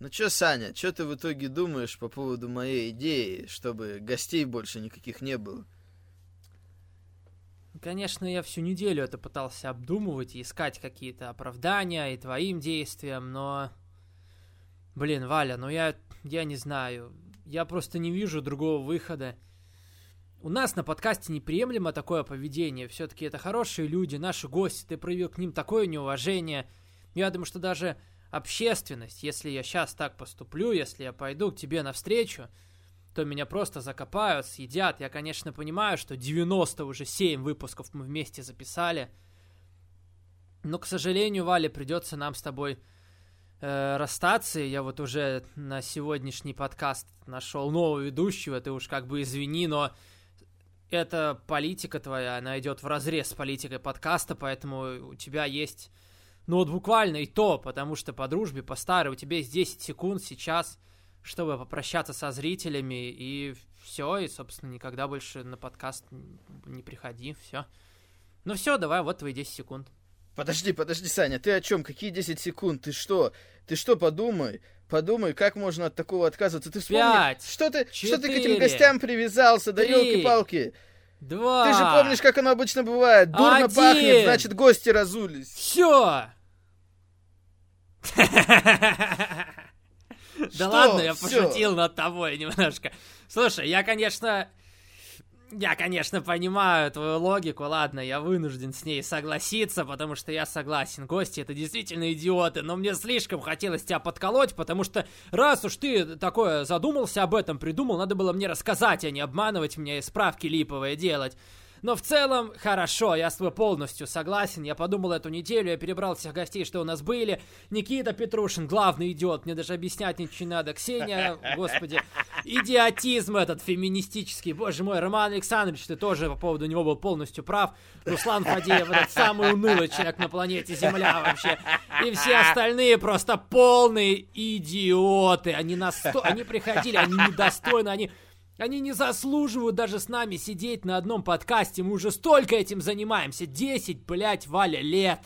Ну чё, Саня, чё ты в итоге думаешь по поводу моей идеи, чтобы гостей больше никаких не было? Конечно, я всю неделю это пытался обдумывать и искать какие-то оправдания и твоим действиям, но... Блин, Валя, ну я, я не знаю. Я просто не вижу другого выхода. У нас на подкасте неприемлемо такое поведение. Все-таки это хорошие люди, наши гости. Ты проявил к ним такое неуважение. Я думаю, что даже общественность, если я сейчас так поступлю, если я пойду к тебе навстречу, то меня просто закопают, съедят. Я, конечно, понимаю, что 90 уже 7 выпусков мы вместе записали. Но, к сожалению, Валя, придется нам с тобой э, расстаться. Я вот уже на сегодняшний подкаст нашел нового ведущего. Ты уж как бы извини, но эта политика твоя, она идет в разрез с политикой подкаста, поэтому у тебя есть ну вот буквально и то, потому что по дружбе, по старой, у тебя есть 10 секунд сейчас, чтобы попрощаться со зрителями, и все, и, собственно, никогда больше на подкаст не приходи, все. Ну все, давай, вот твои 10 секунд. Подожди, подожди, Саня, ты о чем? Какие 10 секунд? Ты что? Ты что, подумай? Подумай, как можно от такого отказываться? Ты вспомни, Пять, что ты, четыре, что ты к этим гостям привязался, да елки-палки. Два. Ты же помнишь, как оно обычно бывает. Дурно один. пахнет, значит, гости разулись. Все! Да ладно, я пошутил над тобой немножко. Слушай, я, конечно... Я, конечно, понимаю твою логику, ладно, я вынужден с ней согласиться, потому что я согласен, гости это действительно идиоты, но мне слишком хотелось тебя подколоть, потому что раз уж ты такое задумался об этом, придумал, надо было мне рассказать, а не обманывать меня и справки липовые делать. Но в целом, хорошо, я с тобой полностью согласен. Я подумал эту неделю, я перебрал всех гостей, что у нас были. Никита Петрушин, главный идиот, мне даже объяснять ничего не надо. Ксения, господи, идиотизм этот феминистический. Боже мой, Роман Александрович, ты тоже по поводу него был полностью прав. Руслан Фадеев, этот самый унылый человек на планете Земля вообще. И все остальные просто полные идиоты. Они, насто... они приходили, они недостойны, они... Они не заслуживают даже с нами сидеть на одном подкасте. Мы уже столько этим занимаемся. 10, блядь, Валя, лет.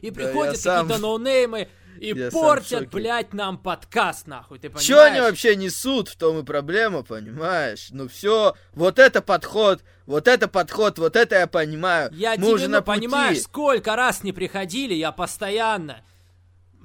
И Да, приходят сам- какие-то ноунеймы и Я портят, блядь, нам подкаст, нахуй. Ты понимаешь? Чё они вообще несут, в том и проблема, понимаешь? Ну все, вот это подход, вот это подход, вот это я понимаю. Я Мы тебе, уже ну, на пути. понимаешь, сколько раз не приходили, я постоянно.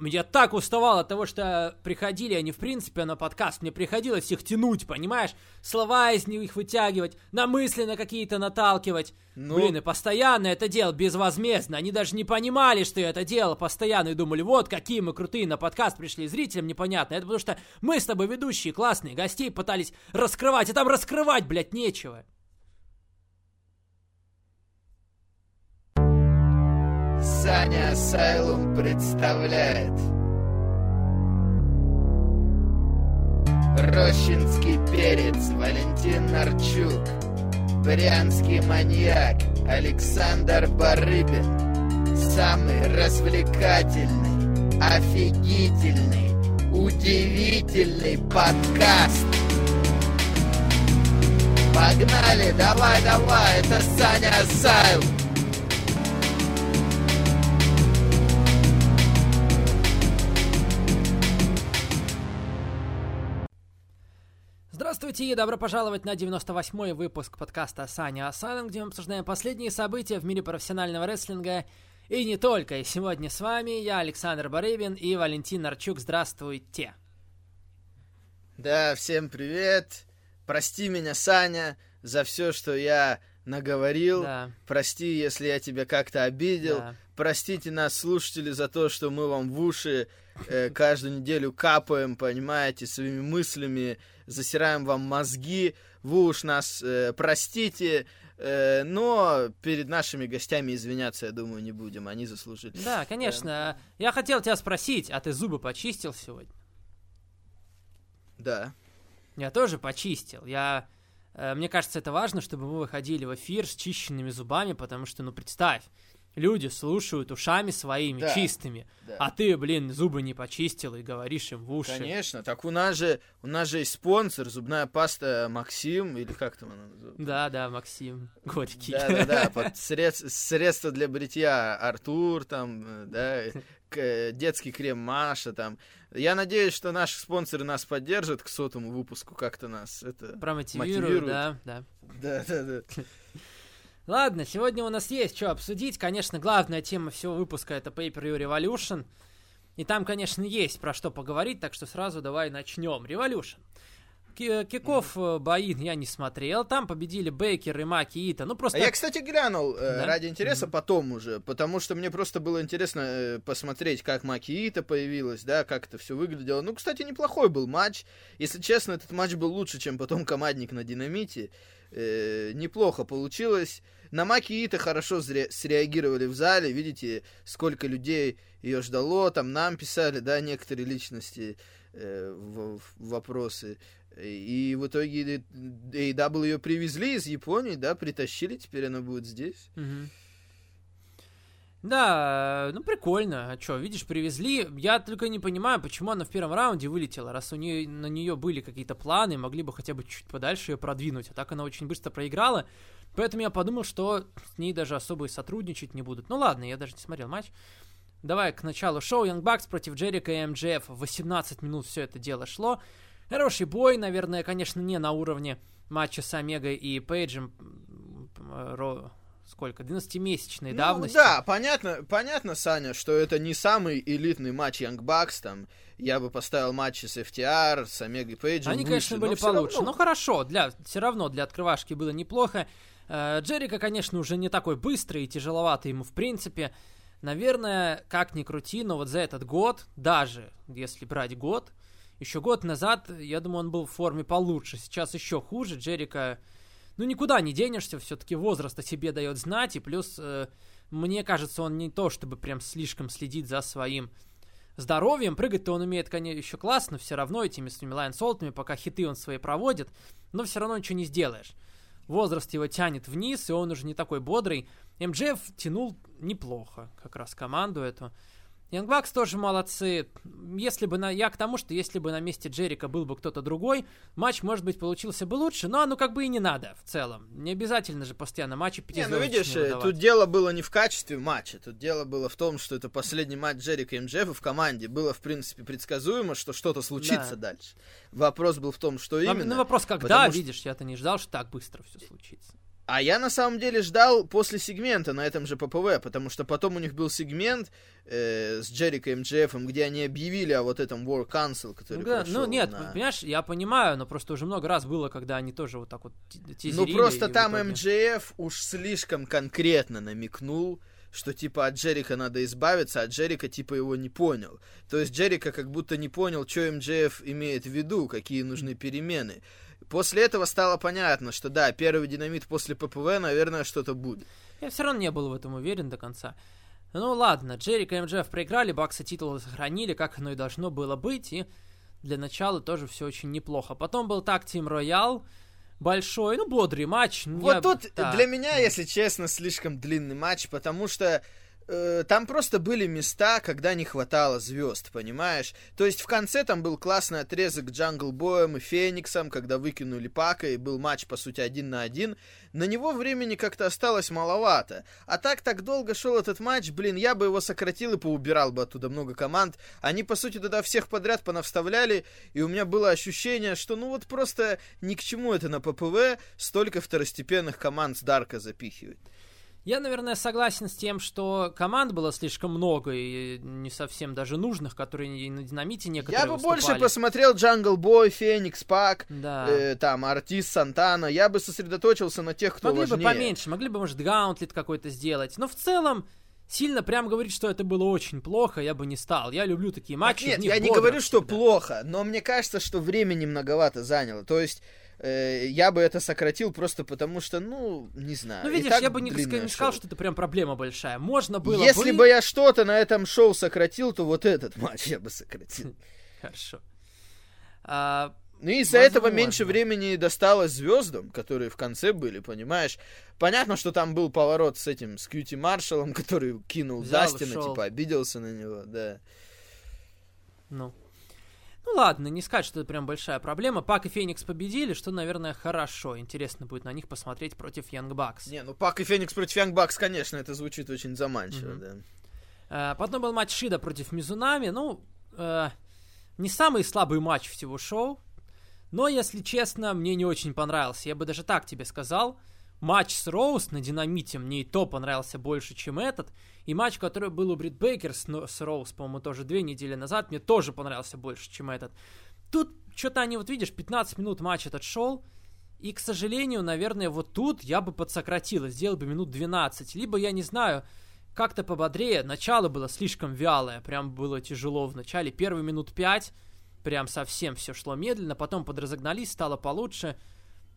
Я так уставал от того, что приходили они, в принципе, на подкаст. Мне приходилось их тянуть, понимаешь? Слова из них вытягивать, на мысли на какие-то наталкивать. Ну. Блин, и постоянно это делал безвозмездно. Они даже не понимали, что я это делал постоянно. И думали, вот какие мы крутые на подкаст пришли. Зрителям непонятно. Это потому что мы с тобой ведущие, классные, гостей пытались раскрывать. А там раскрывать, блядь, нечего. Саня Асайлум представляет. Рощинский перец Валентин Нарчук. Брянский маньяк Александр Барыбин. Самый развлекательный, офигительный, удивительный подкаст. Погнали, давай, давай, это Саня Асайлум Здравствуйте и добро пожаловать на 98-й выпуск подкаста Саня Асайлум, где мы обсуждаем последние события в мире профессионального рестлинга и не только. И сегодня с вами я, Александр Барыбин и Валентин Нарчук. Здравствуйте. Да, всем привет. Прости меня, Саня, за все, что я наговорил. Да, Прости, если я тебя как-то обидел. да. Простите нас, слушатели, за то, что мы вам в уши э, каждую неделю капаем, понимаете, своими мыслями, засираем вам мозги. Вы уж нас э, простите, э, но перед нашими гостями извиняться, я думаю, не будем. Они заслужили. Да, конечно. Я хотел тебя спросить, а ты зубы почистил сегодня? Да. Я тоже почистил. Я... э, Мне кажется, это важно, чтобы мы выходили в эфир с чищенными зубами, потому что, ну, представь, люди слушают ушами своими, Да. чистыми, да. а ты, блин, зубы не почистил и говоришь им в уши. Конечно, так у нас же у нас же есть спонсор, зубная паста Максим, или как там она называется? Да, да, Максим Горький. Да, да, да, под средств- средства для бритья Артур, там, да, детский крем Маша там. Я надеюсь, что наши спонсоры нас поддержат к сотому выпуску, как-то нас это... Промотивируют, мотивируют. да, да. Да, да, да. Ладно, сегодня у нас есть что обсудить. Конечно, главная тема всего выпуска это Pay-Per-View Revolution. И там, конечно, есть про что поговорить, так что сразу давай начнем. Revolution. Ки- Киков э, бои я не смотрел. Там победили Бейкер и Маки Ита. Ну, А просто... я, кстати, глянул э, Да? ради интереса Мгм. потом уже, потому что мне просто было интересно э, посмотреть, как Макиита появилась, да, как это все выглядело. Ну, кстати, неплохой был матч. Если честно, этот матч был лучше, чем потом командник на Динамите. Э, неплохо получилось. На Макиита хорошо зре- среагировали в зале. Видите, сколько людей ее ждало. Там нам писали, да, некоторые личности э, в вопросы. И в итоге AEW ее привезли из Японии, да, притащили, теперь она будет здесь. Мгм. Да, ну прикольно. А что, видишь, привезли. Я только не понимаю, почему она в первом раунде вылетела, раз у нее на нее были какие-то планы, могли бы хотя бы чуть подальше ее продвинуть. А так она очень быстро проиграла. Поэтому я подумал, что с ней даже особо и сотрудничать не будут. Ну ладно, я даже не смотрел матч. Давай к началу шоу. Young Bucks против Джерика и МДФ. 18 минут все это дело шло. Хороший бой, наверное, конечно, не на уровне матча с Омегой и Пейджем. м, Ро- Сколько? 12-месячной Ну, давности. да, понятно, понятно, Саня, что это не самый элитный матч Young Bucks, там, я бы поставил матчи с FTR, с Омегой Пейджем Они, выше, конечно, были получше. равно. Но хорошо, для, все равно для открывашки было неплохо. Э, Джерика, конечно, уже не такой быстрый и тяжеловатый ему в принципе. Наверное, как ни крути, но вот за этот год, даже если брать год, еще год назад, я думаю, он был в форме получше. Сейчас еще хуже. Джерика, ну никуда не денешься, все-таки возраст о себе дает знать. И плюс, э, мне кажется, он не то, чтобы прям слишком следит за своим здоровьем. Прыгать-то он умеет, конечно, еще классно, все равно этими своими лайн-солтами, пока хиты он свои проводит, но все равно ничего не сделаешь. Возраст его тянет вниз, и он уже не такой бодрый. МДФ тянул неплохо, как раз команду эту. Bucks тоже молодцы. Если бы на... Я к тому, что если бы на месте Джерика был бы кто-то другой, матч, может быть, получился бы лучше, но оно как бы и не надо в целом. Не обязательно же постоянно матчи Не, ну видишь, э, выдавать. тут дело было не в качестве матча, тут дело было в том, что это последний матч Джерика и МДФ в команде. Было, в принципе, предсказуемо, что что-то случится Да. дальше. Вопрос был в том, что именно. Ну, вопрос, когда, потому что- видишь, я-то не ждал, что так быстро все случится. А я на самом деле ждал после сегмента на этом же ППВ, потому что потом у них был сегмент э, с Джерика и МДФ, где они объявили о вот этом War Council, который Ну, да, ну нет, на- понимаешь, я понимаю, но просто уже много раз было, когда они тоже вот так вот т- Ну тизерили, просто там итоге- МДФ уж слишком конкретно намекнул, что типа от Джерика надо избавиться, а Джерика типа его не понял. То есть Джерика как будто не понял, что МДФ имеет в виду, какие нужны перемены. После этого стало понятно, что да, первый динамит после ППВ, наверное, что-то будет. Я все равно не был в этом уверен до конца. Ну ладно, Джерика и МДФ проиграли, Бакса титулы сохранили, как оно и должно было быть, и для начала тоже все очень неплохо. Потом был так Тим Роял, большой, ну бодрый матч. Вот Я- тут да, для меня, да. если честно, слишком длинный матч, потому что э, там просто были места, когда не хватало звезд, понимаешь? То есть в конце там был классный отрезок Джангл Боем и Фениксом, когда выкинули Пака, и был матч, по сути, один на один. На него времени как-то осталось маловато. А так так долго шел этот матч, блин, я бы его сократил и поубирал бы оттуда много команд. Они, по сути, туда всех подряд понавставляли, и у меня было ощущение, что ну вот просто ни к чему это на ППВ столько второстепенных команд с Дарка запихивать. Я, наверное, согласен с тем, что команд было слишком много и не совсем даже нужных, которые на динамите некоторые Я бы больше выступали. посмотрел Джангл Бой, Феникс, Пак, Да. э, там, Артист, Сантана. Я бы сосредоточился на тех, кто Могли важнее. бы поменьше, могли бы, может, gauntlet какой-то сделать. Но в целом, сильно прям говорить, что это было очень плохо, я бы не стал. Я люблю такие Так матчи. нет, я не говорю, что всегда. плохо, но мне кажется, что времени многовато заняло. То есть э, я бы это сократил просто потому, что, ну, не знаю. Ну, видишь, я бы не, не сказал, что это прям проблема большая. Можно было Если бы... бы я что-то на этом шоу сократил, то вот этот матч я бы сократил. Хорошо. А, Ну и из-за этого меньше времени досталось звездам, которые в конце были, понимаешь? Понятно, что там был поворот с этим, с Кьюти Маршалом, который кинул Взял Дастина, типа обиделся на него, да. ну... Ну ладно, не сказать, что это прям большая проблема. Пак и Феникс победили, что, наверное, хорошо. Интересно будет на них посмотреть против Young Bucks. Не, ну Пак и Феникс против Янг Бакс, конечно, это звучит очень заманчиво, Мгм. да. Э, потом был матч Шида против Мизунами. Ну, э, не самый слабый матч всего шоу. Но, если честно, мне не очень понравился. Я бы даже так тебе сказал. Матч с Роуз на Динамите мне и то понравился больше, чем этот. И матч, который был у Брит Бейкер с, с Роуз, по-моему, тоже две недели назад, мне тоже понравился больше, чем этот. Тут что-то они, вот видишь, 15 минут матч этот шел, и, к сожалению, наверное, вот тут я бы подсократил, сделал бы минут 12. Либо, я не знаю, как-то пободрее. Начало было слишком вялое, прям было тяжело в начале. Первые минут 5 прям совсем все шло медленно, потом подразогнались, стало получше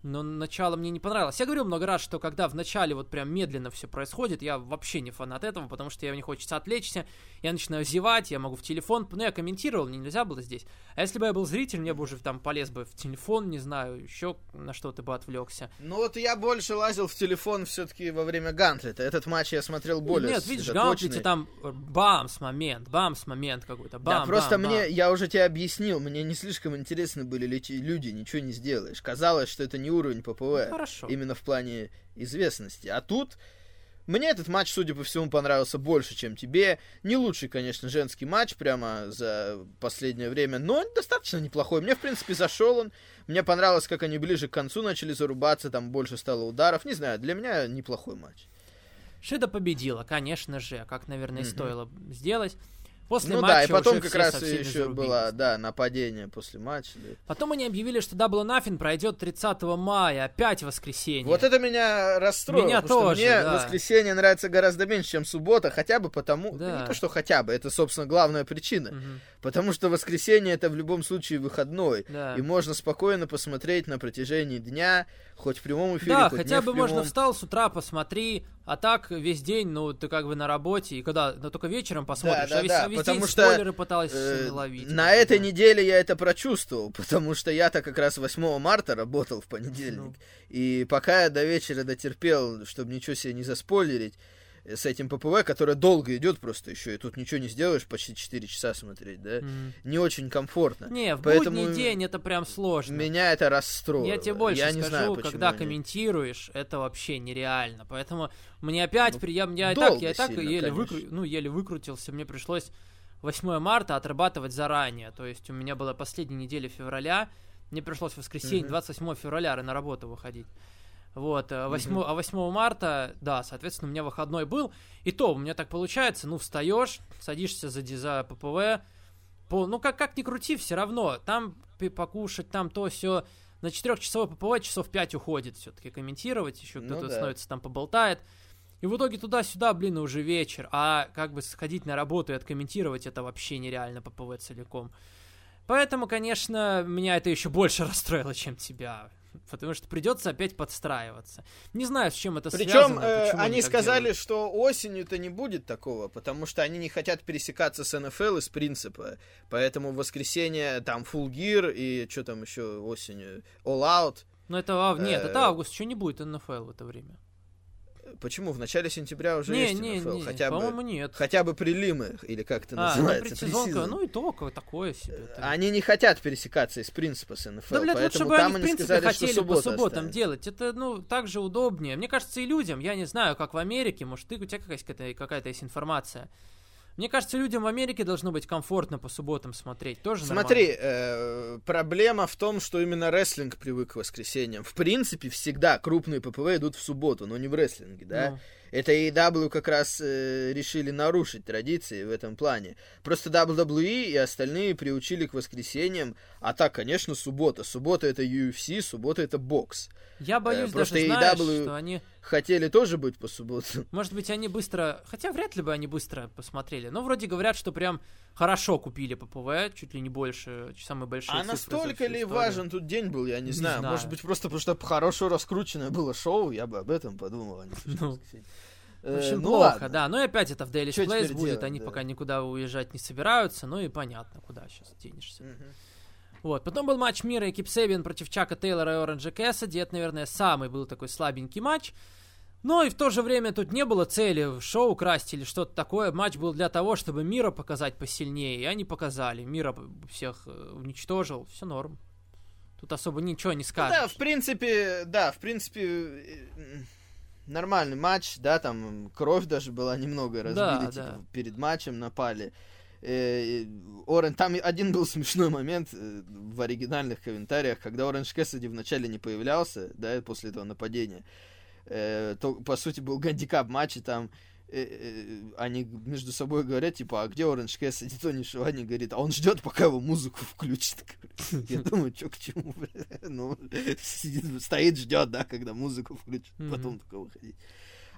но начало мне не понравилось. Я говорил много раз, что когда в начале вот прям медленно все происходит, я вообще не фанат этого, потому что я не хочется отвлечься, я начинаю зевать, я могу в телефон, ну я комментировал, мне нельзя было здесь. А если бы я был зритель, мне бы уже там полез бы в телефон, не знаю, еще на что-то бы отвлекся. Ну вот я больше лазил в телефон все-таки во время Гантлета. Этот матч я смотрел более Нет, видишь, в Гантлете там э, бамс момент, бамс момент какой-то, бам, Да, просто бам, мне, бам. я уже тебе объяснил, мне не слишком интересны были люди, ничего не сделаешь. Казалось, что это не уровень ППВ. Ну, хорошо. Именно в плане известности. А тут мне этот матч, судя по всему, понравился больше, чем тебе. Не лучший, конечно, женский матч прямо за последнее время, но достаточно неплохой. Мне, в принципе, зашел он. Мне понравилось, как они ближе к концу начали зарубаться, там больше стало ударов. Не знаю, для меня неплохой матч. Шида победила, конечно же, как, наверное, mm-hmm. стоило сделать. После ну матча да, и потом как раз еще было, да, нападение после матча. Да. Потом они объявили, что Double Nothing пройдет 30 мая, опять воскресенье. Вот это меня расстроило, меня потому тоже, что мне да. воскресенье нравится гораздо меньше, чем суббота, хотя бы потому, Да. не то что хотя бы, это, собственно, главная причина. Мгм. Потому что воскресенье это в любом случае выходной. Да. И можно спокойно посмотреть на протяжении дня, хоть в прямом эфире, Да, хоть хотя не бы в можно встал с утра, посмотри, а так весь день, ну, ты как бы на работе, и когда, ну, только вечером посмотришь, да, а весь, да, весь потому день что, спойлеры пытался Э, ловить. На этой неделе я это прочувствовал, потому что я-то как раз 8 марта работал в понедельник. Ну. И пока я до вечера дотерпел, чтобы ничего себе не заспойлерить, э, с этим ППВ, которое долго идет просто еще, и тут ничего не сделаешь, почти 4 часа смотреть, да? Мгм. Не очень комфортно. Не, в Поэтому будний день это прям сложно. Меня это расстроило. Я тебе больше я скажу, не знаю, когда они- комментируешь, это вообще нереально. Поэтому мне опять, Ну, при- я, я и так, я и так сильно, еле, конечно. выкру- ну, еле выкрутился, мне пришлось 8 марта отрабатывать заранее. То есть у меня была последняя неделя февраля, мне пришлось в воскресенье, Мгм. 28 февраля на работу выходить. Вот, э, 8, Мгм. а 8 марта, да, соответственно, у меня выходной был. И то, у меня так получается, ну, встаешь, садишься за, за ППВ, по, ну, как, как ни крути, все равно, там покушать, там то все на 4-часовой ППВ часов 5 уходит все-таки комментировать, еще Ну кто-то да. становится там поболтает. И в итоге туда-сюда, блин, уже вечер. А как бы сходить на работу и откомментировать это вообще нереально ППВ целиком. Поэтому, конечно, меня это еще больше расстроило, чем тебя. Потому что придется опять подстраиваться. Не знаю, с чем это Причем связано. э, почему они так сказали, делают. что осенью-то не будет такого, потому что они не хотят пересекаться с НФЛ из принципа. Поэтому в воскресенье там Full Gear и что там еще осенью All Out. Ну это ав- нет, э, это август, еще не будет НФЛ в это время. Почему? В начале сентября уже не, есть не, НФЛ. не, хотя бы по-моему, нет. хотя бы прилимы, или как это А, ну называется. предсезонка, пресизон. ну и только такое себе. это- Они не хотят пересекаться из принципа с НФЛ, Да, блядь, лучше поэтому бы там они, в принципе, сказали, хотели что по субботам делать. Это, ну, так же удобнее. Мне кажется, и людям, я не знаю, как в Америке, может, ты, у тебя какая-то, какая-то есть информация. Мне кажется, людям в Америке должно быть комфортно по субботам смотреть. Тоже Смотри, э, проблема в том, что именно рестлинг привык к воскресеньям. В принципе, всегда крупные ППВ идут в субботу, но не в рестлинге, да? нормально. Это AEW как раз э, решили нарушить традиции в этом плане. Просто WWE и остальные приучили к воскресеньям, а так, конечно, суббота. Суббота это UFC, суббота это бокс. Я боюсь э, просто даже, знаешь, AEW что они... Хотели тоже быть по субботам. Может быть, они быстро... Хотя вряд ли бы они быстро посмотрели. Но вроде говорят, что прям хорошо купили ППВ, чуть ли не больше, самые большие А настолько ли историю. важен тут день был, я не, Не знаю. знаю. Может быть, просто потому что хорошо раскрученное было шоу, я бы об этом подумал. а не Ну. В Э, общем, ну плохо, ладно. да. Но и опять это в Daily Чё Place будет, делать, они да. пока никуда уезжать не собираются, ну и понятно, куда сейчас денешься. Мгм. Вот, потом был матч мира Экип Себин против Чака Тейлора и Оранжа Кэссиди. Это, наверное, самый был такой слабенький матч. Но и в то же время тут не было цели в шоу красть или что-то такое. Матч был для того, чтобы Мира показать посильнее. И они показали. Мира всех э, уничтожил. Все норм. Тут особо ничего не Ну скажешь. Да, в принципе, да, в принципе, э, нормальный матч, да, там кровь даже была немного разбили, Да, типа, да. перед матчем напали. Э, Орен, там один был смешной момент э, в оригинальных комментариях, когда Оранж Кэссиди вначале не появлялся, да, после этого нападения. Э, то, по сути, был гандикап матча, там они между собой говорят, типа, а где Оранж Кэссиди, Тони Шивани говорит, а он ждет, пока его музыку включит. Я думаю, что к чему. Ну, сидит, стоит, ждет, да, когда музыку включит, потом только выходить.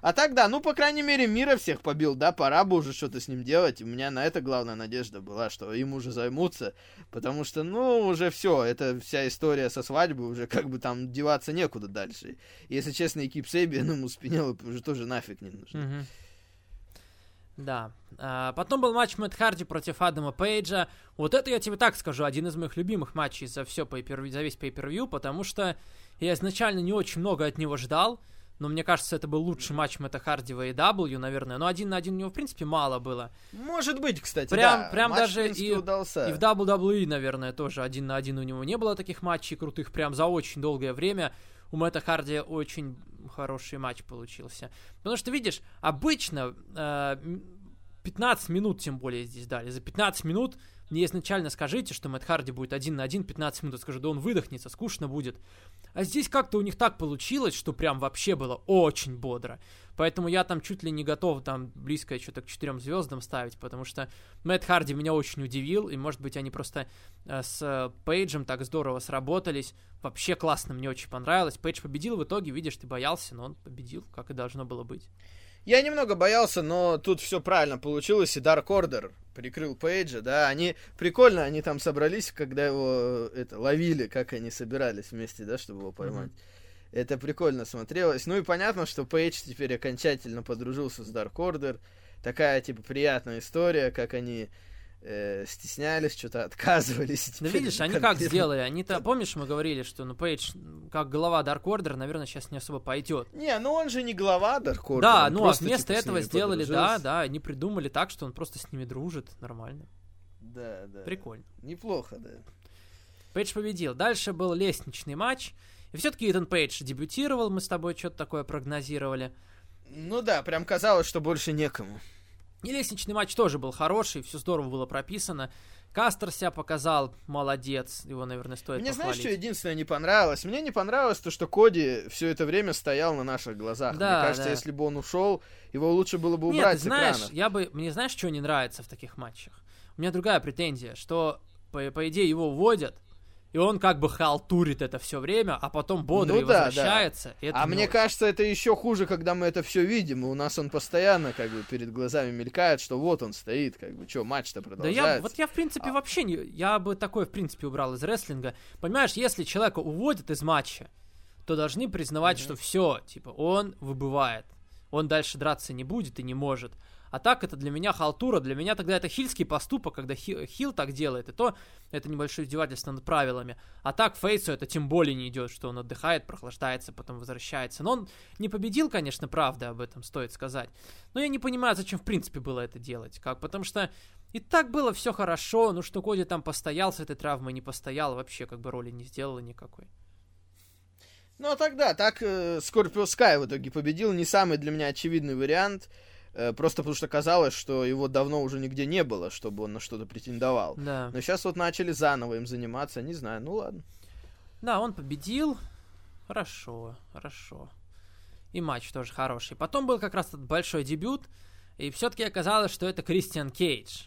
А так, да, ну, по крайней мере, мира всех побил, да, пора бы уже что-то с ним делать. У меня на это главная надежда была, что им уже займутся, потому что, ну, уже все, это вся история со свадьбой, уже как бы там деваться некуда дальше. Если честно, экип Сейбиан ему спинел уже тоже нафиг не нужно. Да. А, потом был матч Мэтт Харди против Адама Пейджа. Вот это я тебе так скажу, один из моих любимых матчей за все за весь pay-per-view, потому что я изначально не очень много от него ждал, но мне кажется, это был лучший матч Мэтта Харди в AEW, наверное. Но один на один у него, в принципе, мало было. Может быть, кстати, Прям- да. прям матч, даже принципе, и- удался. И в WWE, наверное, тоже один на один у него не было таких матчей крутых прям за очень долгое время. У Мэтта Харди очень хороший матч получился. Потому что, видишь, обычно э, м, 15 минут тем более здесь дали. За 15 минут мне изначально скажите, что Мэтт Харди будет один на один 15 минут. Скажу, да он выдохнется, скучно будет. А здесь как-то у них так получилось, что прям вообще было очень бодро. Поэтому я там чуть ли не готов там близко что-то к четырем звездам ставить, потому что Мэтт Харди меня очень удивил, и может быть они просто э, с э, Пейджем так здорово сработались. Вообще классно, мне очень понравилось. Пейдж победил в итоге, видишь, ты боялся, но он победил, как и должно было быть. Я немного боялся, но тут все правильно получилось, и Dark Order прикрыл Пейджа, да, они прикольно, они там собрались, когда его э, это ловили, как они собирались вместе, да, чтобы его поймать. Это прикольно смотрелось. Ну и понятно, что Пейдж теперь окончательно подружился с Dark Order. Такая, типа, приятная история, как они э, стеснялись, что-то отказывались. Ну видишь, они конкретно- как сделали? Они-то, помнишь, мы говорили, что, ну, Пейдж, как глава Dark Order, наверное, сейчас не особо пойдет. Не, ну он же не глава Dark Order. да, ну а просто, вместо типа, этого сделали, да, да, они придумали так, что он просто с ними дружит, нормально, Да, да. прикольно. Неплохо, да. Пейдж победил. Дальше был лестничный матч. И все-таки Итан Пейдж дебютировал, мы с тобой что-то такое прогнозировали. Ну да, прям казалось, что больше некому. И лестничный матч тоже был хороший, все здорово было прописано. Кастер себя показал, молодец, его, наверное, стоит Мне знаешь, похвалить. что единственное не понравилось? Мне не понравилось то, что Коди все это время стоял на наших глазах. Да, Мне кажется, да. если бы он ушел, его лучше было бы Нет, убрать ты с знаешь, экранов. я бы, мне знаешь, что не нравится в таких матчах? У меня другая претензия, что, по, по идее, его уводят, и он как бы халтурит это все время, а потом бодрый Ну да, да. возвращается. это А не мне кажется, это еще хуже, когда мы это все видим. И у нас он постоянно как бы перед глазами мелькает, что вот он стоит, как бы, что, матч-то Да продолжается. я, вот я, в принципе, А. вообще не... Я бы такое, в принципе, убрал из рестлинга. Понимаешь, если человека уводят из матча, то должны признавать, Мгм. что все, типа, он выбывает. Он дальше драться не будет и не может. А так это для меня халтура, для меня тогда это хильский поступок, когда хи- хил так делает, и то это небольшое издевательство над правилами. А так Фейсу это тем более не идет, что он отдыхает, прохлаждается, потом возвращается. Но он не победил, конечно, правда, об этом стоит сказать. Но я не понимаю, зачем в принципе было это делать. Как? Потому что и так было все хорошо, ну что Коди там постоял с этой травмой, не постоял, вообще как бы роли не сделала никакой. Ну а тогда, так э, Скорпио Скай в итоге победил. Не самый для меня очевидный вариант. Э, просто потому что казалось, что его давно уже нигде не было, чтобы он на что-то претендовал. Да. Но сейчас вот начали заново им заниматься, не знаю, ну ладно. Да, он победил. Хорошо, хорошо. И матч тоже хороший. Потом был как раз этот большой дебют, и все-таки оказалось, что это Кристиан Кейдж.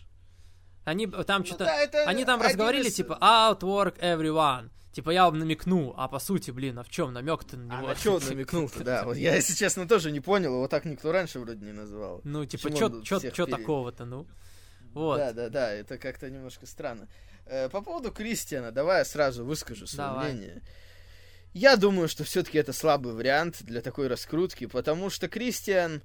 Они э, там Ну что-то... да, это Они там разговорили, из- типа, outwork everyone. Типа, я вам намекну, а по сути, блин, а в чем намек-то на А него? на чё он намекнул-то, да. Вот я, если честно, тоже не понял, его так никто раньше вроде не называл. Ну, типа, пере- такого-то, ну? Вот. Да, да, да, это как-то немножко странно. Э, по поводу Кристиана, давай я сразу выскажу свое Давай. мнение. Я думаю, что все-таки это слабый вариант для такой раскрутки, потому что Кристиан,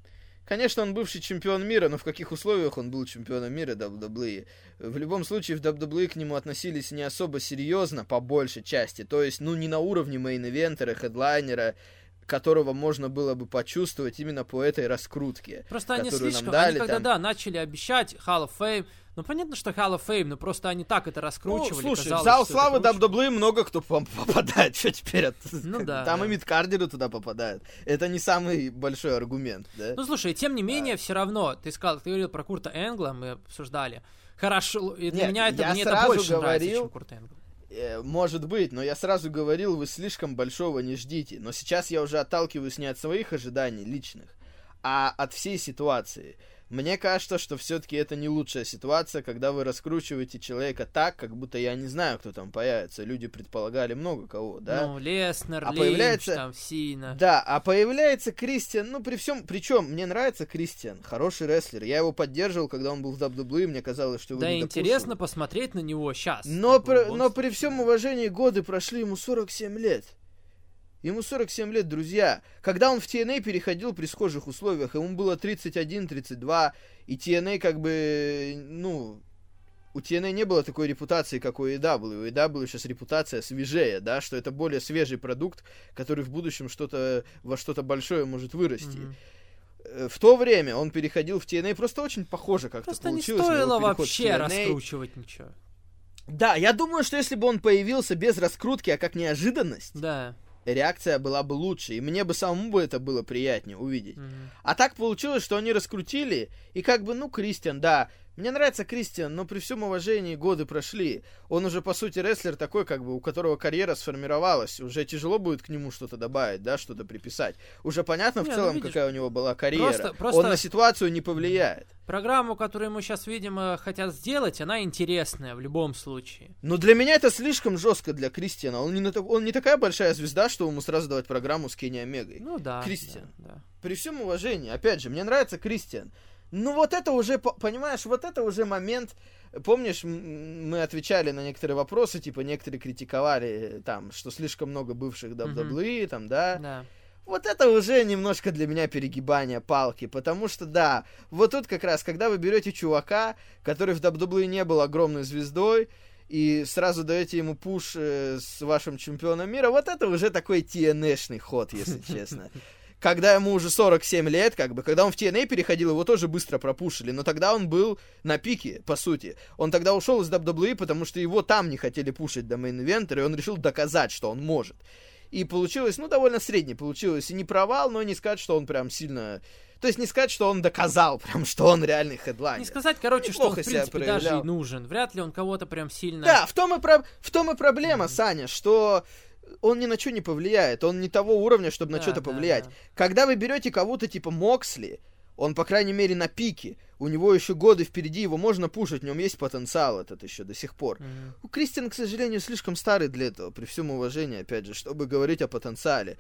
конечно, он бывший чемпион мира, но в каких условиях он был чемпионом мира WWE? В любом случае, в WWE к нему относились не особо серьезно, по большей части. То есть, ну, не на уровне мейн-ивентера, хедлайнера, которого можно было бы почувствовать именно по этой раскрутке. Просто они слишком, дали они когда, там. да, начали обещать Hall of Fame, ну, понятно, что Hall of Fame, но просто они так это Ну, раскручивали. слушай, в казалось, зал славы. WWE много кто попадает. Что теперь? от- Ну да, Там да. и мидкардеры туда попадают. Это не самый большой аргумент, да? Ну, слушай, тем не менее, все равно, ты сказал, ты говорил про Курта Энгла, мы обсуждали. Хорошо, и для Нет, меня это, мне это больше нравится, говорил- чем Курт Энгл. Э, Может быть, но я сразу говорил, вы слишком большого не ждите. Но сейчас я уже отталкиваюсь не от своих ожиданий личных, а от всей ситуации. Мне кажется, что все-таки это не лучшая ситуация, когда вы раскручиваете человека так, как будто я не знаю, кто там появится. Люди предполагали много кого, да? Ну, Леснер, А Линч, появляется- там, Сина. Да, а появляется Кристиан, ну при всем, причем мне нравится Кристиан, хороший рестлер. Я его поддерживал, когда он был в WWE, мне казалось, что его Да, интересно посмотреть на него сейчас. Но, при, но при всем уважении годы прошли ему 47 лет. Ему 47 лет, друзья. Когда он в TNA переходил при схожих условиях, ему было 31-32, и TNA как бы, ну, у TNA не было такой репутации, как у AEW. У AEW сейчас репутация свежее, да, что это более свежий продукт, который в будущем что-то во что-то большое может вырасти. Э, В то время он переходил в TNA, просто очень похоже как-то Просто не получилось. на его стоило вообще раскручивать ничего. Да, я думаю, что если бы он появился без раскрутки, а как неожиданность, Да. Реакция была бы лучше, и мне бы самому бы это было приятнее увидеть. Мгм. А так получилось, что они раскрутили, и как бы, ну, Кристиан, да, мне нравится Кристиан, но при всем уважении годы прошли. Он уже, по сути, рестлер такой, как бы, у которого карьера сформировалась. Уже тяжело будет к нему что-то добавить, да, что-то приписать. Уже понятно в Не, ну, целом, видишь, какая у него была карьера. просто- просто- Он на ситуацию не повлияет. Программу, которую мы сейчас, видимо, хотят сделать, она интересная в любом случае. Но для меня это слишком жестко для Кристиана. Он не, на он не такая большая звезда, что ему сразу давать программу с Кенни Омегой. Ну да. Кристиан. да, да. При всем уважении, опять же, мне нравится Кристиан. Ну вот это уже, по- понимаешь, вот это уже момент... Помнишь, мы отвечали на некоторые вопросы, типа некоторые критиковали э, там, что слишком много бывших WWE, там, да. Да. Вот это уже немножко для меня перегибание палки, потому что, да, вот тут как раз, когда вы берете чувака, который в WWE не был огромной звездой, и сразу даете ему пуш э, с вашим чемпионом мира, вот это уже такой TNA-шный ход, если честно. Когда ему уже 47 лет, как бы, когда он в TNA переходил, его тоже быстро пропушили, но тогда он был на пике, по сути. Он тогда ушел из WWE, потому что его там не хотели пушить до мейн-ивента, и он решил доказать, что он может. И получилось, ну, довольно средне получилось. И не провал, но не сказать, что он прям сильно... То есть не сказать, что он доказал прям, что он реальный хедлайнер. Не сказать, короче, что он, в принципе, даже и проявлял. нужен. Вряд ли он кого-то прям сильно... Да, в том и, про- в том и проблема, Саня, что он ни на что не повлияет. Он не того уровня, чтобы на Да, что-то да, повлиять. да. Когда вы берете кого-то типа Моксли, он, по крайней мере, на пике. У него еще годы впереди, его можно пушить, в нем есть потенциал этот еще до сих пор. Мгм. У Кристиан, к сожалению, слишком старый для этого, при всем уважении, опять же, чтобы говорить о потенциале.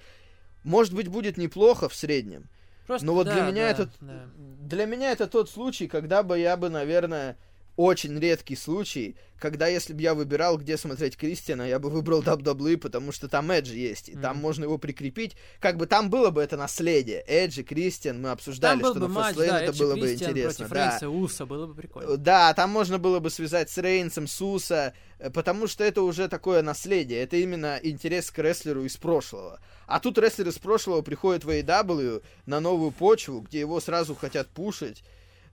Может быть, будет неплохо в среднем. Просто, Но вот да, для меня да, это да. для меня это тот случай, когда бы я бы, наверное, очень редкий случай, когда если бы я выбирал, где смотреть Кристиана, я бы выбрал WWE, потому что там Эдж есть, и там Мгм. можно его прикрепить. Как бы там было бы это наследие. Эдж и Кристиан, мы обсуждали, Там был что бы на Fastlane да, это Эдж и было бы Кристиан интересно. против Да. Рейнса Уса, было бы прикольно. Да, там можно было бы связать с Рейнсом, с Уса, э, потому что это уже такое наследие. Это именно интерес к рестлеру из прошлого. А тут рестлер из прошлого приходит в AEW на новую почву, где его сразу хотят пушить.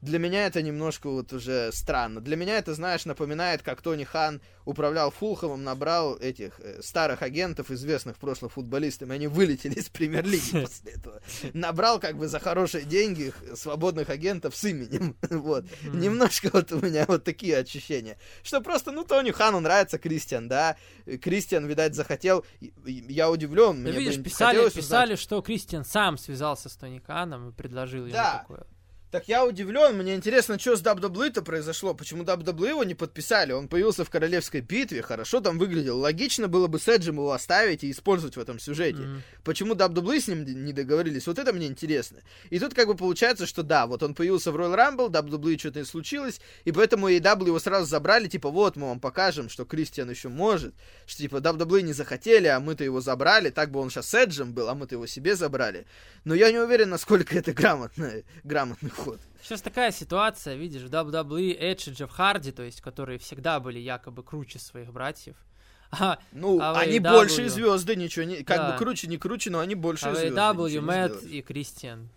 Для меня это немножко вот уже странно. Для меня это, знаешь, напоминает, как Тони Хан управлял Фулховым, набрал этих э, старых агентов, известных в прошлом футболистам, и они вылетели из премьер-лиги после этого. Набрал как бы за хорошие деньги свободных агентов с именем. Вот. Мгм. Немножко вот у меня вот такие ощущения. Что просто, ну, Тони Хану нравится Кристиан, да. Кристиан, видать, захотел. Я удивлен. Да мне видишь, писали, узнать. писали, что Кристиан сам связался с Тони Каном и предложил ему Да. такое. Так я удивлен, мне интересно, что с WWE-то произошло, почему WWE его не подписали, он появился в королевской битве, хорошо там выглядел, логично было бы с Эджем его оставить и использовать в этом сюжете. Мгм. Почему WWE с ним не договорились, вот это мне интересно. И тут как бы получается, что да, вот он появился в Royal Rumble, WWE что-то не случилось, и поэтому AEW его сразу забрали, типа вот мы вам покажем, что Кристиан еще может, что типа WWE не захотели, а мы-то его забрали, так бы он сейчас с Эджем был, а мы-то его себе забрали. Но я не уверен, насколько это грамотный, грамотный ход. Сейчас такая ситуация, видишь, в WWE Эдж и Джефф Харди, то есть, которые всегда были якобы круче своих братьев, А, Ну, а в они большие звезды, ничего не... Как Да. бы круче, не круче, но они большие а звезды. Не Мэтт и Кристиан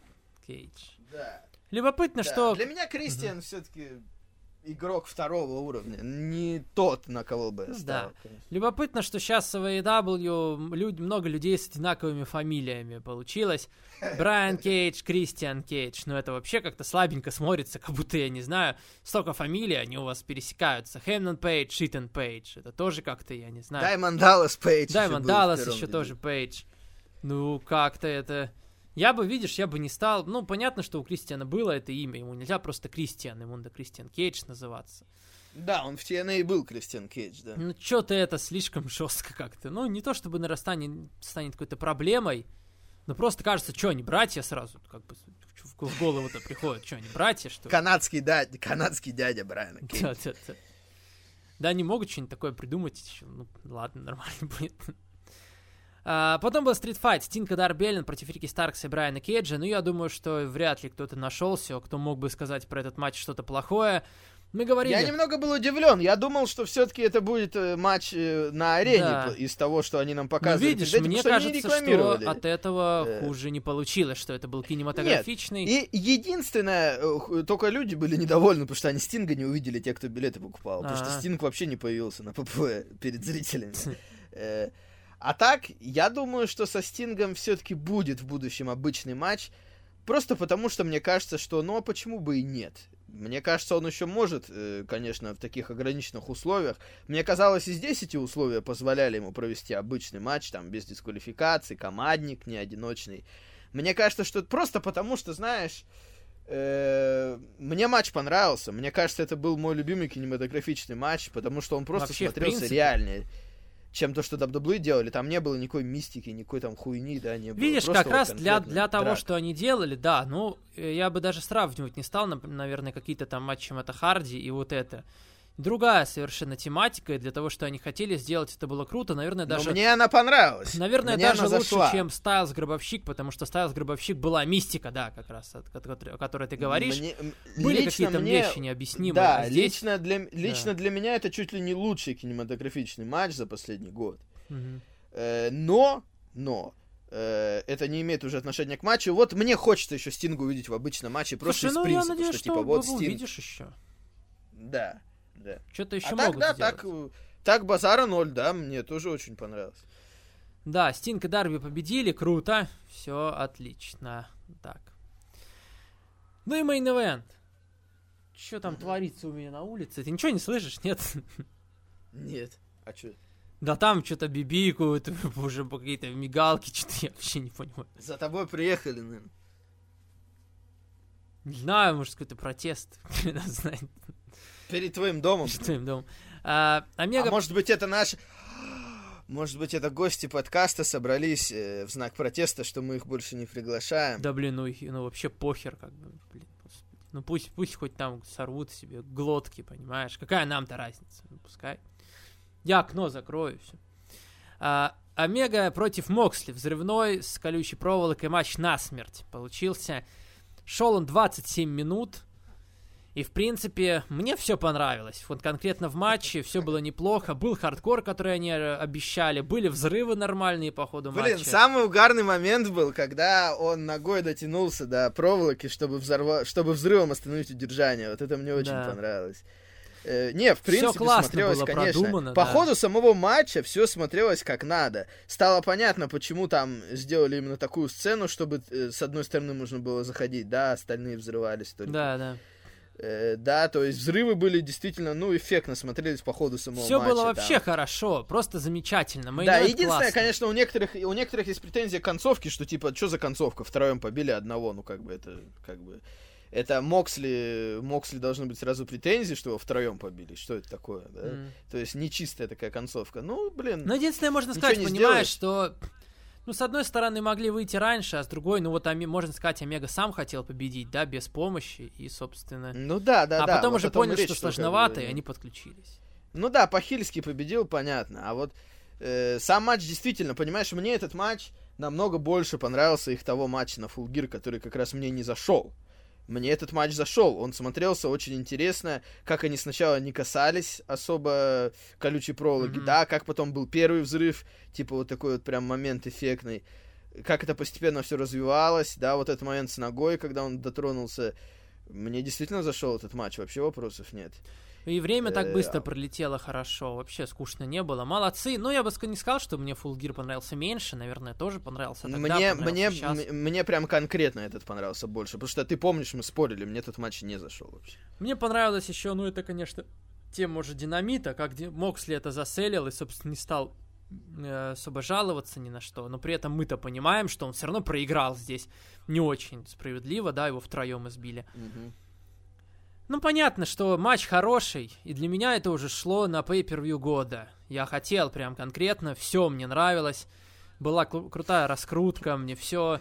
Кейдж. Да. Любопытно, Да, что... Для меня Кристиан все-таки игрок второго уровня, не тот, на кого бы я Ну ставил, да. конечно. Любопытно, что сейчас в AEW люд- много людей с одинаковыми фамилиями получилось. Брайан Кейдж, Кристиан Кейдж. Ну, это вообще как-то слабенько смотрится, как будто, я не знаю, столько фамилий, они у вас пересекаются. Хэмнон Пейдж, Шитон Пейдж. Это тоже как-то, я не знаю. Даймонд Даллас Пейдж. В Даллас еще тоже Пейдж. Ну, как-то это... Я бы, видишь, я бы не стал... Ну, понятно, что у Кристиана было это имя. Ему нельзя просто Кристиан, ему надо Кристиан Кейдж называться. Да, он в TNA был Кристиан Кейдж, да. Ну, что-то это слишком жестко как-то. Ну, не то чтобы наверное, станет, какой-то проблемой, но просто кажется, что они братья сразу, как бы в голову-то приходит, что они братья, что ли? Канадский, дядя, канадский дядя Брайана Кейджа. Да, да, да. Да, они могут что-нибудь такое придумать. Ну, ладно, нормально будет. А, потом был стритфайт Стинка Дарбеллин против Рики Старкса и Брайана Кейджа. Ну, я думаю, что вряд ли кто-то нашелся, кто мог бы сказать про этот матч что-то плохое. Мы говорили... Я немного был удивлен. Я думал, что все-таки это будет э, матч э, на арене Да. из того, что они нам Ну, показывали. видишь, перед этим, мне что кажется, что от этого Э. хуже не получилось, что это был кинематографичный. И единственное, э, только люди были недовольны, потому что они Стинга не увидели, те, кто билеты покупал. Потому что А. Стинг вообще не появился на ПП перед зрителями. А так, я думаю, что со Стингом все-таки будет в будущем обычный матч. Просто потому, что мне кажется, что ну а почему бы и нет? Мне кажется, он еще может, э, конечно, в таких ограниченных условиях. Мне казалось, и здесь эти условия позволяли ему провести обычный матч, там, без дисквалификации, командник, не одиночный. Мне кажется, что просто потому, что, знаешь, э, мне матч понравился. Мне кажется, это был мой любимый кинематографичный матч, потому что он просто Вообще, смотрелся принципе. реальнее, чем то, что WWE делали. Там не было никакой мистики, никакой там хуйни, да, не было. Видишь, Просто как вот раз для, для того, драка. что они делали, да, ну, э, я бы даже сравнивать не стал, наверное, какие-то там матчи Мэтта Харди и вот это. Другая совершенно тематика, и для того, что они хотели сделать, это было круто, наверное, Но даже... мне она понравилась. Наверное, Мне даже лучше, зашла. чем Стайлз Гробовщик, потому что Стайлз Гробовщик была мистика, да, как раз, о которой, о которой ты говоришь. Мне- Были какие-то мне- вещи необъяснимые. Да, а здесь... лично, для, лично для меня это чуть ли не лучший кинематографичный матч за последний год. Мгм. Э, но, но, э, это не имеет уже отношения к матчу. Вот мне хочется еще Стинга увидеть в обычном матче, просто Слушай, из ну я принципа, надеюсь, что, что, типа вот Стинг. увидишь еще. Да, да. Что-то еще а могут так, да, сделать. так, так базара ноль, да, мне тоже очень понравилось. Да, Стинг и Дарби победили, круто, все отлично. Так. Ну и мейн event. Что там творится у меня на улице? Ты ничего не слышишь, нет? Нет. А что? Да там что-то бибикают, уже какие-то мигалки, что-то я вообще не понимаю. За тобой приехали, наверное. Не знаю, может, какой-то протест. Знает, Перед твоим домом. что им дом. А, Омега... А может быть, это наш... Может быть, это гости подкаста собрались э, в знак протеста, что мы их больше не приглашаем. Да блин, ну, ну вообще похер, как бы, блин. Ну пусть, пусть хоть там сорвут себе глотки, понимаешь? Какая нам-то разница? Ну, пускай. Я окно закрою, все. Омега против Моксли. Взрывной с колючей проволокой матч насмерть получился. Шел он 27 минут. И, в принципе, мне все понравилось. Вот конкретно в матче все было неплохо. Был хардкор, который они э, обещали. Были взрывы нормальные по ходу Блин, матча. самый угарный момент был, когда он ногой дотянулся до проволоки, чтобы, взорва... чтобы взрывом остановить удержание. Вот это мне очень Да. понравилось. Э, не, в принципе, классно смотрелось, было конечно. По да. ходу самого матча все смотрелось как надо. Стало понятно, почему там сделали именно такую сцену, чтобы э, с одной стороны можно было заходить, да, остальные взрывались только. Да, да. Э, да, то есть взрывы были действительно, ну, эффектно смотрелись по ходу самого Все матча. было там. вообще хорошо, просто замечательно. Main Да, единственное, классный. конечно, у некоторых, у некоторых есть претензия к концовке, что типа, что за концовка? Втроем побили одного, ну как бы это, как бы, это Моксли, Моксли должны быть сразу претензии, что его втроем побили. Что это такое, да? М. То есть нечистая такая концовка. Ну, блин. Но единственное, можно сказать, понимаешь, сделаешь. что... Ну, с одной стороны, могли выйти раньше, а с другой, ну вот, Ами- можно сказать, Омега сам хотел победить, да, без помощи, и, собственно... Ну да, да, а да. потом вот уже речь, что бы, сложновато, и они подключились. Ну да, по-хильски победил, понятно. А вот э, сам матч действительно, понимаешь, мне этот матч намного больше понравился их того матча на Gear, который как раз мне не зашел. Мне этот матч зашел. Он смотрелся очень интересно, как они сначала не касались особо колючей проволоки, mm-hmm. да, как потом был первый взрыв, типа вот такой вот прям момент эффектный, как это постепенно все развивалось, да, вот этот момент с ногой, когда он дотронулся. Мне действительно зашел этот матч, вообще вопросов нет. И время так быстро пролетело хорошо, вообще скучно не было. Молодцы. Ну, я бы не сказал, что мне Full Gear понравился меньше, наверное, тоже понравился тогда, Мне, понравился мне, сейчас. мне прям конкретно этот понравился больше, потому что ты помнишь, мы спорили, мне этот матч не зашел вообще. Мне понравилось еще, ну, это, конечно, тема уже динамита, как Моксли это заселил и, собственно, не стал э, особо жаловаться ни на что, но при этом мы-то понимаем, что он все равно проиграл здесь не очень справедливо, да, его втроем избили. Мгм. Ну, понятно, что матч хороший, и для меня это уже шло на pay-per-view года. Я хотел прям конкретно, все мне нравилось. Была кру- крутая раскрутка, мне все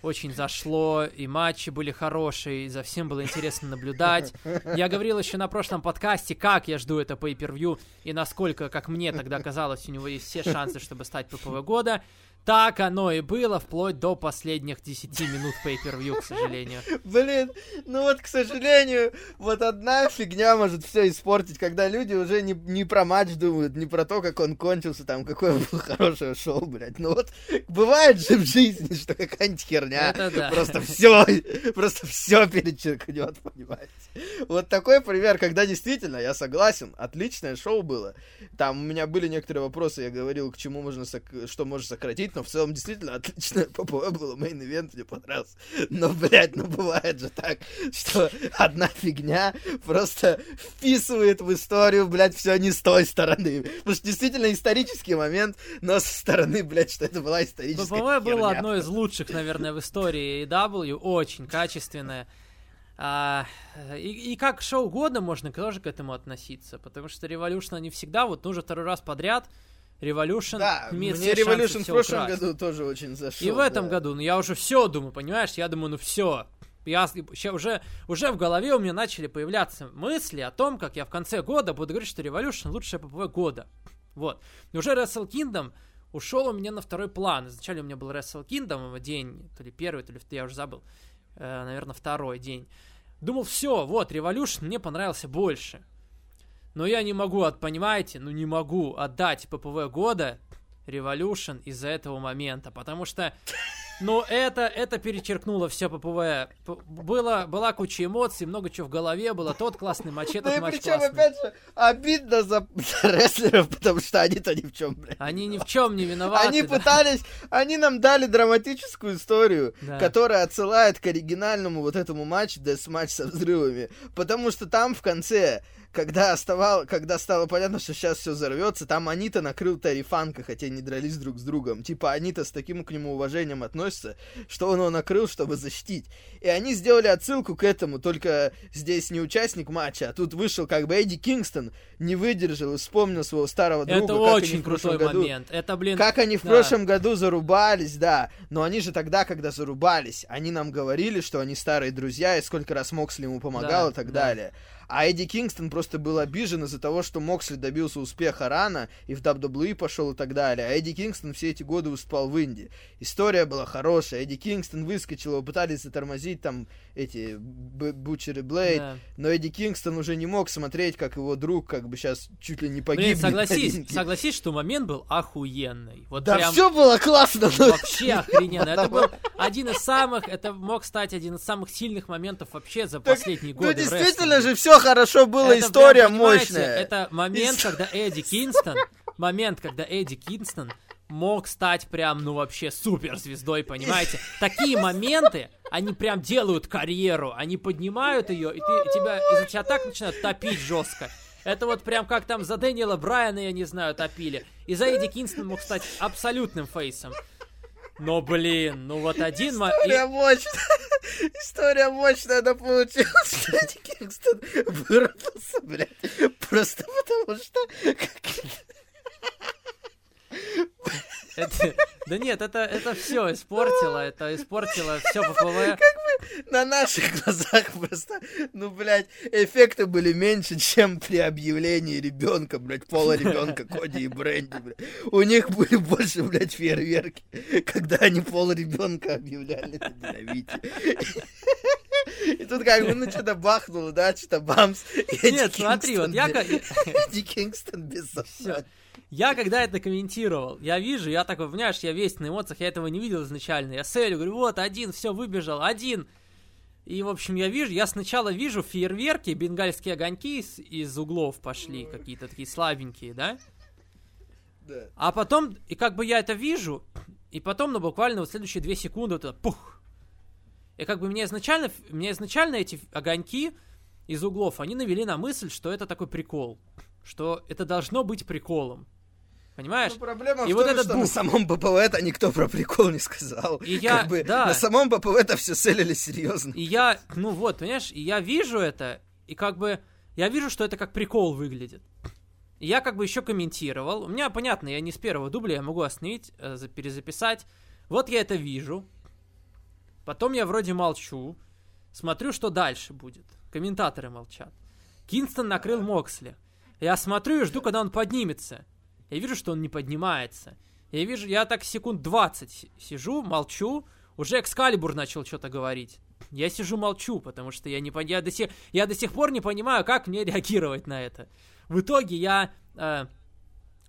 очень зашло, и матчи были хорошие, и за всем было интересно наблюдать. Я говорил еще на прошлом подкасте, как я жду это pay-per-view, и насколько, как мне тогда казалось, у него есть все шансы, чтобы стать ППВ года. Так оно и было, вплоть до последних 10 минут pay-per-view, к сожалению. Блин, ну вот, к сожалению, вот одна фигня может все испортить, когда люди уже не, не про матч думают, не про то, как он кончился, там, какое было хорошее шоу, блядь. Ну вот, бывает же в жизни, что какая-нибудь херня Это да. просто все, просто все перечеркнет, понимаете. Вот такой пример, когда действительно, я согласен, отличное шоу было. Там у меня были некоторые вопросы, я говорил, к чему можно, что можно сократить, но в целом действительно отличное ППВ было, main event мне понравился. Но, блядь, ну бывает же так, что одна фигня просто вписывает в историю, блядь, все не с той стороны. Потому что действительно исторический момент, но со стороны, блядь, что это была историческая ППВ было херня. одно из лучших, наверное, в истории AEW, очень качественное. А, и, и как шоу года можно тоже к этому относиться, потому что Revolution они всегда, вот ну, уже второй раз подряд, Revolution Да, имеет мне Revolution в прошлом украсть. году тоже очень зашел. И в этом да. году, ну я уже все думаю, понимаешь, я думаю, ну все. Я уже, уже в голове у меня начали появляться мысли о том, как я в конце года буду говорить, что Revolution лучшая ППВ года. Вот. И уже Wrestle Kingdom ушел у меня на второй план. Изначально у меня был Wrestle Kingdom день, то ли первый, то ли я уже забыл. Э, наверное, второй день. Думал, все, вот, Revolution мне понравился больше. Но я не могу, от, понимаете, ну не могу отдать ППВ года Revolution из-за этого момента, потому что, ну это, это перечеркнуло все ППВ. Было, была куча эмоций, много чего в голове было, тот классный матч, Ну этот и матч причем, классный. опять же, обидно за, за рестлеров, потому что они-то ни в чем, блядь. Они ни в чем не виноваты. Они да. пытались, они нам дали драматическую историю, Да. которая отсылает к оригинальному вот этому матчу, дес-матч со взрывами. Потому что там в конце, когда, оставал, когда стало понятно, что сейчас все взорвется, там Анита накрыл Терри Фанка, хотя не дрались друг с другом. Типа Анита с таким к нему уважением относится, что он его накрыл, чтобы защитить. И они сделали отсылку к этому, только здесь не участник матча, а тут вышел как бы Эдди Кингстон, не выдержал и вспомнил своего старого друга. Это очень крутой году- момент. Это, блин, как они в да. прошлом году зарубались, да. Но они же тогда, когда зарубались, они нам говорили, что они старые друзья, и сколько раз Моксли ему помогал Да, и так да. далее. А Эдди Кингстон просто был обижен из-за того, что Моксли добился успеха рано и в WWE пошел и так далее. А Эдди Кингстон все эти годы выступал в Индии. История была хорошая. Эдди Кингстон выскочил, его пытались затормозить там эти Б- Бутчер и Блейд. да. Но Эдди Кингстон уже не мог смотреть, как его друг как бы сейчас чуть ли не погиб. Блин, согласись, согласись, что момент был охуенный. Вот Да прям все было классно. но- вообще охрененно. Это был один из самых, это мог стать один из самых сильных моментов вообще за последние Ну, годы. в действительно же все хорошо было, Это история прям, мощная. Это момент, И- когда Эдди Кингстон, момент, когда Эдди Кингстон мог стать прям, ну вообще суперзвездой, понимаете? Такие моменты, они прям делают карьеру, они поднимают ее, и ты, тебя, и тебя так начинают топить жестко. Это вот прям как там за Дэниела Брайана, я не знаю, топили. И за Эдди Кингстон мог стать абсолютным фейсом. Но, блин, ну вот один... мо- История мощная. История мощная, она получилась, что Кингстон вырвался, блядь. Просто потому что... это- да нет, это, это все испортило, это испортило все ППВ. На наших глазах просто, ну, блядь, эффекты были меньше, чем при объявлении ребенка, блядь, пола ребенка Коди и Бренди, блядь. У них были больше, блядь, фейерверки, когда они пол ребенка объявляли на динамите. И тут как бы, ну, что-то бахнуло, да, что-то бамс. Нет, смотри, вот я... Эдди Кингстон без Всё. Я когда это комментировал, я вижу, я такой, понимаешь, я весь на эмоциях, я этого не видел изначально. Я селю, говорю, вот, один, все, выбежал, один. И, в общем, я вижу, я сначала вижу фейерверки, бенгальские огоньки из, из углов пошли, какие-то такие слабенькие, да? Да. А потом, и как бы я это вижу, и потом, ну, буквально вот следующие две секунды, вот это пух. И как бы мне изначально, мне изначально эти огоньки из углов, они навели на мысль, что это такой прикол. Что это должно быть приколом. Понимаешь? Ну, проблема И в вот том, этот что на бух. самом ППВ-то никто про прикол не сказал. И я- Как бы да. На самом ППВ-то все селили серьезно. И я, ну вот, понимаешь, и я вижу это, и как бы, я вижу, что это как прикол выглядит. И я как бы еще комментировал. У меня, понятно, я не с первого дубля, я могу остановить, э, за- перезаписать. Вот я это вижу. Потом я вроде молчу. Смотрю, что дальше будет. Комментаторы молчат. Кинстон накрыл Моксли. Я смотрю и жду, когда он поднимется. Я вижу, что он не поднимается. Я вижу, я так секунд 20 си- сижу, молчу. Уже Экскалибур начал что-то говорить. Я сижу, молчу, потому что я, не, я, до сих, я до сих пор не понимаю, как мне реагировать на это. В итоге я э,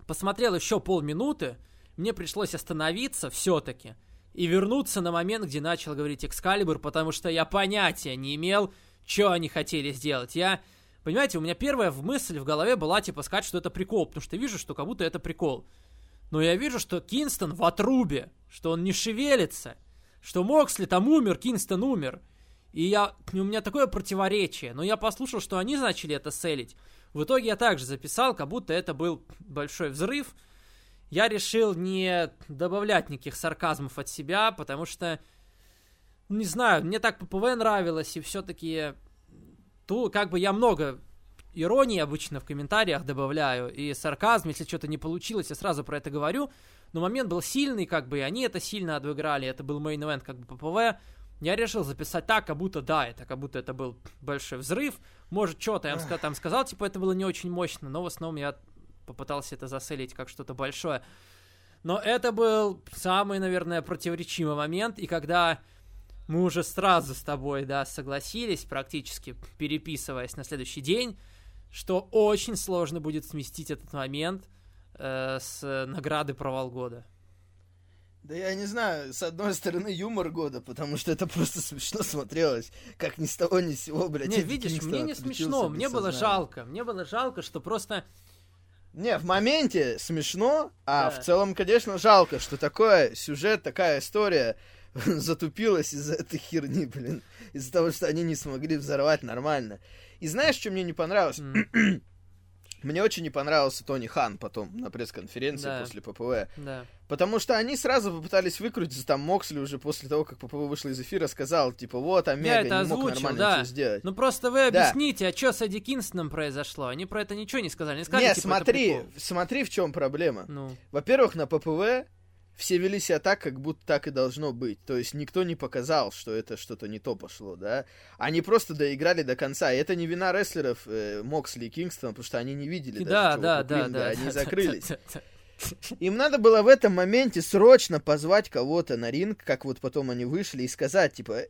посмотрел еще полминуты, мне пришлось остановиться все-таки и вернуться на момент, где начал говорить Экскалибур, потому что я понятия не имел, что они хотели сделать. Я, понимаете, у меня первая мысль в голове была, типа, сказать, что это прикол, потому что вижу, что как будто это прикол. Но я вижу, что Кинстон в отрубе, что он не шевелится, что Моксли там умер, Кинстон умер. И я, у меня такое противоречие. Но я послушал, что они начали это селить. В итоге я также записал, как будто это был большой взрыв. Я решил не добавлять никаких сарказмов от себя, потому что, ну, не знаю, мне так ППВ нравилось, и все-таки, ту, как бы я много иронии обычно в комментариях добавляю, и сарказм, если что-то не получилось, я сразу про это говорю, но момент был сильный, как бы, и они это сильно отыграли, это был main event, как бы, ППВ, я решил записать так, как будто, да, это как будто это был большой взрыв, может, что-то я ска- там сказал, типа, это было не очень мощно, но в основном я попытался это заселить как что-то большое. Но это был самый, наверное, противоречивый момент, и когда мы уже сразу с тобой, да, согласились, практически переписываясь на следующий день, что очень сложно будет сместить этот момент э, с награды провал года. Да я не знаю, с одной стороны юмор года, потому что это просто смешно смотрелось, как ни с того ни с сего, блядь. не, видишь, мне не смешно, мне было сознания. жалко, мне было жалко, что просто Не, в моменте смешно, а Да. в целом, конечно, жалко, что такое сюжет, такая история затупилась из-за этой херни, блин. Из-за того, что они не смогли взорвать нормально. И знаешь, что мне не понравилось? м, Мне очень не понравился Тони Хан потом на пресс-конференции Да. после ППВ. да. Потому что они сразу попытались выкрутиться, там Моксли уже после того, как ППВ вышла из эфира, сказал, типа, вот, Омега это не мог озвучил, нормально да. ничего сделать. Ну просто вы Да. объясните, а что с Эдди Кинстоном произошло? Они про это ничего не сказали. Не сказали, Не, типа, смотри, смотри, в чем проблема. Ну, Во-первых, на ППВ все вели себя так, как будто так и должно быть. То есть никто не показал, что это что-то не то пошло, да. Они просто доиграли до конца. И это не вина рестлеров э, Моксли и Кингстона, потому что они не видели да, даже да, да, да. они да, закрылись. да, да. Им надо было в этом моменте срочно позвать кого-то на ринг, как вот потом они вышли, и сказать, типа, «Э,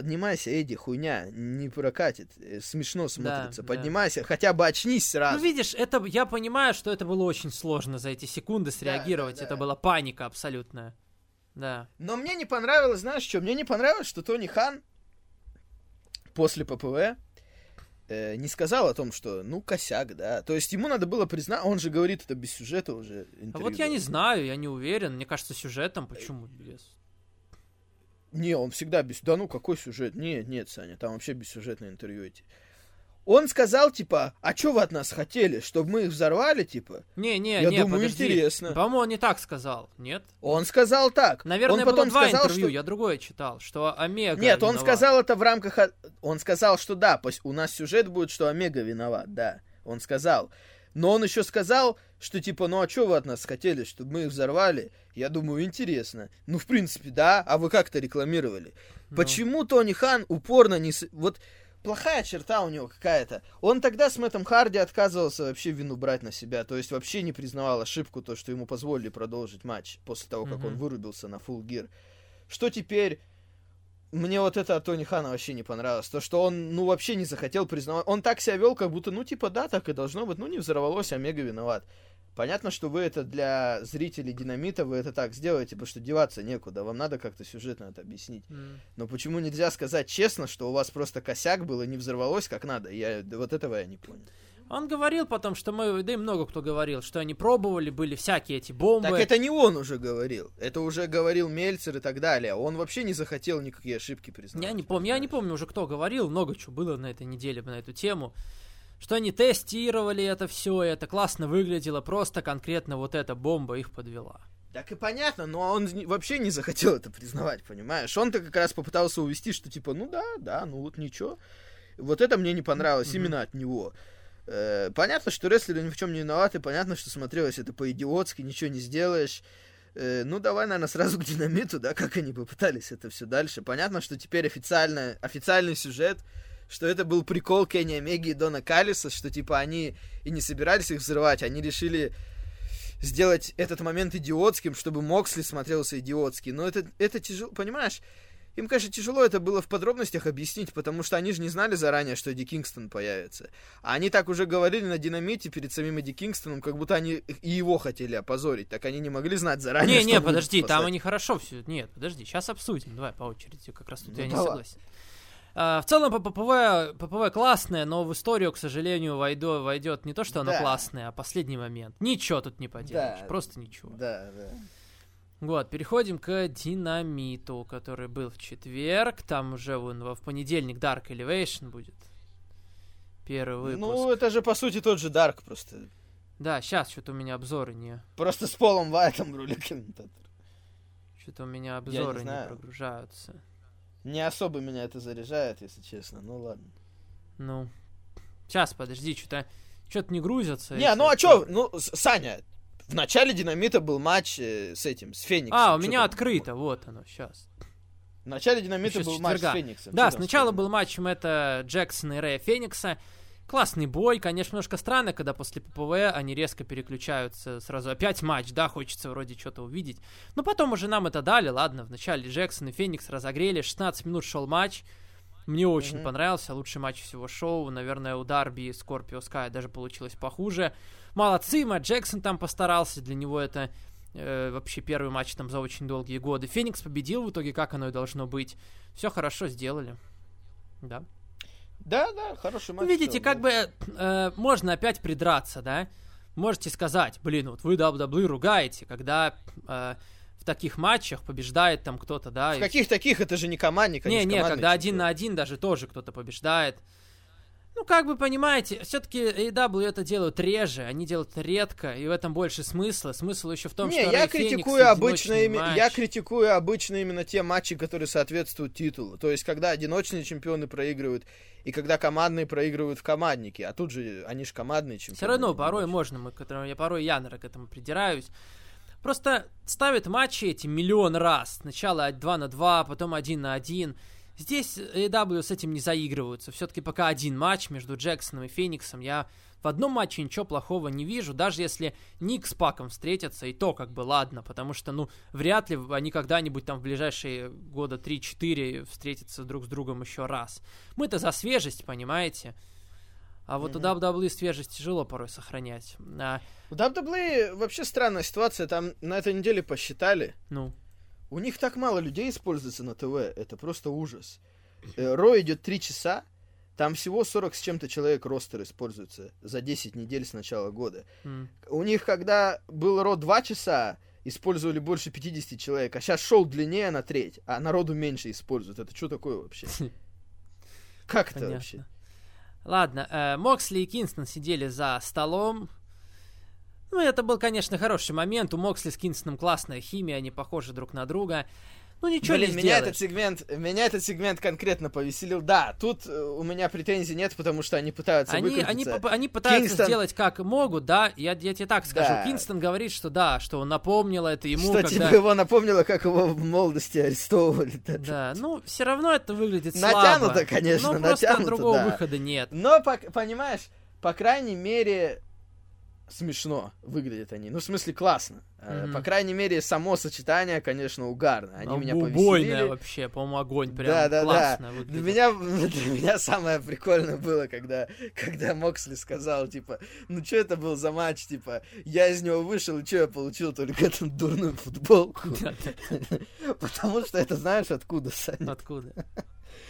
поднимайся, Эдди, хуйня, не прокатит, э, смешно смотрится, да. поднимайся, хотя бы очнись Ну, сразу. видишь, это я понимаю, что это было очень сложно за эти секунды среагировать. да, да. Это была паника абсолютная. Да. Но мне не понравилось, знаешь что? Мне не понравилось, что Тони Хан после ППВ э, не сказал о том, что, ну, косяк, да. То есть ему надо было признать, он же говорит это без сюжета уже. А интервью вот я не знаю, я не уверен. Мне кажется, сюжетом почему без. Не, он всегда без... Да ну, какой сюжет? Нет, нет, Саня, там вообще бессюжетное интервью эти. Он сказал, типа, а что вы от нас хотели? Чтобы мы их взорвали, типа? Не, не, Я не, думаю, подожди. интересно. По-моему, он не так сказал, нет? Он сказал так. Наверное, он потом было два сказал, интервью, что... я другое читал, что Омега Нет, он виноват. сказал это в рамках... Он сказал, что да, у нас сюжет будет, что Омега виноват, да. Он сказал. Но он еще сказал, что типа, ну а что вы от нас хотели, чтобы мы их взорвали? Я думаю, интересно. Ну, в принципе, да, а вы как-то рекламировали. Ну. Почему Тони Хан упорно не... с- Вот плохая черта у него какая-то. Он тогда с Мэттом Харди отказывался вообще вину брать на себя. То есть вообще не признавал ошибку, то, что ему позволили продолжить матч после того, как он Мгм. вырубился на Full Gear. Что теперь? Мне вот это от Тони Хана вообще не понравилось. То, что он, ну, вообще не захотел признавать. Он так себя вел, как будто, ну, типа, да, так и должно быть. Ну, не взорвалось, Омега виноват. Понятно, что вы это для зрителей динамита, вы это так сделаете, потому что деваться некуда. Вам надо как-то сюжетно это объяснить. М. Но почему нельзя сказать честно, что у вас просто косяк был и не взорвалось как надо? Я вот этого я не понял. Он говорил потом, что мы, да и много кто говорил, что они пробовали, были всякие эти бомбы. Так это не он уже говорил. Это уже говорил Мельцер и так далее. Он вообще не захотел никакие ошибки признавать. Я не помню, я не помню уже, кто говорил, много чего было на этой неделе на эту тему. Что они тестировали это все, это классно выглядело, просто конкретно вот эта бомба их подвела. Так и понятно, но он вообще не захотел это признавать, понимаешь? Он-то как раз попытался увести, что типа, ну да, да, ну вот ничего. Вот это мне не понравилось Мгм. именно от него. Э, понятно, что рестлеры ни в чем не виноваты, понятно, что смотрелось это по-идиотски, ничего не сделаешь. Э, ну, давай, наверное, сразу к динамиту, да, как они попытались это все дальше. Понятно, что теперь официально, официальный сюжет, что это был прикол Кенни Омеги и Дона Калиса, что типа они и не собирались их взрывать, они решили сделать этот момент идиотским, чтобы Моксли смотрелся идиотски. Но это, это тяжело, понимаешь? Им, конечно, тяжело это было в подробностях объяснить, потому что они же не знали заранее, что Эдди Кингстон появится. А они так уже говорили на динамите перед самим Эдди Кингстоном, как будто они и его хотели опозорить. Так они не могли знать заранее, Не, что не, подожди, там они хорошо все. Нет, подожди, сейчас обсудим. Давай по очереди, как раз тут Ну, я не давай. согласен. А, в целом ППВ, ППВ классное, но в историю, к сожалению, войдет, войдет не то, что оно Да. классное, а последний момент. Ничего тут не поделаешь, Да. просто ничего. Да, да. Вот, переходим к Динамиту, который был в четверг. Там уже вон, во- в понедельник Dark Elevation будет. Первый выпуск. Ну, это же, по сути, тот же Дарк, просто... Да, сейчас что-то у меня обзоры не... Просто с Полом Вайтом в роли комментатора. Что-то у меня обзоры не, знаю. прогружаются. Не особо меня это заряжает, если честно. Ну, ладно. Ну, сейчас, подожди, что-то что-то не грузятся. Не, ну а чё, ну, Саня, в начале Динамита был матч э, с этим, с Фениксом. А, у меня открыто, вот оно, сейчас. В начале Динамита Ещё с был матч с. Фениксом. Да, там сначала был матч Мэтта Джексона и Рэя Феникса. Классный бой, конечно, немножко странно, когда после ППВ они резко переключаются сразу. Опять матч, да, хочется вроде что-то увидеть. Но потом уже нам это дали, ладно, вначале Джексон и Феникс разогрели, 16 минут шел матч. Мне очень Мгм. понравился, лучший матч всего шоу. Наверное, у Дарби и Скорпио Скай даже получилось похуже. Молодцы, Мэтт Джексон там постарался, для него это э, вообще первый матч там за очень долгие годы. Феникс победил в итоге, как оно и должно быть. Все хорошо сделали. Да. Да, да, хороший матч. Видите, как бы э, можно опять придраться, да? Можете сказать, блин, вот вы WWE ругаете, когда э, в таких матчах побеждает там кто-то, да? В и- каких таких, это же не командник, они не, не, командные когда один на один даже тоже кто-то побеждает. Ну, как бы понимаете, все-таки AEW это делают реже, они делают редко, и в этом больше смысла. Смысл еще в том, не, что я Рэй Феникс критикую обычно одиночный ими- матч. я критикую обычно именно те матчи, которые соответствуют титулу. То есть, когда одиночные чемпионы проигрывают, и когда командные проигрывают в команднике. А тут же они же командные чемпионы. Все равно не порой одиночные. можно, мы к этому, я порой яноро к этому придираюсь. Просто ставят матчи эти миллион раз. Сначала 2 на 2, потом 1 на 1. Здесь AEW с этим не заигрываются. Все-таки пока один матч между Джексоном и Фениксом. Я в одном матче ничего плохого не вижу. Даже если Ник с Паком встретятся, и то как бы ладно. Потому что, ну, вряд ли они когда-нибудь там в ближайшие года 3-4 встретятся друг с другом еще раз. Мы-то за свежесть, понимаете? А вот у Мгм. WWE свежесть тяжело порой сохранять. А, В WWE вообще странная ситуация. Там на этой неделе посчитали. ну, У них так мало людей используется на ТВ. Это просто ужас. Э, Ро идет 3 часа. Там всего 40 с чем-то человек ростер используется за 10 недель с начала года. У них, когда был Ро 2 часа, использовали больше 50 человек, а сейчас шоу длиннее на треть, а народу меньше используют. Это что такое вообще? Как это вообще? Ладно, э, Моксли и Кингстон сидели за столом. Ну, это был, конечно, хороший момент. У Моксли с Кингстоном классная химия, они похожи друг на друга. Ну, ничего Блин, не меня сделаешь. этот сегмент, меня этот сегмент конкретно повеселил. Да, тут э, у меня претензий нет, потому что они пытаются Они, они, выкрутиться. поп- они пытаются Кингстон- сделать как могут, да. Я, я тебе так скажу. Да. Кингстон говорит, что да, что он напомнил это ему, что когда... типа его напомнило, как его в молодости арестовывали. Да. Да, ну, все равно это выглядит Натянуто, слабо. конечно, Ну, просто натянуто, другого да. выхода нет. Но, пок- понимаешь, по крайней мере, смешно выглядят они. Ну, в смысле, классно. Мгм. По крайней мере, само сочетание, конечно, угарно. Они Ну, меня повеселили. вообще, по-моему, огонь. Прям Да, да, да. классно Для выглядит. меня, для меня самое прикольное было, когда, когда Моксли сказал, типа, ну что это был за матч, типа, я из него вышел, и что я получил, только эту дурную футболку. Потому что это знаешь откуда, Саня? Откуда?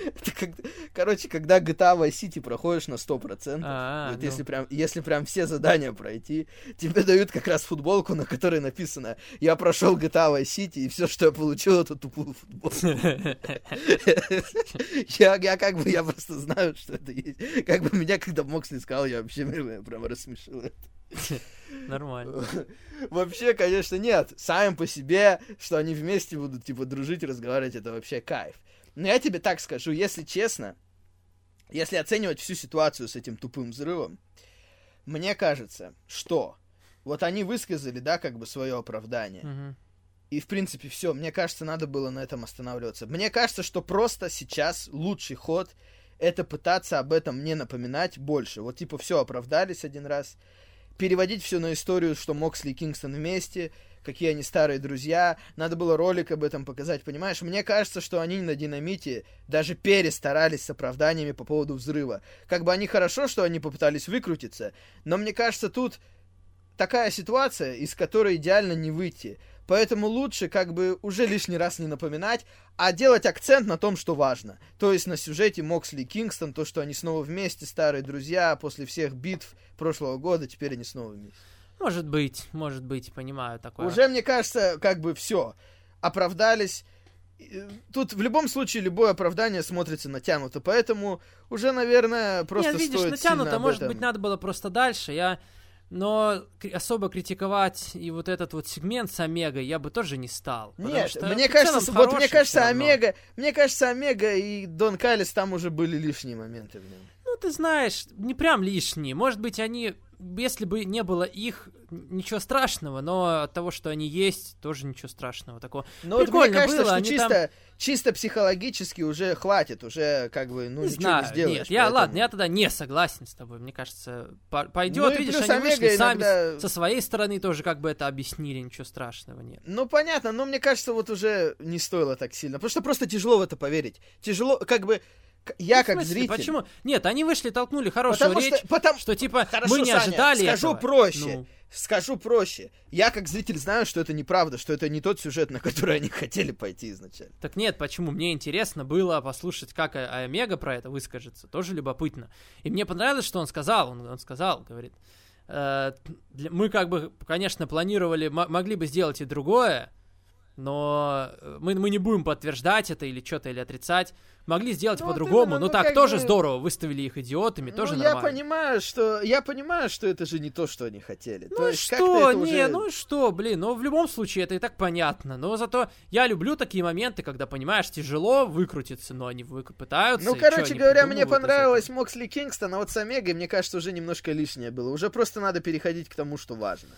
Это как- короче, когда GTA Vice City проходишь на 100%, А, вот ну. если прям, если прям все задания пройти, тебе дают как раз футболку, на которой написано «Я прошел GTA Vice City, и все, что я получил, это тупую футболку». Я, я как бы, я просто знаю, что это есть. Как бы меня, когда Моксли сказал, я вообще меня прям рассмешил. Нормально. Вообще, конечно, нет. Сами по себе, что они вместе будут, типа, дружить, разговаривать, это вообще кайф. Но я тебе так скажу, если честно, если оценивать всю ситуацию с этим тупым взрывом, мне кажется, что вот они высказали, да, как бы свое оправдание. И, в принципе, все. Мне кажется, надо было на этом останавливаться. Мне кажется, что просто сейчас лучший ход это пытаться об этом не напоминать больше. Вот, типа, все оправдались один раз. Переводить все на историю, что Моксли и Кингстон вместе, какие они старые друзья. Надо было ролик об этом показать, понимаешь? Мне кажется, что они на динамите даже перестарались с оправданиями по поводу взрыва. Как бы они хорошо, что они попытались выкрутиться, но мне кажется, тут такая ситуация, из которой идеально не выйти. Поэтому лучше как бы уже лишний раз не напоминать, а делать акцент на том, что важно. То есть на сюжете Моксли и Кингстон, то, что они снова вместе, старые друзья, после всех битв прошлого года, теперь они снова вместе. Может быть, может быть, понимаю такое. Уже, мне кажется, как бы все. Оправдались. И, Тут в любом случае любое оправдание смотрится натянуто, поэтому уже, наверное, просто Нет, видишь, стоит натянуто, об может этом- быть, надо было просто дальше. Я... Но особо критиковать и вот этот вот сегмент с Омегой я бы тоже не стал. Нет, что мне в кажется, вот мне кажется. Омега, мне кажется, Омега и Дон Калис там уже были лишние моменты в нем. Ну, ты знаешь, не прям лишние. Может быть, они, если бы не было их, ничего страшного, но от того, что они есть, тоже ничего страшного такого. Но вот мне кажется, было, что чисто, чисто психологически уже хватит, уже как бы, ну не ничего знаю, не сделаешь. нет, я, поэтому- ладно, я тогда не согласен с тобой. Мне кажется, по- пойдет, Ну видишь, они вышли сами иногда- с- со своей стороны тоже как бы это объяснили, ничего страшного нет. Ну, понятно, но мне кажется, вот уже не стоило так сильно. Потому что просто тяжело в это поверить. Тяжело, как бы, я Ну, как смысле, зритель... Почему? Нет, они вышли, толкнули хорошую Потому речь, что, потому, что типа Хорошо, мы не Саня, ожидали скажу этого. проще. Ну, Скажу проще. Я как зритель знаю, что это неправда, что это не тот сюжет, на который они хотели пойти изначально. так нет, почему? Мне интересно было послушать, как А- Омега про это выскажется. Тоже любопытно. И мне понравилось, что он сказал. Он, он сказал, говорит, «Э, мы как бы, конечно, планировали, могли бы сделать и другое, но э, мы, мы не будем подтверждать это или что-то, или отрицать. Могли сделать Ну, вот по-другому. именно, ну ну, так тоже бы- здорово. Выставили их идиотами, тоже ну, я нормально. понимаю, что я понимаю, что это же не то, что они хотели. Ну То и есть что, не, уже- ну и что, блин, ну в любом случае это и так понятно. Но зато я люблю такие моменты, когда, понимаешь, тяжело выкрутиться, но они вык- пытаются. Ну, короче чё, говоря, мне понравилось. Моксли Кингстон, а вот с Омегой, мне кажется, уже немножко лишнее было. Уже просто надо переходить к тому, что важно.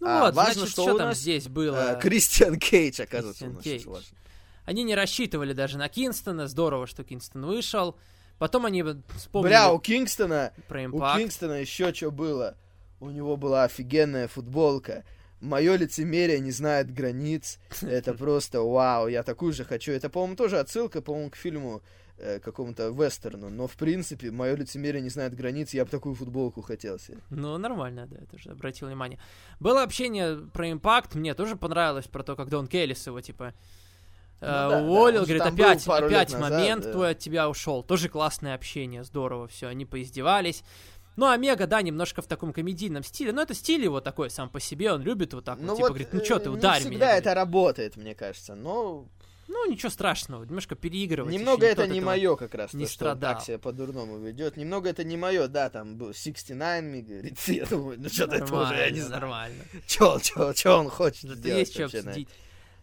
Ну А, вот, важно, значит, что что у там нас, здесь было? Э, Кристиан Кейдж, оказывается, Кристиан у нас Кейдж. очень важно. Они не рассчитывали даже на Кингстона, здорово, что Кингстон вышел. Потом они вспомнили Бля, у Кингстона, про у. Кингстона еще что было. У него была офигенная футболка. Мое лицемерие не знает границ. Это просто вау, я такую же хочу. Это, по-моему, тоже отсылка, по-моему, к фильму э, какому-то вестерну. Но, в принципе, мое лицемерие не знает границ. Я бы такую футболку хотел себе. Ну, нормально, да, я тоже обратил внимание. Было общение про импакт, мне тоже понравилось, про то, как Дон Келлис его, типа, э, Ну да, да, уволил, же говорит, опять, опять назад, момент да. твой от тебя ушел. Тоже классное общение, здорово, все, они поиздевались. Ну, Омега, да, немножко в таком комедийном стиле, но это стиль его такой сам по себе, он любит вот так вот, типа, говорит, ну что ты, э, ударь не меня. всегда говорит. это работает, мне кажется. Но Ну, ничего страшного, немножко переигрывать. немного это не мое как раз, не то, что он так страдал. себя по-дурному ведет. Немного это не мое, да, там был 69 ми, говорит, я думаю, ну что-то это уже, я не знаю. нормально. Чё, чё, чё он хочет сделать есть что обсудить.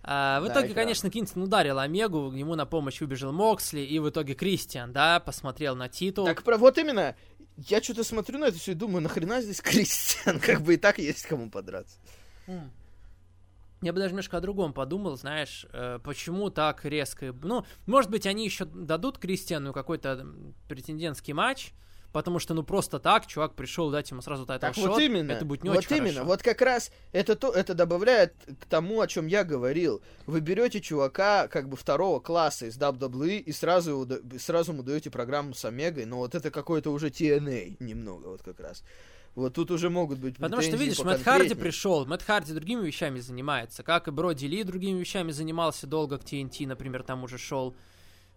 А, в Да, итоге, экран. конечно, Кингстон ударил Омегу, к нему на помощь выбежал Моксли, и в итоге Кристиан, да, посмотрел на титул. Так про вот именно, я что-то смотрю на это все и думаю, нахрена здесь Кристиан? Как бы и так есть кому подраться. М. Я бы даже немножко о другом подумал, знаешь, э, почему так резко... Ну, может быть, они еще дадут Кристиану какой-то претендентский матч, Потому что, ну, просто так чувак пришел дать ему сразу title Так shot, вот именно. это будет не вот очень именно. хорошо. Вот как раз это, то, это добавляет к тому, о чем я говорил. Вы берете чувака как бы второго класса из WWE и сразу, его сразу ему даете программу с Омегой, но вот это какой-то уже TNA немного вот как раз. Вот тут уже могут быть Потому что, видишь, Мэтт Харди пришел, Мэтт Харди другими вещами занимается, как и Броди Ли другими вещами занимался долго к TNT, например, там уже шел.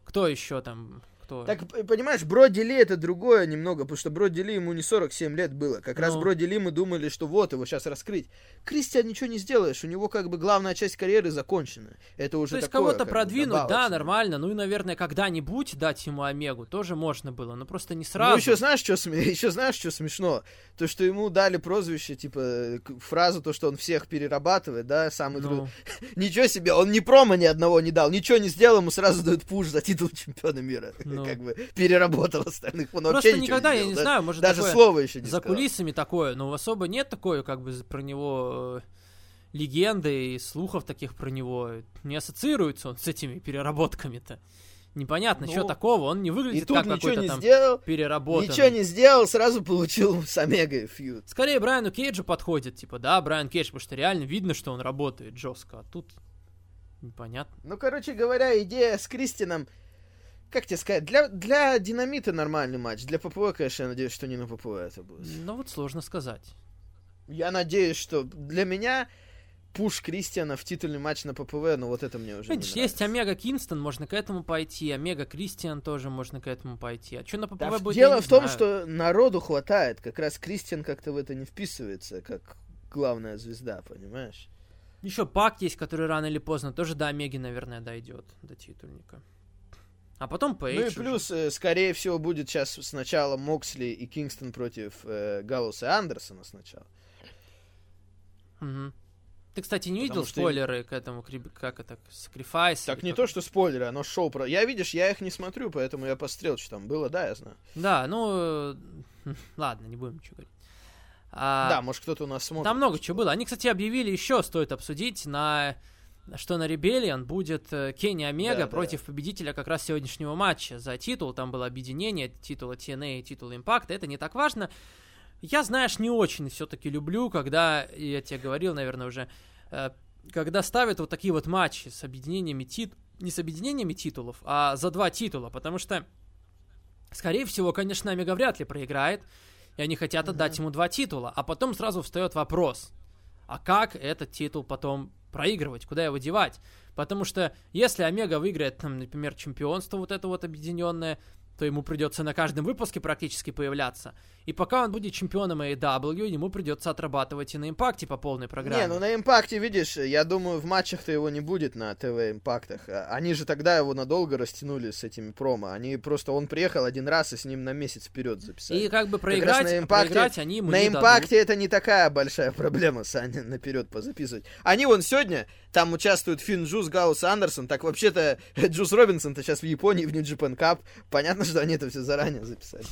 Кто еще там? Кто? Так, понимаешь, Броди Ли это другое немного, потому что Броди Ли ему не 47 лет было. Как раз Ну. Броди Ли мы думали, что вот его сейчас раскрыть. Кристиан ничего не сделаешь, у него как бы главная часть карьеры закончена. Это уже То есть кого-то как бы, продвинуть, да, нормально. Ну и, наверное, когда-нибудь дать ему Омегу тоже можно было, но просто не сразу. Ну, еще знаешь, что сме... еще знаешь, что смешно? То, что ему дали прозвище, типа, фразу, то, что он всех перерабатывает, да, самый Ну. Ничего себе, он ни промо ни одного не дал, ничего не сделал, ему сразу дают пуш за титул чемпиона мира. Ну. Как бы переработал остальных. Он вообще Просто ничего никогда, я сделал, не да- знаю, может, Даже такое слова еще не за сказал. кулисами такое, но особо нет такой, как бы, про него э, легенды и слухов таких про него. Не ассоциируется он с этими переработками-то. Непонятно, Ну, что такого, он не И выглядит тут как какой-то не там сделал, переработанный. ничего не сделал, сразу получил с Омегой фьюд. Скорее Брайану Кейджу подходит, типа, да, Брайан Кейдж, потому что реально видно, что он работает жестко, а тут непонятно. Ну, короче говоря, идея с Кристином, как тебе сказать, для, для динамита нормальный матч. Для ППВ, конечно, я надеюсь, что не на ППВ это будет. Ну вот сложно сказать. Я надеюсь, что для меня пуш Кристиана в титульный матч на ППВ, но вот это мне уже Видишь, есть. Омега Кингстон, можно к этому пойти, Омега Кристиан тоже можно к этому пойти. А что на ППВ Да, будет, дело в том, знаю. что народу хватает. Как раз Кристиан как-то в это не вписывается, как главная звезда, понимаешь? Еще Пак есть, который рано или поздно тоже до Омеги, наверное, дойдет, до титульника. А потом Пейдж. ну и уже. плюс, э, скорее всего, будет сейчас сначала Моксли и Кингстон против э, Галлуса и Андерсона сначала. Мгм. Ты, кстати, не Потому видел что- спойлеры к этому, к реб- как это, Sacrifice? Так не как то, что спойлеры, оно шоу про... Я, видишь, я их не смотрю, поэтому я пострел, что там было, да, я знаю. Да, ну, ладно, не будем ничего говорить. А, да, может, кто-то у нас смотрит. Там много чего было. Они, кстати, объявили еще, стоит обсудить, на что на Ребелион будет э, Кенни Омега Да, да. против победителя как раз сегодняшнего матча за титул. Там было объединение титула TNA и титула Impact. Это не так важно. Я, знаешь, не очень все-таки люблю, когда, я тебе говорил, наверное, уже, э, когда ставят вот такие вот матчи с объединениями титулов, не с объединениями титулов, а за два титула, потому что, скорее всего, конечно, Омега вряд ли проиграет, и они хотят отдать ему два титула, а потом сразу встает вопрос, а как этот титул потом проигрывать, куда его девать? Потому что если Омега выиграет, там, например, чемпионство вот это вот объединенное, то ему придется на каждом выпуске практически появляться. И пока он будет чемпионом AEW, ему придется отрабатывать и на импакте по полной программе. Не, ну на импакте, видишь, я думаю, в матчах-то его не будет на ТВ импактах. А, Они же тогда его надолго растянули с этими промо. Они просто, он приехал один раз и с ним на месяц вперед записали. И как бы проиграть, на а импакте- проиграть они ему на не импакте это не такая большая проблема, Саня, наперед позаписывать. Они вон сегодня, там участвуют Финн Джуз, Гаус Андерсон, так вообще-то Джуз Робинсон-то сейчас в Японии, в Нью-Джапан Кап. Понятно, что они это все заранее записали.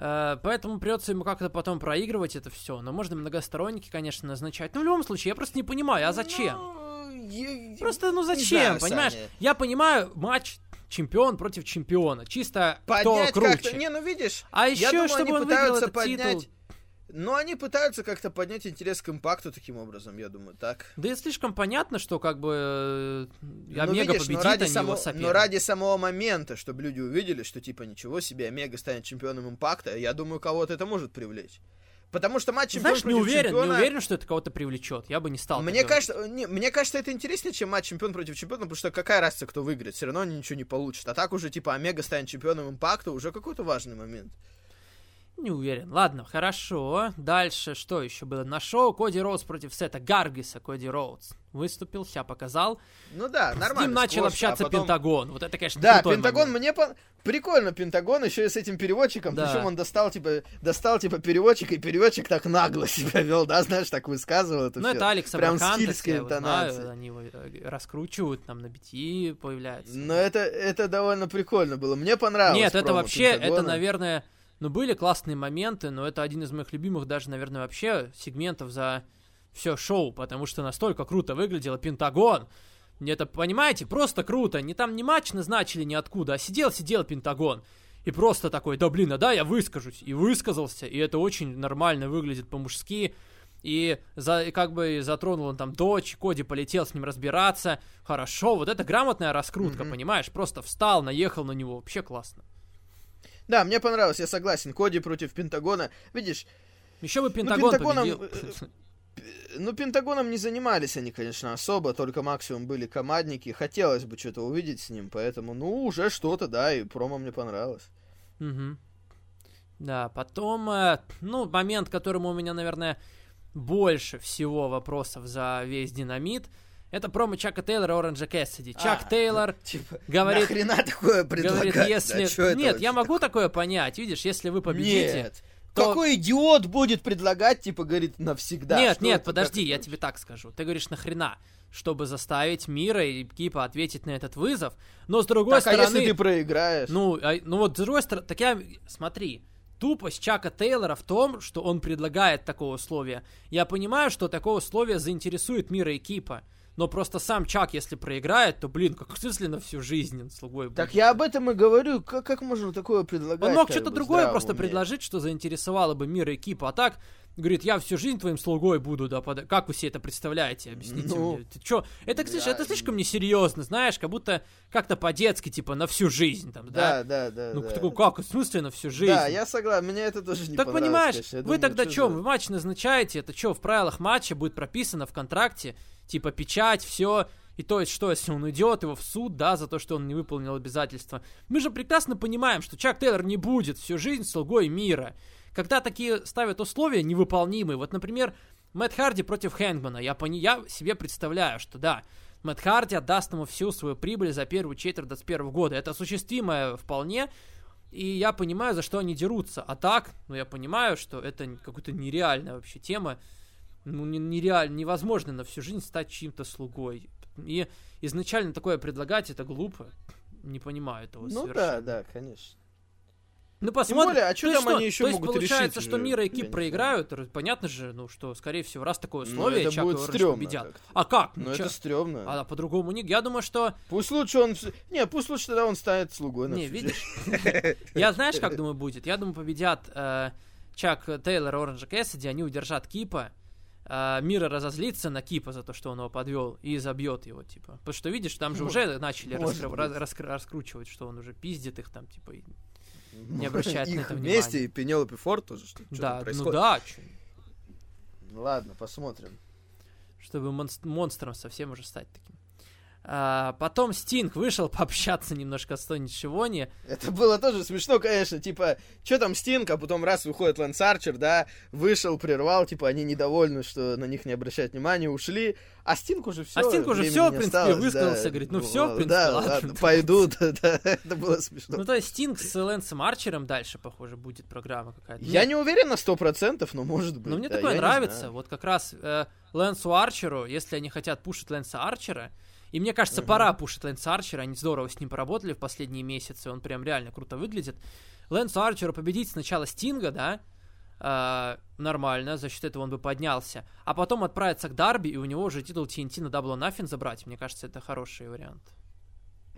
Э, Поэтому придется ему как-то потом проигрывать это все. Но можно многосторонники, конечно, назначать. Но в любом случае, я просто не понимаю, а зачем? Ну, я- Просто, ну зачем, знаю, понимаешь? Саня. Я понимаю матч чемпион против чемпиона. Чисто Поднять кто как-то... круче. Не, ну видишь, А я еще, думаю, чтобы он выиграл этот поднять... титул. Ну, они пытаются как-то поднять интерес к импакту таким образом, я думаю, так. Да и слишком понятно, что как бы э, Ну, Омега видишь, но победит, ради а само-. Но ради самого момента, чтобы люди увидели, что типа ничего себе, Омега станет чемпионом импакта, я думаю, кого-то это может привлечь. Потому что матч чемпион Знаешь, не уверен, чемпиона... не уверен, что это кого-то привлечет. Я бы не стал. Мне кажется, не, мне кажется, это интереснее, чем матч чемпион против чемпиона, потому что какая разница, кто выиграет, все равно они ничего не получат. А так уже, типа, Омега станет чемпионом импакта, уже какой-то важный момент. Не уверен. Ладно, хорошо. Дальше что еще было на шоу? Коди Роудс против Сета Гаргиса. Коди Роудс выступил, себя показал. Ну да, С нормально. ним начал сквош, общаться а потом- Пентагон. Вот это, конечно, Да, Пентагон момент. мне по... прикольно, Пентагон еще и с этим переводчиком. Да. Причем он достал типа достал типа переводчик, и переводчик так нагло себя вел, да, знаешь, так высказывал это Ну, всё. это Алекс Прям я его знаю, они его э, раскручивают, там на BT появляется. Но это, это довольно прикольно было. Мне понравилось. Нет, это вообще, это, Пентагона. наверное, ну, были классные моменты, но это один из моих любимых даже, наверное, вообще сегментов за все шоу, потому что настолько круто выглядело Пентагон. Мне это, понимаете, просто круто. Не там ни матч назначили ниоткуда, а сидел-сидел Пентагон. и просто такой, да блин, а да, я выскажусь, и высказался, и это очень нормально выглядит по-мужски, и, за, и как бы затронул он там дочь, Коди полетел с ним разбираться, хорошо, вот это грамотная раскрутка, mm-hmm. понимаешь, просто встал, наехал на него, вообще классно. Да, мне понравилось, я согласен, Коди против Пентагона, видишь... Еще бы Пентагон ну, победил. Э, ну, Пентагоном не занимались они, конечно, особо, только максимум были командники. Хотелось бы что-то увидеть с ним, поэтому, ну, уже что-то, да, и промо мне понравилось. Угу. Да, потом, э, ну, момент, которому у меня, наверное, больше всего вопросов за весь динамит, это промо Чака Тейлора Оранжа Кэссиди. Чак а, Тейлор типа, говорит... Нахрена такое предлагать? Говорит, если... Да, Нет, я могу такое понять. Видишь, если вы победите... Нет. То... Какой идиот будет предлагать, типа, говорит, навсегда? Нет, нет, подожди, я тебе так скажу. Ты говоришь, нахрена? Чтобы заставить Мира и Кипа ответить на этот вызов. Но с другой так, стороны... а если ты проиграешь? Ну, а, ну вот с другой стороны... Так я... Смотри, тупость Чака Тейлора в том, что он предлагает такое условие. Я понимаю, что такое условие заинтересует Мира и Кипа но просто сам Чак, если проиграет, то, блин, как смысле на всю жизнь он слугой будет. Так я об этом и говорю, как, как можно такое предлагать? Он мог что-то другое просто предложить, что заинтересовало бы мир и экипу, а так говорит, я всю жизнь твоим слугой буду, да, под... как вы себе это представляете, объясните ну, мне. Ты чё? Это, кстати, да, это слишком несерьезно, знаешь, как будто как-то по-детски, типа, на всю жизнь, там, да? Да, да, да. Ну, да. такой, как, в смысле на всю жизнь? Да, я согласен, мне это тоже не Так понимаешь, конечно. вы думаю, тогда что, вы матч назначаете, это что, в правилах матча будет прописано в контракте, типа, печать, все, и то есть, что, если он уйдет его в суд, да, за то, что он не выполнил обязательства. Мы же прекрасно понимаем, что Чак Тейлор не будет всю жизнь слугой мира. Когда такие ставят условия невыполнимые, вот, например, Мэтт Харди против Хэнгмана, я, пони, я себе представляю, что да, Мэтт Харди отдаст ему всю свою прибыль за первую четверть 21 года. Это осуществимое вполне, и я понимаю, за что они дерутся. А так, ну я понимаю, что это какая-то нереальная вообще тема. Ну, нереально, невозможно на всю жизнь стать чьим-то слугой. И изначально такое предлагать, это глупо. Не понимаю этого Ну совершенно. да, да, конечно. Ну посмотрим. более, а что там что? они еще То могут есть получается, решить? что Мира и Кип проиграют, понятно же, ну что, скорее всего, раз такое ну, условие, ну, это Чак будет и стрёмно победят. как-то. А как? Ну, это стрёмно. А по-другому не. Я думаю, что... Пусть лучше он... Не, пусть лучше тогда он станет слугой. Не, видишь? Я знаешь, как думаю будет? Я думаю, победят э, Чак Тейлор и Оранжа Кэссиди, они удержат Кипа, э, Мира разозлится на Кипа за то, что он его подвел, и забьет его, типа. Потому что, видишь, там же уже начали раскручивать, что он уже пиздит их там, типа, не обращает на это внимания. вместе и Пенелопи Форд тоже, что, да, ну да. Чё? Ладно, посмотрим. Чтобы монстром совсем уже стать таким. А, потом Стинг вышел пообщаться немножко с Тони Шивони. Это было тоже смешно, конечно, типа, что там Стинг, а потом раз выходит Лэнс Арчер, да, вышел, прервал, типа, они недовольны, что на них не обращают внимания, ушли, а Стинг уже все. А Стинг уже все, в принципе, осталось, высказался, да. говорит, ну все, в принципе, да, ладно. ладно пойду, да, это было смешно. Ну, то есть Стинг с Лэнсом Арчером дальше, похоже, будет программа какая-то. Я не уверен на сто процентов, но может быть. Но мне такое нравится, вот как раз э, Лэнсу Арчеру, если они хотят пушить Лэнса Арчера, и мне кажется, uh-huh. пора пушить Лэнса Арчера. Они здорово с ним поработали в последние месяцы. Он прям реально круто выглядит. Лэнсу Арчеру победить сначала Стинга, да, э, нормально, за счет этого он бы поднялся. А потом отправиться к Дарби, и у него уже титул TNT на Double or Nothing забрать. Мне кажется, это хороший вариант.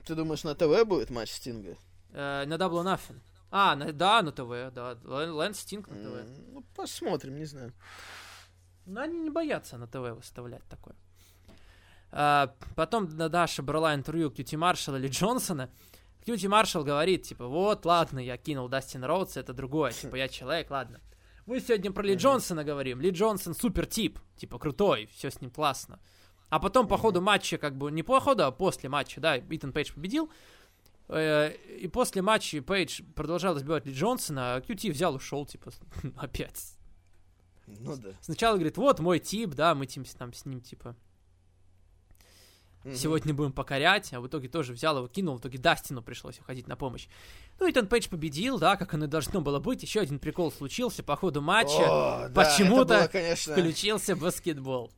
Ты думаешь, на ТВ будет матч Стинга? Э, на Double or Nothing. А, на, да, на ТВ, да. Лэнс Стинг на ТВ. Ну, посмотрим, не знаю. Но они не боятся на ТВ выставлять такое. А, потом Даша брала интервью Кьюти Маршалла или Джонсона. Кьюти Маршалл говорит, типа, вот, ладно, я кинул Дастин Роудс, это другое, типа, я человек, ладно. Мы сегодня про Ли Джонсона говорим. Ли Джонсон супер тип, типа, крутой, все с ним классно. А потом по ходу матча, как бы, не по ходу, а после матча, да, Итан Пейдж победил. Э, и после матча Пейдж продолжал избивать Ли Джонсона, а Кьюти взял ушел, типа, опять. Ну да. Сначала говорит, вот мой тип, да, мы там с ним, типа, Mm-hmm. Сегодня будем покорять, а в итоге тоже взял его, кинул, в итоге Дастину пришлось уходить на помощь. Ну, Итан Пейдж победил, да, как оно и должно было быть. Еще один прикол случился по ходу матча. О, Почему-то да, было, конечно... включился баскетбол.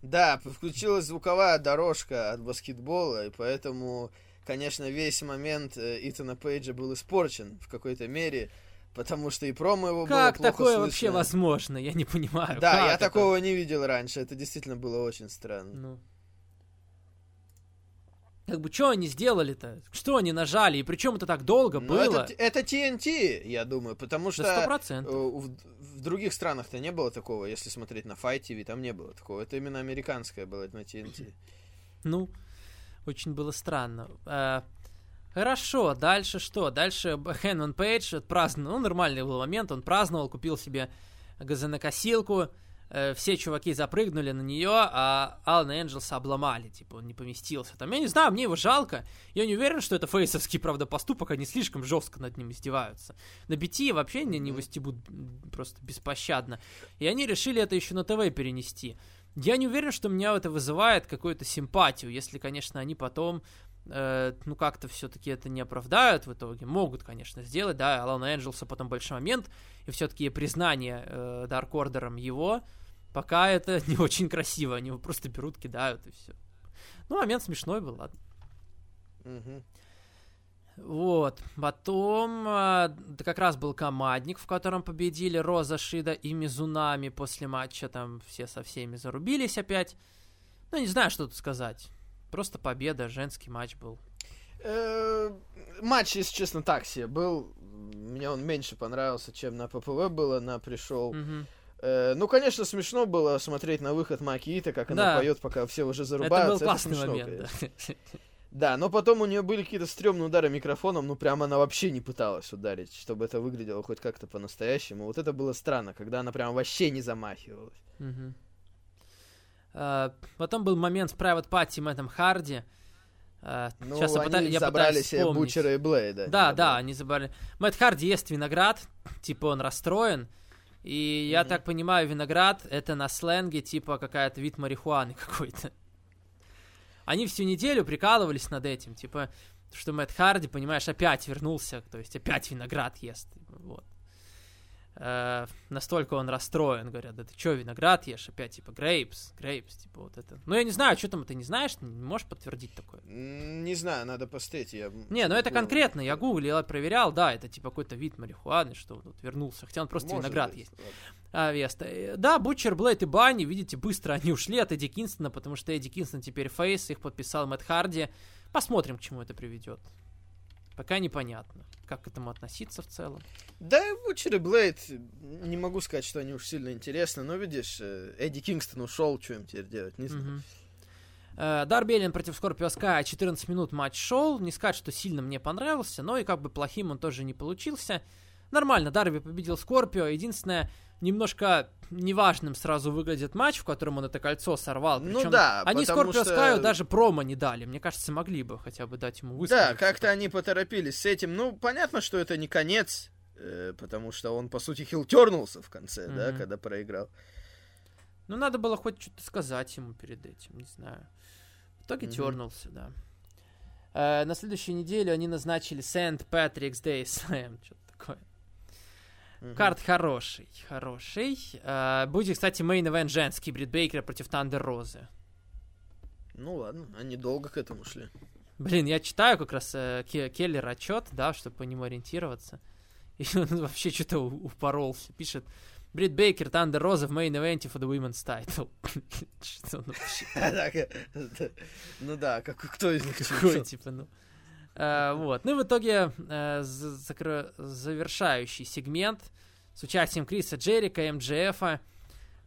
Да, включилась звуковая дорожка от баскетбола, и поэтому, конечно, весь момент э, Итана Пейджа был испорчен в какой-то мере. Потому что и промо его как было Как такое слышно. вообще возможно? Я не понимаю. Да, я это? такого не видел раньше. Это действительно было очень странно. Ну. Как бы, что они сделали-то? Что они нажали? И причем это так долго Ну, было? это, это TNT, я думаю, потому что Да, э, процентов. в, в других странах-то не было такого, если смотреть на Fight TV, там не было такого. Это именно американское было на TNT. Ну, очень было странно. Э, Хорошо, дальше что? Дальше Хэнман Пейдж праздновал, ну, нормальный был момент, он праздновал, купил себе газонокосилку, все чуваки запрыгнули на нее, а Алана Энджелса обломали, типа, он не поместился там. Я не знаю, мне его жалко, я не уверен, что это фейсовский, правда, поступок, они слишком жестко над ним издеваются. На BT вообще не, не выстебут просто беспощадно. И они решили это еще на ТВ перенести. Я не уверен, что меня это вызывает какую-то симпатию, если, конечно, они потом э, ну, как-то все-таки это не оправдают в итоге. Могут, конечно, сделать, да, Алана Энджелса потом большой момент, и все-таки признание э, Дарк Ордером его, пока это не очень красиво, они его просто берут, кидают, и все. Ну, момент смешной был, ладно. Вот, потом э, как раз был командник, в котором победили Роза Шида и Мизунами после матча, там все со всеми зарубились опять. Ну, не знаю, что тут сказать. Просто победа, женский матч был. Э, Матч, если честно, так себе был. Мне он меньше понравился, чем на ППВ было, на пришел. Э, ну, конечно, смешно было смотреть на выход Макиита, как она поет, пока все уже Это зарубаются. был классный смешно, момент, конечно. да. Да, но потом у нее были какие-то стрёмные удары микрофоном, ну прям она вообще не пыталась ударить, чтобы это выглядело хоть как-то по-настоящему. Вот это было странно, когда она прям вообще не замахивалась. Мгм. А, Потом был момент с Private Party Мэттом Харди. А, Ну, Сейчас я, они пыта- я забрали пытаюсь себе вспомнить. Бучера и Блейда. Да, не да, они забрали. Мэтт Харди ест виноград, типа он расстроен. И я Мгм. так понимаю, виноград это на сленге типа какая-то вид марихуаны какой-то. Они всю неделю прикалывались над этим, типа, что Мэтт Харди, понимаешь, опять вернулся, то есть опять виноград ест. Вот. Э, настолько он расстроен, говорят, да ты чё, виноград ешь? Опять, типа, grapes, grapes, типа, вот это. Ну, я не знаю, что там, ты не знаешь, не можешь подтвердить такое? Не знаю, надо посмотреть. Я... Не, ну это конкретно, я гуглил, я проверял, да, это типа какой-то вид марихуаны, что он тут вернулся, хотя он просто Может виноград быть, есть. ладно. А, Веста. Э, Да, Бутчер, Блейд и Банни, видите, быстро они ушли от Эдди Кинстона, потому что Эдди Кинстон теперь фейс, их подписал Мэтт Харди. Посмотрим, к чему это приведет. Пока непонятно, как к этому относиться в целом. Да, Бучер и Блейд, не могу сказать, что они уж сильно интересны, но видишь, э, Эдди Кингстон ушел, что им теперь делать, не знаю. Мгм. Э, Дарби Эллин против Скорпио Скай 14 минут матч шел. Не сказать, что сильно мне понравился, но и как бы плохим он тоже не получился. Нормально, Дарби победил Скорпио. Единственное, немножко неважным сразу выглядит матч, в котором он это кольцо сорвал. Ну Причем да, они Скорпио что- Скаю даже промо не дали. Мне кажется, могли бы хотя бы дать ему высказаться. Да, как-то они поторопились с этим. Ну, понятно, что это не конец, э, потому что он, по сути, хилтернулся в конце, да, Мгм. когда проиграл. Ну, надо было хоть что-то сказать ему перед этим, не знаю. В итоге Мгм. тернулся, да. Э, на следующей неделе они назначили St. Patrick's Day Slam, что-то такое. Мгм. Карт хороший, хороший. Э, будет, кстати, main event женский, Брит Бейкер против Тандер Розы. Ну ладно, они долго к этому шли. Блин, я читаю как раз э, Ке- Келлер отчет, да, чтобы по нему ориентироваться. И он вообще что-то упоролся. Пишет, Брит Бейкер, Тандер Роза в мейн-эвенте for the women's title. Что он вообще э, Ну да, как кто из них Какой, типа, ну. А, вот. Ну и в итоге э, завершающий сегмент с участием Криса Джерика, МДФа.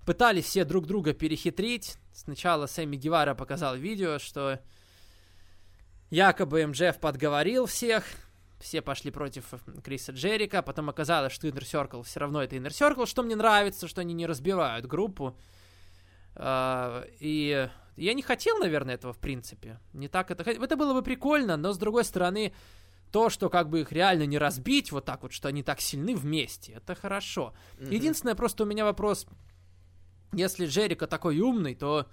Пытались все друг друга перехитрить. Сначала Сэмми Гевара показал видео, что якобы МДФ подговорил всех. Все пошли против Криса Джерика. Потом оказалось, что Inner Circle все равно это Inner Circle, что мне нравится, что они не разбивают группу. А, и я не хотел, наверное, этого в принципе. Не так это... Это было бы прикольно, но с другой стороны, то, что как бы их реально не разбить вот так вот, что они так сильны вместе, это хорошо. Мгм. Единственное, просто у меня вопрос, если Джерика такой умный, то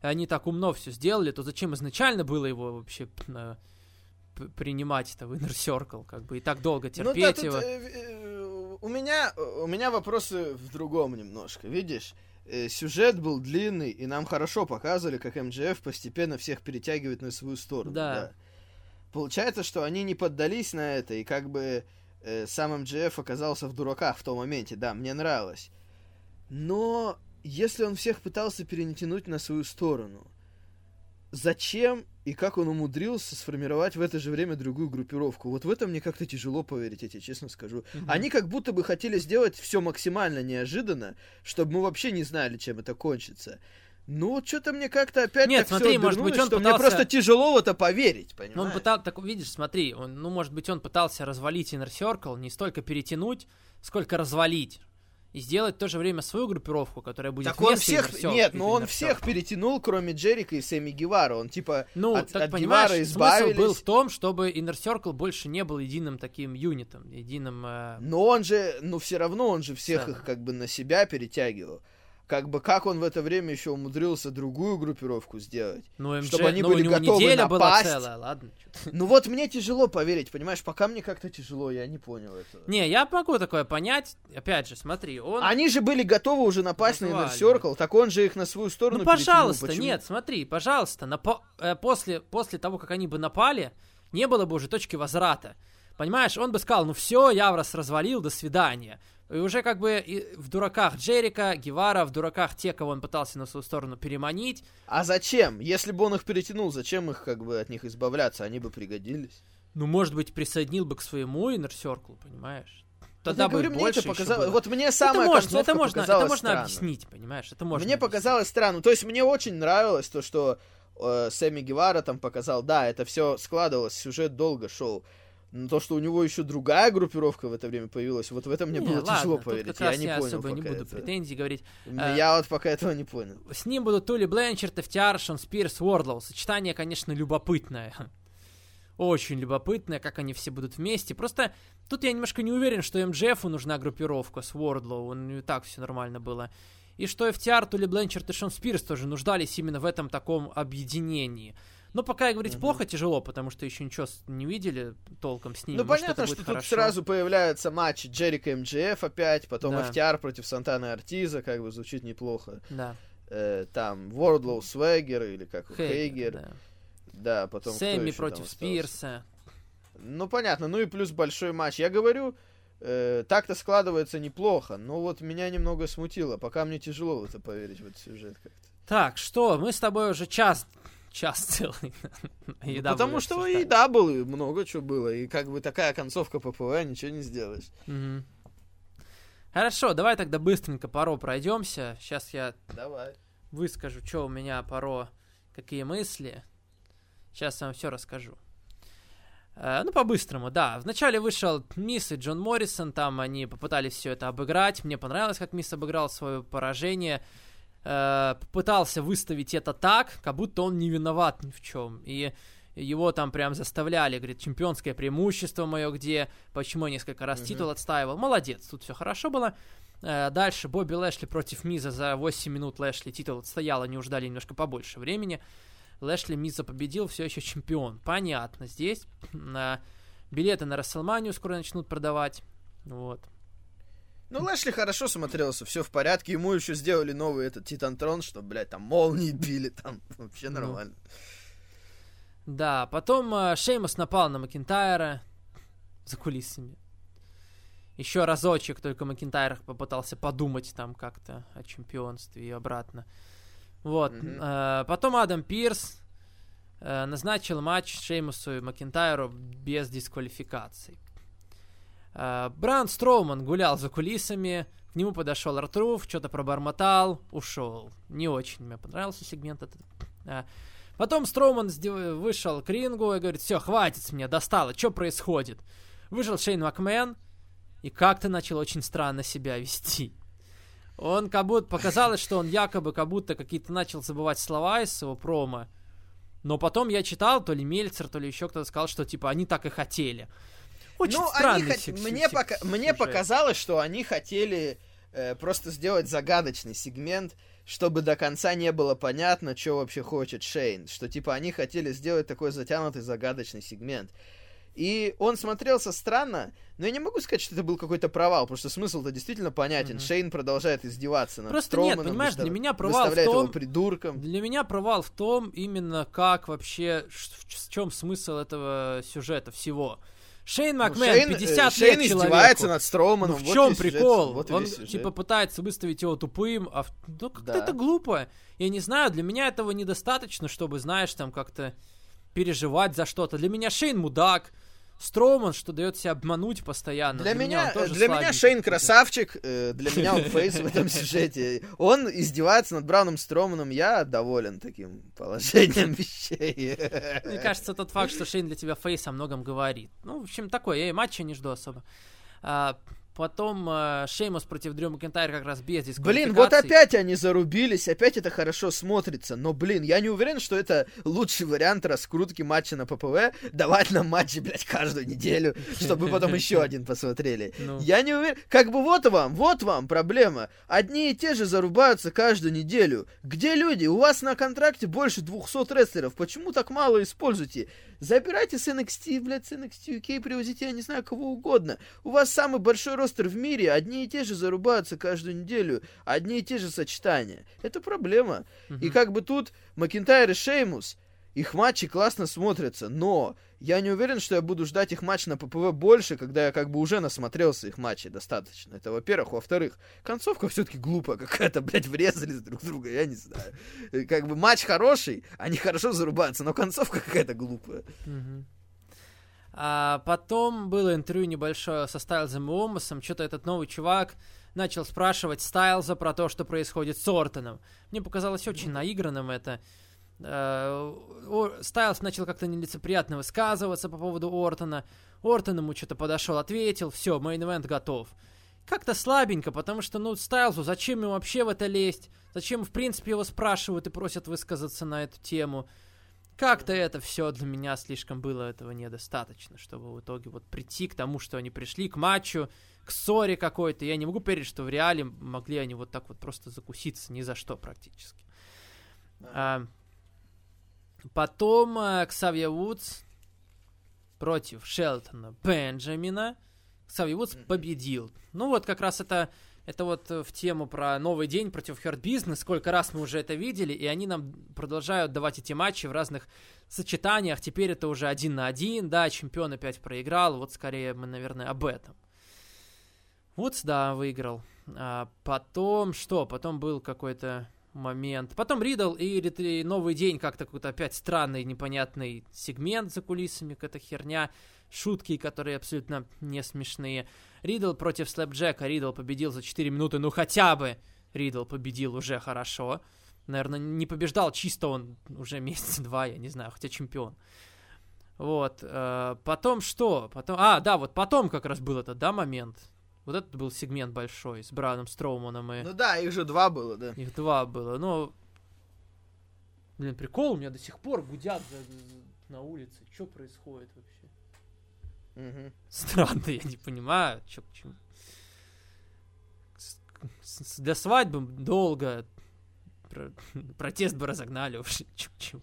они так умно все сделали, то зачем изначально было его вообще э, п- принимать это в Inner Circle, как бы, и так долго Ну терпеть да, тут, его? э, э, у меня у меня вопросы в другом немножко. Видишь, э, сюжет был длинный, и нам хорошо показывали, как МДФ постепенно всех перетягивает на свою сторону. Да. Получается, что они не поддались на это, и как бы э, сам МДФ оказался в дураках в том моменте. Да, мне нравилось. Но если он всех пытался перетянуть на свою сторону, зачем и как он умудрился сформировать в это же время другую группировку. Вот в этом мне как-то тяжело поверить, я тебе честно скажу. Мгм. Они как будто бы хотели сделать все максимально неожиданно, чтобы мы вообще не знали, чем это кончится. Ну, что-то мне как-то опять Нет, смотри, может быть, он что пытался- мне просто тяжело в это поверить, Ну, он понимаешь? пытался, так видишь, смотри, он, ну, может быть, он пытался развалить Inner Circle, не столько перетянуть, сколько развалить. И сделать в то же время свою группировку, которая будет Так он всех... Circle- Нет, но он Inner всех Circle. перетянул, кроме Джерика и Сэмми Гевара. Он типа Ну, от, так от понимаешь, Гевара смысл избавились. был в том, чтобы Inner Circle больше не был единым таким юнитом, единым... э, Но он же, ну все равно он же всех Целым. их как бы на себя перетягивал. Как бы как он в это время еще умудрился другую группировку сделать. ну, МД, чтобы они ну, были готовы неделя была напасть. целая, ладно. Ну вот мне тяжело поверить, понимаешь, пока мне как-то тяжело, я не понял этого. Не, я могу такое понять. Опять же, смотри, он... Они же были готовы уже напасть на Inner. Circle, так он же их на свою сторону Ну, перетянул. пожалуйста, Почему? нет, смотри, пожалуйста, на по- э, после, после того, как они бы напали, не было бы уже точки возврата. Понимаешь, он бы сказал, ну все, я вас развалил, до свидания. И уже как бы в дураках Джерика, Гевара, в дураках те, кого он пытался на свою сторону переманить. А зачем? Если бы он их перетянул, зачем их как бы от них избавляться? Они бы пригодились. Ну, может быть, присоединил бы к своему Inner Circle, понимаешь? Тогда бы говорю, мне больше это показалось. Вот мне самая это можно, это можно, это можно объяснить, понимаешь? Это можно Мне объяснить. показалось странно. То есть мне очень нравилось то, что э, Сэмми Гевара там показал. Да, это все складывалось, сюжет долго шел. Но то, что у него еще другая группировка в это время появилась, вот в это мне Не, было ладно, тяжело поверить. Я не я понял особо не буду это. претензий говорить. Э, Я вот пока этого не понял. С ним будут Тули Бленчард, FTR, Шон Спирс, Уордлоу. Сочетание, конечно, любопытное. Очень любопытное, как они все будут вместе. Просто тут я немножко не уверен, что МДФу нужна группировка с Уордлоу. Него и так все нормально было. И что FTR, Тули Бленчард и Шон Спирс тоже нуждались именно в этом таком объединении. Но пока говорить Мгм. плохо, тяжело, потому что еще ничего не видели толком с ними. Ну, Может, понятно, что тут хорошо. сразу появляются матчи Джерика МДФ опять, потом Да. FTR против Сантана Артиза, как бы звучит неплохо. Да. Э, там Вордлоу Свегер или как Хейгер, Хейгер. да. Да, потом Сэмми против? Спирса. Ну, понятно. Ну и плюс большой матч. Я говорю, э, так-то складывается неплохо, но вот меня немного смутило. Пока мне тяжело в это поверить, в этот сюжет как-то. Так, что, мы с тобой уже час, час целый. Ну, потому что обсуждать. и да было, и много чего было. И как бы такая концовка ППВ, ничего не сделаешь. Хорошо, давай тогда быстренько паро пройдемся. Сейчас я Давай. выскажу, что у меня паро, какие мысли. Сейчас я вам все расскажу. Э, Ну, по-быстрому, да. Вначале вышел Мисс и Джон Моррисон, там они попытались все это обыграть. Мне понравилось, как Мисс обыграл свое поражение. Э, Попытался выставить это так, как будто он не виноват ни в чем. И его там прям заставляли, говорит, чемпионское преимущество мое где, почему я несколько раз Мгм. титул отстаивал. Молодец, тут все хорошо было. Э, Дальше Бобби Лэшли против Миза за 8 минут Лэшли титул отстоял, они ждали немножко побольше времени. Лэшли Миза победил, все еще чемпион. Понятно, здесь на билеты на Расселманию скоро начнут продавать. Вот. Ну, Лэшли хорошо смотрелся, все в порядке. Ему еще сделали новый этот Титантрон, что, блядь, там молнии били, там вообще Ну. нормально. Да, потом э, Шеймус напал на Макинтайра за кулисами. Еще разочек только Макинтайр попытался подумать там как-то о чемпионстве и обратно. Вот. Э, потом Адам Пирс э, назначил матч Шеймусу и Макинтайру без дисквалификаций. Э, Бран Строуман гулял за кулисами, к нему подошел Артруф, что-то пробормотал, ушел. Не очень мне понравился сегмент этот. Э, Потом Строуман вышел к рингу и говорит, все, хватит с меня, достало, что происходит? Вышел Шейн Макмен и как-то начал очень странно себя вести. Он как будто, показалось, что он якобы как будто какие-то начал забывать слова из своего промо. Но потом я читал, то ли Мельцер, то ли еще кто-то сказал, что типа они так и хотели. Очень ну, странный они хот- мне, пока... мне показалось, что они хотели э, просто сделать загадочный сегмент, чтобы до конца не было понятно, что вообще хочет Шейн. Что типа они хотели сделать такой затянутый загадочный сегмент. И он смотрелся странно, но я не могу сказать, что это был какой-то провал, потому что смысл-то действительно понятен. Мгм. Шейн продолжает издеваться над Просто нет, Строуманом, понимаешь, для меня провал в выставляет его том, придурком. Для меня провал в том, именно как вообще, в чем смысл этого сюжета всего. Шейн Ну, Макмен, Шейн, э, 50 Шейн лет издевается человеку. над Строуманом. Ну, в вот чем и сюжет, прикол? вот Он сюжет. типа пытается выставить его тупым, а ну как-то Да. это глупо. Я не знаю, для меня этого недостаточно, чтобы, знаешь, там как-то переживать за что-то. Для меня Шейн мудак, Строуман, что дает себя обмануть постоянно. Для, меня, он тоже для меня Шейн красавчик, э, для меня он фейс в этом сюжете. Он издевается над Брауном Строманом, я доволен таким положением вещей. Мне кажется, тот факт, что Шейн для тебя face о многом говорит. Ну, в общем, такое. Я и матча не жду особо. А, потом э, Шеймус против Дрю Макентайр как раз без Блин, вот опять они зарубились, опять это хорошо смотрится, но, блин, я не уверен, что это лучший вариант раскрутки матча на ППВ, давать нам матчи, блядь, каждую неделю, чтобы потом еще один посмотрели. Ну. Я не уверен, как бы вот вам, вот вам проблема. Одни и те же зарубаются каждую неделю. Где люди? У вас на контракте больше 200 рестлеров, почему так мало используете? Забирайте с NXT, блядь, с NXT UK, привозите, я не знаю, кого угодно. У вас самый большой ростер в мире, одни и те же зарубаются каждую неделю, одни и те же сочетания. Это проблема. И Мгм. как бы тут Макинтайр и Шеймус, их матчи классно смотрятся, но я не уверен, что я буду ждать их матч на ППВ больше, когда я как бы уже насмотрелся их матчей достаточно. Это во-первых. Во-вторых, концовка все-таки глупая какая-то, блядь, врезались друг в друга, я не знаю. Э, Как бы матч хороший, они хорошо зарубаются, но концовка какая-то глупая. А потом было интервью небольшое со Стайлзом и Омасом. Что-то этот новый чувак начал спрашивать Стайлза про то, что происходит с Ортоном. Мне показалось очень наигранным это. Э, Стайлз начал как-то нелицеприятно высказываться по поводу Ортона. Ортон ему что-то подошел, ответил, все, main event готов. Как-то слабенько, потому что, ну, Стайлзу, зачем ему вообще в это лезть? Зачем, в принципе, его спрашивают и просят высказаться на эту тему? Как-то это все для меня слишком было этого недостаточно, чтобы в итоге вот прийти к тому, что они пришли к матчу, к ссоре какой-то. Я не могу поверить, что в реале могли они вот так вот просто закуситься ни за что практически. А, потом э, Ксавье Вудс против Шелтона Бенджамина. Ксавье Вудс победил. Ну вот как раз это это вот э, в тему про новый день против Hurt Business. Сколько раз мы уже это видели, и они нам продолжают давать эти матчи в разных сочетаниях. Теперь это уже один на один, да, чемпион опять проиграл. Вот скорее мы, наверное, об этом. Вудс, да, выиграл. А потом что? Потом был какой-то момент. Потом Ридл и, и Новый день как-то какой-то опять странный, непонятный сегмент за кулисами, какая-то херня. Шутки, которые абсолютно не смешные. Ридл против Слэпджека. Ридл победил за 4 минуты. Ну хотя бы Ридл победил уже хорошо. Наверное, не побеждал чисто он уже месяца два, я не знаю, хотя чемпион. Вот. э, потом что? Потом... А, да, вот потом как раз был этот, да, момент. Вот этот был сегмент большой с Брауном Строуманом и... Ну да, их же два было, да. Их два было. Ну, блин, прикол, у меня до сих пор гудят за- на улице. Что происходит вообще? Мгм. Странно, я не понимаю, чё к чему. Для свадьбы долго. Про- Протест бы разогнали уже. чё к чему.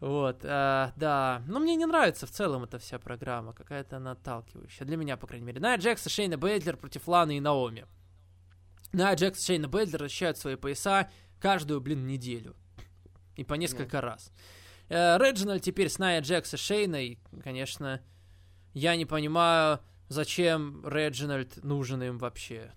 Вот, а, да. Но мне не нравится в целом эта вся программа. Какая-то она отталкивающая. Для меня, по крайней мере. Найя Джекса, Шейна Бейдлер против Ланы и Наоми. Найя Джекс и Шейна Бейдлер защищают свои пояса каждую, блин, неделю. И по несколько раз. Э, Реджинальд теперь с Найя Джекс и Шейной, конечно, я не понимаю, зачем Реджинальд нужен им вообще.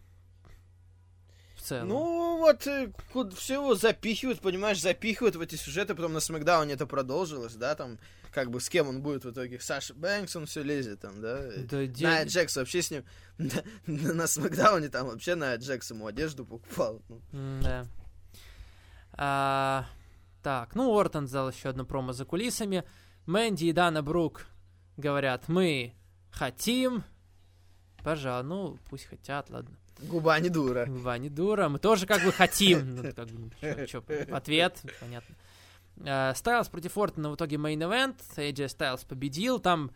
Целом. Ну, вот э, куд- всего запихивают, понимаешь, запихивают в эти сюжеты, потом на Смакдауне это продолжилось, да, там, как бы с кем он будет в итоге. Саша Бэнкс, он все лезет там, да. Да, де- Найя Джекс вообще с ним на, на Смакдауне там вообще Найя Джекс ему одежду покупал. Ну, Да. А, так, ну, Ортон взял еще одну промо за кулисами. Мэнди и Дана Брук говорят, мы хотим. Пожалуй, ну, пусть хотят, ладно. Губа не дура. Ваня дура, мы тоже как бы хотим. Ну, как бы, чё- чё, ответ, понятно. Стайлз против Ортона в итоге main event. AJ Стайлз победил. Там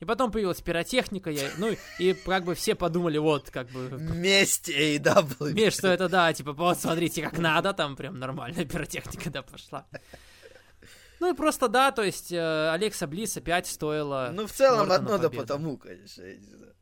и потом появилась пиротехника. Я, ну, и как бы все подумали, вот, как бы, Месть AEW. Миш, что это да, типа, вот смотрите, как надо, там прям нормальная пиротехника, да, пошла. Ну и просто да, то есть э, Алекса Близ опять стоила... Ну, в целом одно да потому, конечно, я не знаю.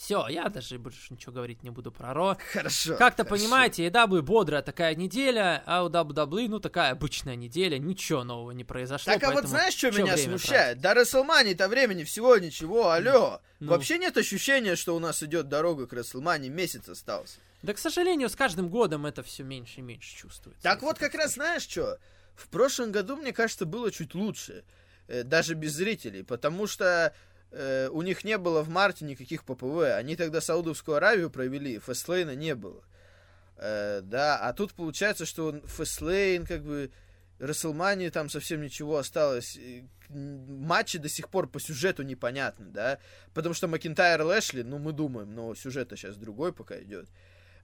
Все, я даже больше ничего говорить не буду про Ро. Хорошо. Как-то, понимаете, EW бодрая такая неделя, а у WWE, ну, такая обычная неделя, ничего нового не произошло. Так, а вот знаешь, что меня смущает? До Расселмании-то времени всего ничего, алло. Ну. Вообще нет ощущения, что у нас идет дорога к Расселмании, месяц остался. Да, к сожалению, с каждым годом это все меньше и меньше чувствуется. Так вот, как раз знаешь что? В прошлом году, мне кажется, было чуть лучше. э, Даже без зрителей. Потому что э, у них не было в марте никаких ППВ. Они тогда Саудовскую Аравию провели, Фестлейна не было. Э, да, а тут получается, что Фестлейн, как бы, Расселмании там совсем ничего осталось. Матчи до сих пор по сюжету непонятны, да. Потому что Макинтайр Лэшли, ну, мы думаем, но сюжет сейчас другой пока идет.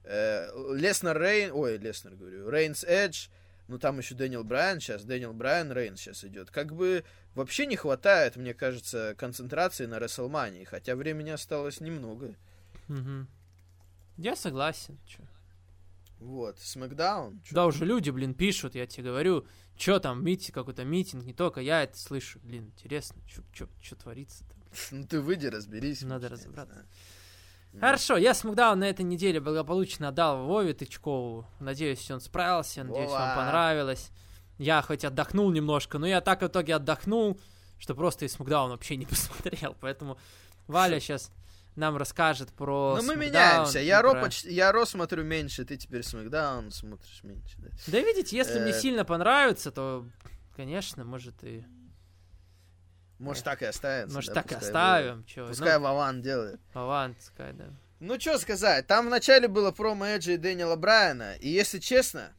Э, Леснер Рейн, ой, Леснер говорю, Рейнс Эдж, ну там еще Дэниел Брайан сейчас, Дэниел Брайан Рейн сейчас идет. Как бы вообще не хватает, мне кажется, концентрации на Рестлмании, хотя времени осталось немного. Мгм. Я согласен. чё. Вот, SmackDown. Да, уже люди, блин, пишут, я тебе говорю, что там, митинг, какой-то митинг, не только я это слышу. Блин, интересно, что творится-то. Ну ты выйди, разберись. Надо разобраться. Хорошо, я Смакдаун на этой неделе благополучно отдал Вове Тычкову. Надеюсь, он справился, надеюсь, Вова. вам понравилось. Я хоть отдохнул немножко, но я так в итоге отдохнул, что просто и Смакдаун вообще не посмотрел. Поэтому Валя сейчас нам расскажет про Ну мы Смакдаун меняемся. Я Ро, про- почти, я Ро смотрю меньше, ты теперь Смакдаун смотришь меньше. Да. Да видите, если мне Э. сильно понравится, то, конечно, может и... Может так и останется. Может, да, так и оставим. будет. Чё, Пускай ну, Вован делает. Вован, пускай, да. Ну, что сказать, там вначале было промо Эджа и Дэниела Брайана, и если честно,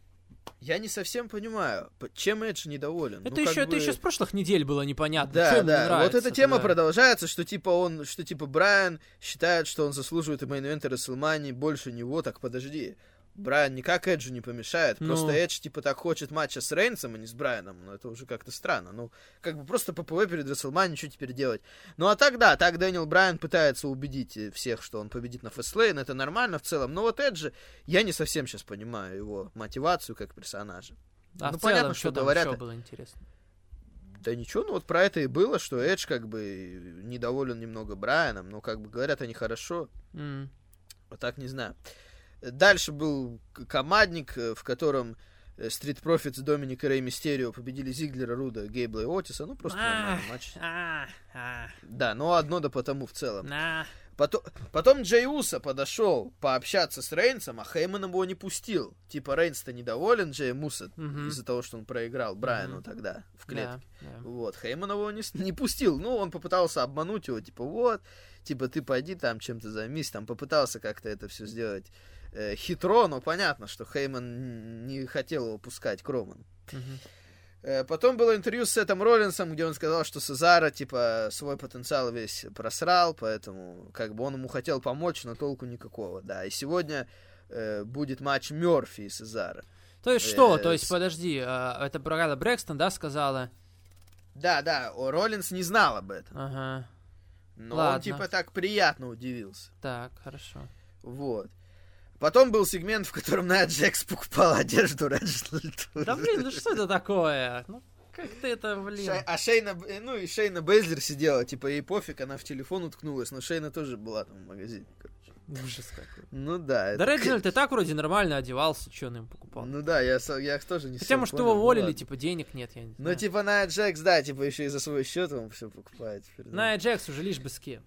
я не совсем понимаю, чем Эдж недоволен. Это Ну, еще, это бы- еще с прошлых недель было непонятно. Да, не да, вот нравится, эта тема да. продолжается, что типа он, что типа Брайан считает, что он заслуживает и Расселмании больше него, так подожди. Брайан никак Эджу не помешает, Ну. просто Эдж типа так хочет матча с Рейнсом, а не с Брайаном, но это уже как-то странно. Ну, как бы просто ППВ перед Расселмани, что теперь делать? Ну, а так да, так Дэниел Брайан пытается убедить э, всех, что он победит на Фестлейн, это нормально в целом, но вот Эджи, я не совсем сейчас понимаю его мотивацию как персонажа. А Ну, в понятно, целом, что что там говорят- еще было интересно? Да ничего, ну вот про это и было, что Эдж как бы недоволен немного Брайаном, но как бы говорят они хорошо, М. вот так не знаю. Дальше был командник, э, в котором Стрит Профитс, Доминик и Рэй Мистерио победили Зиглера, Руда, Гейбла и Отиса. Ну, просто нормальный матч. Да, но одно да потому в целом. Потом, потом Джей Уса подошел пообщаться с Рейнсом, а Хейман его не пустил. Типа Рейнс-то недоволен Джеем Уса Мгм. из-за того, что он проиграл Брайану Мгм. тогда в клетке. Да, да. Вот, Хейман его не, не пустил. Ну, он попытался обмануть его, типа, вот, типа, ты пойди там чем-то займись, там попытался как-то это все сделать э, хитро, но понятно, что Хейман не хотел его пускать к Роману. Э, Потом было интервью с Сетом Роллинсом, где он сказал, что Сезара, типа, свой потенциал весь просрал, поэтому, как бы, он ему хотел помочь, но толку никакого, да. И сегодня э, будет матч Мерфи и Сезара. То есть что? Э, То есть, с- подожди, а, это Брайла Брэкстон, да, сказала? Да, да, Роллинс не знал об этом, Ага, но он, Ладно. типа, так приятно удивился. так, хорошо. Вот. Потом был сегмент, в котором Найя Джекс покупал одежду Реджинальду. Да блин, ну что это такое? Ну, как ты это, блин? Шей- А Шейна, ну и Шейна Бейзлер сидела, типа ей пофиг, она в телефон уткнулась, но Шейна тоже была там в магазине, короче. Ужас какой. Ну да. Да Реджинальд и так вроде нормально одевался, что он им покупал? Ну да, я, я тоже не Хотя, может, понял, его ну уволили, ладно. типа, денег нет, я не Ну, знаю. типа, Найя Джекс, да, типа, еще и за свой счет он все покупает. Найя Джекс уже лишь бы с кем.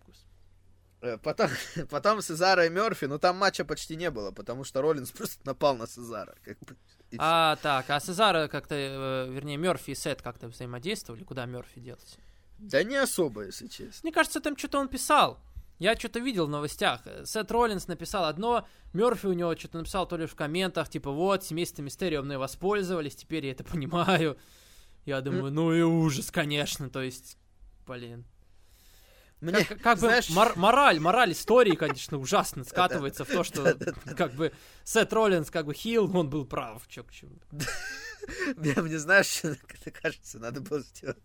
Э, Потом, потом Сезара и Мерфи, ну там матча почти не было, потому что Роллинс просто напал на Сезара. Как бы. А, так, а Сезара как-то, э, вернее, Мерфи и Сет как-то взаимодействовали, куда Мерфи делся? Да не особо, если честно. Мне кажется, там что-то он писал. Я что-то видел в новостях. Э, Сет Роллинс написал одно, Мерфи у него что-то написал то ли в комментах, типа, вот, семейство Мистерио мной воспользовались, теперь я это понимаю. Я думаю, ну и ужас, конечно, то есть, блин. Мне, Как, как бы знаешь, мор- мораль, мораль истории, конечно, ужасно скатывается в то, что как бы Сет Роллинс как бы хил, он был прав, чё к чему. мне, знаешь, что это кажется, надо было сделать.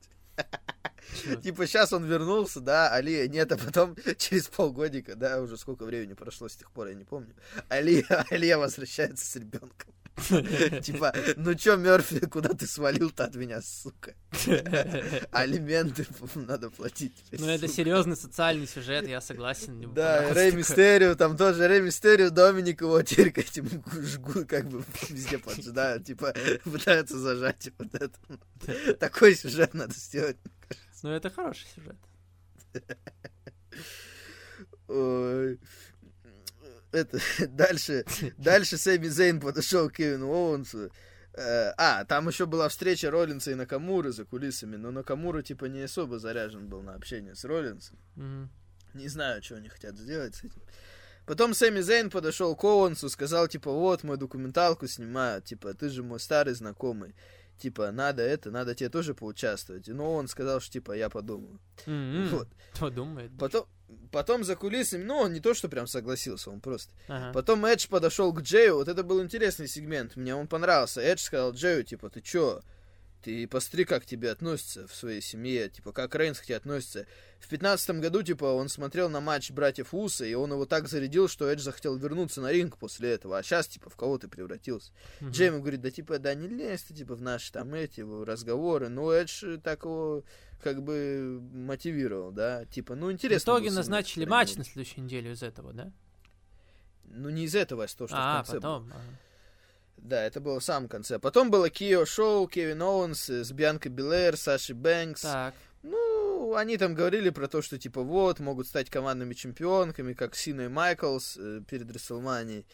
Чё? Типа сейчас он вернулся, да, Али, нет, а потом через полгодика, да, уже сколько времени прошло с тех пор, я не помню. Али, Алия возвращается с ребенком. Типа, ну чё, Мерфи, куда ты свалил-то от меня, сука? Алименты надо платить. Ну, это серьезный социальный сюжет, я согласен. Да, Рэй Мистерио, там тоже Рэй Мистерио, Доминик его теперь этим жгут, как бы везде поджидают, типа, пытаются зажать вот это. Такой сюжет надо сделать. Ну, это хороший сюжет. Ой. Это, дальше, дальше Сэмми Зейн подошел к Кевину Оуэнсу. Э, а, там еще была встреча Роллинса и Накамуры за кулисами, но Накамура, типа, не особо заряжен был на общение с Роллинсом. Не знаю, что они хотят сделать с этим. Потом Сэмми Зейн подошел к Оуэнсу, сказал, типа, вот, мою документалку снимают, типа, ты же мой старый знакомый. Типа, надо это, надо тебе тоже поучаствовать. Но он сказал, что, типа, я подумаю. М-м. Вот. Кто думает? Потом, потом за кулисами, ну, он не то, что прям согласился, он просто. Ага. Потом Эдж подошел к Джею, вот это был интересный сегмент, мне он понравился. Эдж сказал Джею, типа, ты чё? Ты посмотри, как к тебе относятся в своей семье, типа, как Рейнс к тебе относится. В пятнадцатом году, типа, он смотрел на матч братьев Уса, и он его так зарядил, что Эдж захотел вернуться на ринг после этого. А сейчас, типа, в кого ты превратился? Мгм. Джей ему говорит, да, типа, да, не лезь ты, типа, в наши там эти разговоры. Ну, Эдж так его, как бы, мотивировал, да. Типа, ну, В интересно. итоге был сегмент, назначили матч на следующую неделю из этого, да? Ну, не из этого, а того, что А, в конце было. потом. ага. Да, это было в самом конце. Потом было Кио Шоу, Кевин Оуэнс э, с Бианкой Белэр, Сашей Бэнкс. Так. Ну, они там говорили про то, что, типа, вот, могут стать командными чемпионками, как Сина и Майклс э, перед Расселманией.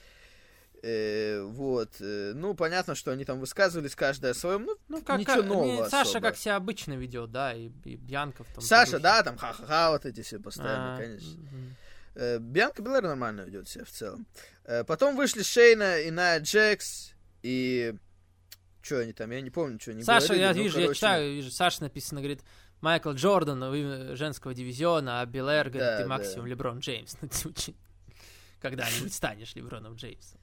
Э, вот. э, ну, понятно, что они там высказывались каждый о своем. Ну, Ну, как, ничего как- нового не, Саша особо. как себя обычно ведет, да, и, и Бьянка в том Саша, да, там ха-ха-ха, вот эти все постоянно, А, конечно. мгм. Э, Бианка Белэр нормально ведет себя в целом. Э, потом вышли Шейна и Ная Джекс, и... Что они там, я не помню, что они Саша, говорили, я ну, вижу, я короче, читаю, вижу, Саша написано, говорит, Майкл Джордан женского дивизиона, а Белэр, говорит, Да, ты да. максимум Леброн Джеймс. Ну. Когда-нибудь станешь Леброном Джеймсом.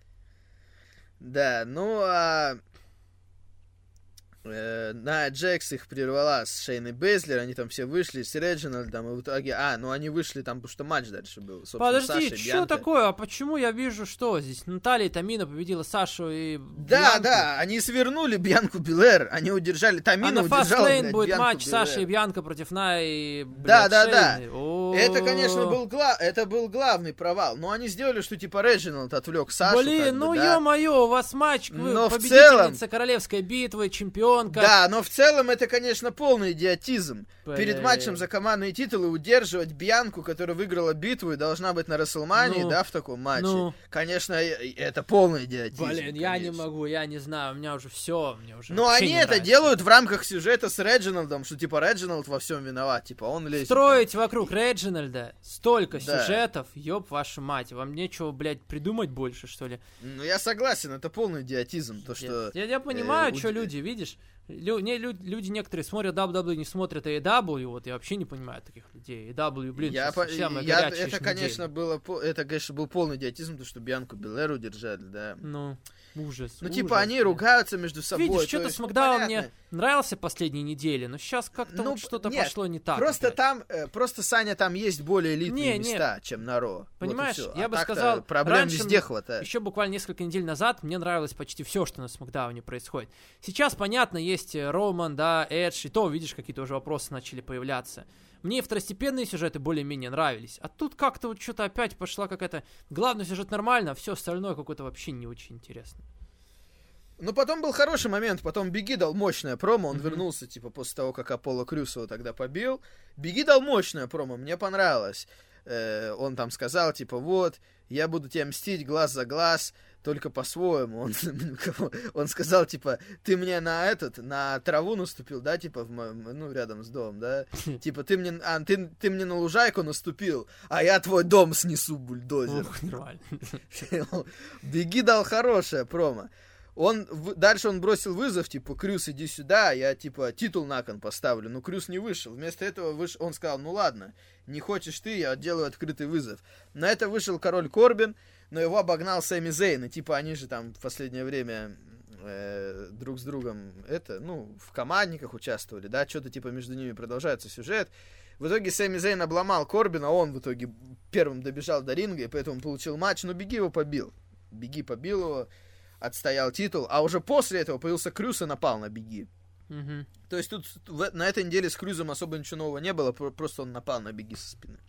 Да, ну а... э, Ная Джекс их прервала с Шейной Безлер, они там все вышли с Реджинальдом, и в итоге... А, ну они вышли там, потому что матч дальше был. Собственно, Подожди, Саша что такое? А почему я вижу, что здесь? Наталья и Тамина победила Сашу и Да, Бьянку. да, они свернули Бьянку Белэр, они удержали, А Тамина на удержала, блядь, будет Бьянку матч Белэр. Саши и Бьянка против Най и, Да, блядь, да, да. Шейны. О. Это, конечно, был, гла... это был главный провал. Но они сделали, что типа Реджиналд отвлек Сашу. Блин, ну да. ё-моё, у вас матч, вы Но в целом- королевской битвы, чемпионка. Да, но в целом это, конечно, полный идиотизм. Перед Блин. матчем за командные титулы удерживать Бьянку, которая выиграла битву и должна быть на Расселмании, Ну, да, в таком матче. ну. Конечно, э, это полный идиотизм. Блин, я не конечно. могу, я не знаю, у меня уже все, мне уже Но они это нравится. делают в рамках сюжета с Реджиналдом, что типа Реджиналд во всем виноват, типа он лезет. Строить вокруг Реджинальда столько Да. сюжетов, ёб вашу мать, вам нечего, блядь, придумать больше, что ли? там. Ну я согласен, это полный идиотизм, то что. Я, я понимаю, э, что люди, видишь, лю- не, лю- люди некоторые смотрят WWE, не смотрят AEW, вот я вообще не понимаю таких людей. AEW, блин, я, по- самая я- это, конечно, было, это, конечно, был полный идиотизм, то, что Бьянку Белэр удержали, да. Ну, ужас. Ну, ужас, типа, они ругаются между собой. Видишь, то что-то Смакдаун мне нравился последние недели, но сейчас как-то Ну, вот что-то нет, пошло не так. Просто опять. там, э, просто Саня, там есть более элитные Не, не. места, чем на Ро. Вот Понимаешь, всё. я А бы сказал, проблем раньше везде хватает. Еще буквально несколько недель назад мне нравилось почти все, что на Смакдауне происходит. Сейчас, понятно, есть э, Роман, да, Эдж, и то, видишь, какие-то уже вопросы начали появляться. Мне второстепенные сюжеты более-менее нравились. А тут как-то вот что-то опять пошла какая-то... Главный сюжет нормально, а все остальное какое-то вообще не очень интересно. Ну, потом был хороший момент, потом Беги дал мощное промо, он Мгм. вернулся, типа, после того, как Аполло Крюсова тогда побил. Беги дал мощное промо, мне понравилось. Э, он там сказал, типа, вот, я буду тебя мстить глаз за глаз, только по-своему. Он, он сказал, типа, ты мне на этот, на траву наступил, да, типа, в моем, ну, рядом с домом, да? Типа, ты мне, а, ты, ты мне на лужайку наступил, а я твой дом снесу, бульдозер. Ух, нормально. Беги дал хорошее промо. Он, в- дальше он бросил вызов, типа, Крюс, иди сюда, я, типа, титул на кон поставлю. Но Крюс не вышел. Вместо этого выш... он сказал, ну ладно, не хочешь ты, я делаю открытый вызов. На это вышел король Корбин, но его обогнал Сэмми Зейн. И, типа, они же там в последнее время э, друг с другом, это, ну, в командниках участвовали, да, что-то, типа, между ними продолжается сюжет. В итоге Сэмми Зейн обломал Корбина, он в итоге первым добежал до ринга, и поэтому получил матч, но Беги его побил. Беги побил его, отстоял титул, а уже после этого появился Крюс и напал на Беги. Мгм. То есть тут в- на этой неделе с Крюзом особо ничего нового не было, про- просто он напал на беги со спины.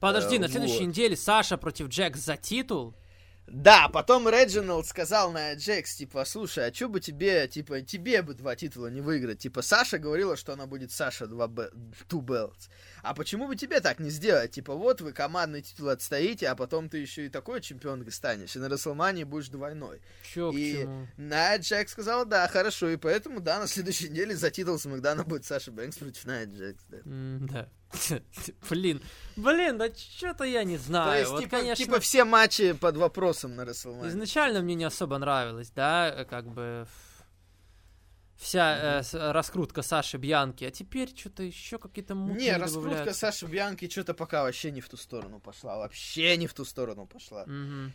Подожди, Э, на следующей вот. неделе Саша против Джекс за титул. Да, потом Реджиналд сказал на Джекс, типа, слушай, а чё бы тебе, типа, тебе бы два титула не выиграть? Типа, Саша говорила, что она будет Саша 2 бе- two belts. А почему бы тебе так не сделать? Типа, вот вы командный титул отстоите, а потом ты еще и такой чемпионкой станешь, и на Расселмании будешь двойной. Чё И чему? Найя Джекс сказала, да, хорошо, и поэтому, да, на следующей неделе за титул Смакдана будет Саша Бэнкс против Найя Джекс, да. М, Да. Блин, блин, да что-то я не То знаю. есть, Вот, типа, конечно, типа, все матчи под вопросом на Расселмане. изначально мне не особо нравилось, да, как бы вся э, раскрутка Саши Бьянки, а теперь что-то еще какие-то мутные Не, раскрутка добавляются. Саши Бьянки что-то пока вообще не в ту сторону пошла. Вообще не в ту сторону пошла. Мгм.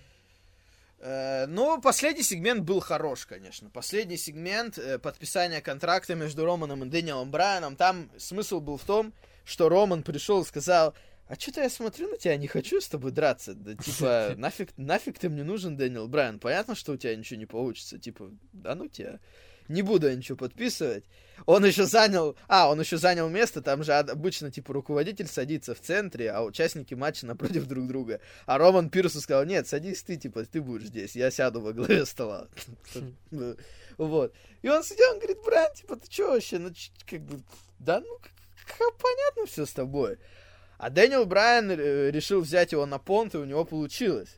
Э, но последний сегмент был хорош, конечно. Последний сегмент э, подписания контракта между Романом и Дэниелом Брайаном. Там смысл был в том, что Роман пришел и сказал, а что-то я смотрю на тебя, не хочу с тобой драться. Да типа, нафиг, нафиг ты мне нужен, Дэниел Брайан? Понятно, что у тебя ничего не получится. Типа, да ну тебя. Не буду я ничего подписывать. Он еще занял... А, он еще занял место, там же обычно, типа, руководитель садится в центре, а участники матча напротив друг друга. А Роман Пирсу сказал, нет, садись ты, типа, ты будешь здесь, я сяду во главе стола. Вот. И он сидел, он говорит, брат, типа, ты что вообще? Ну, как бы, да ну, понятно все с тобой. А Дэниел Брайан э, решил взять его на понт, и у него получилось.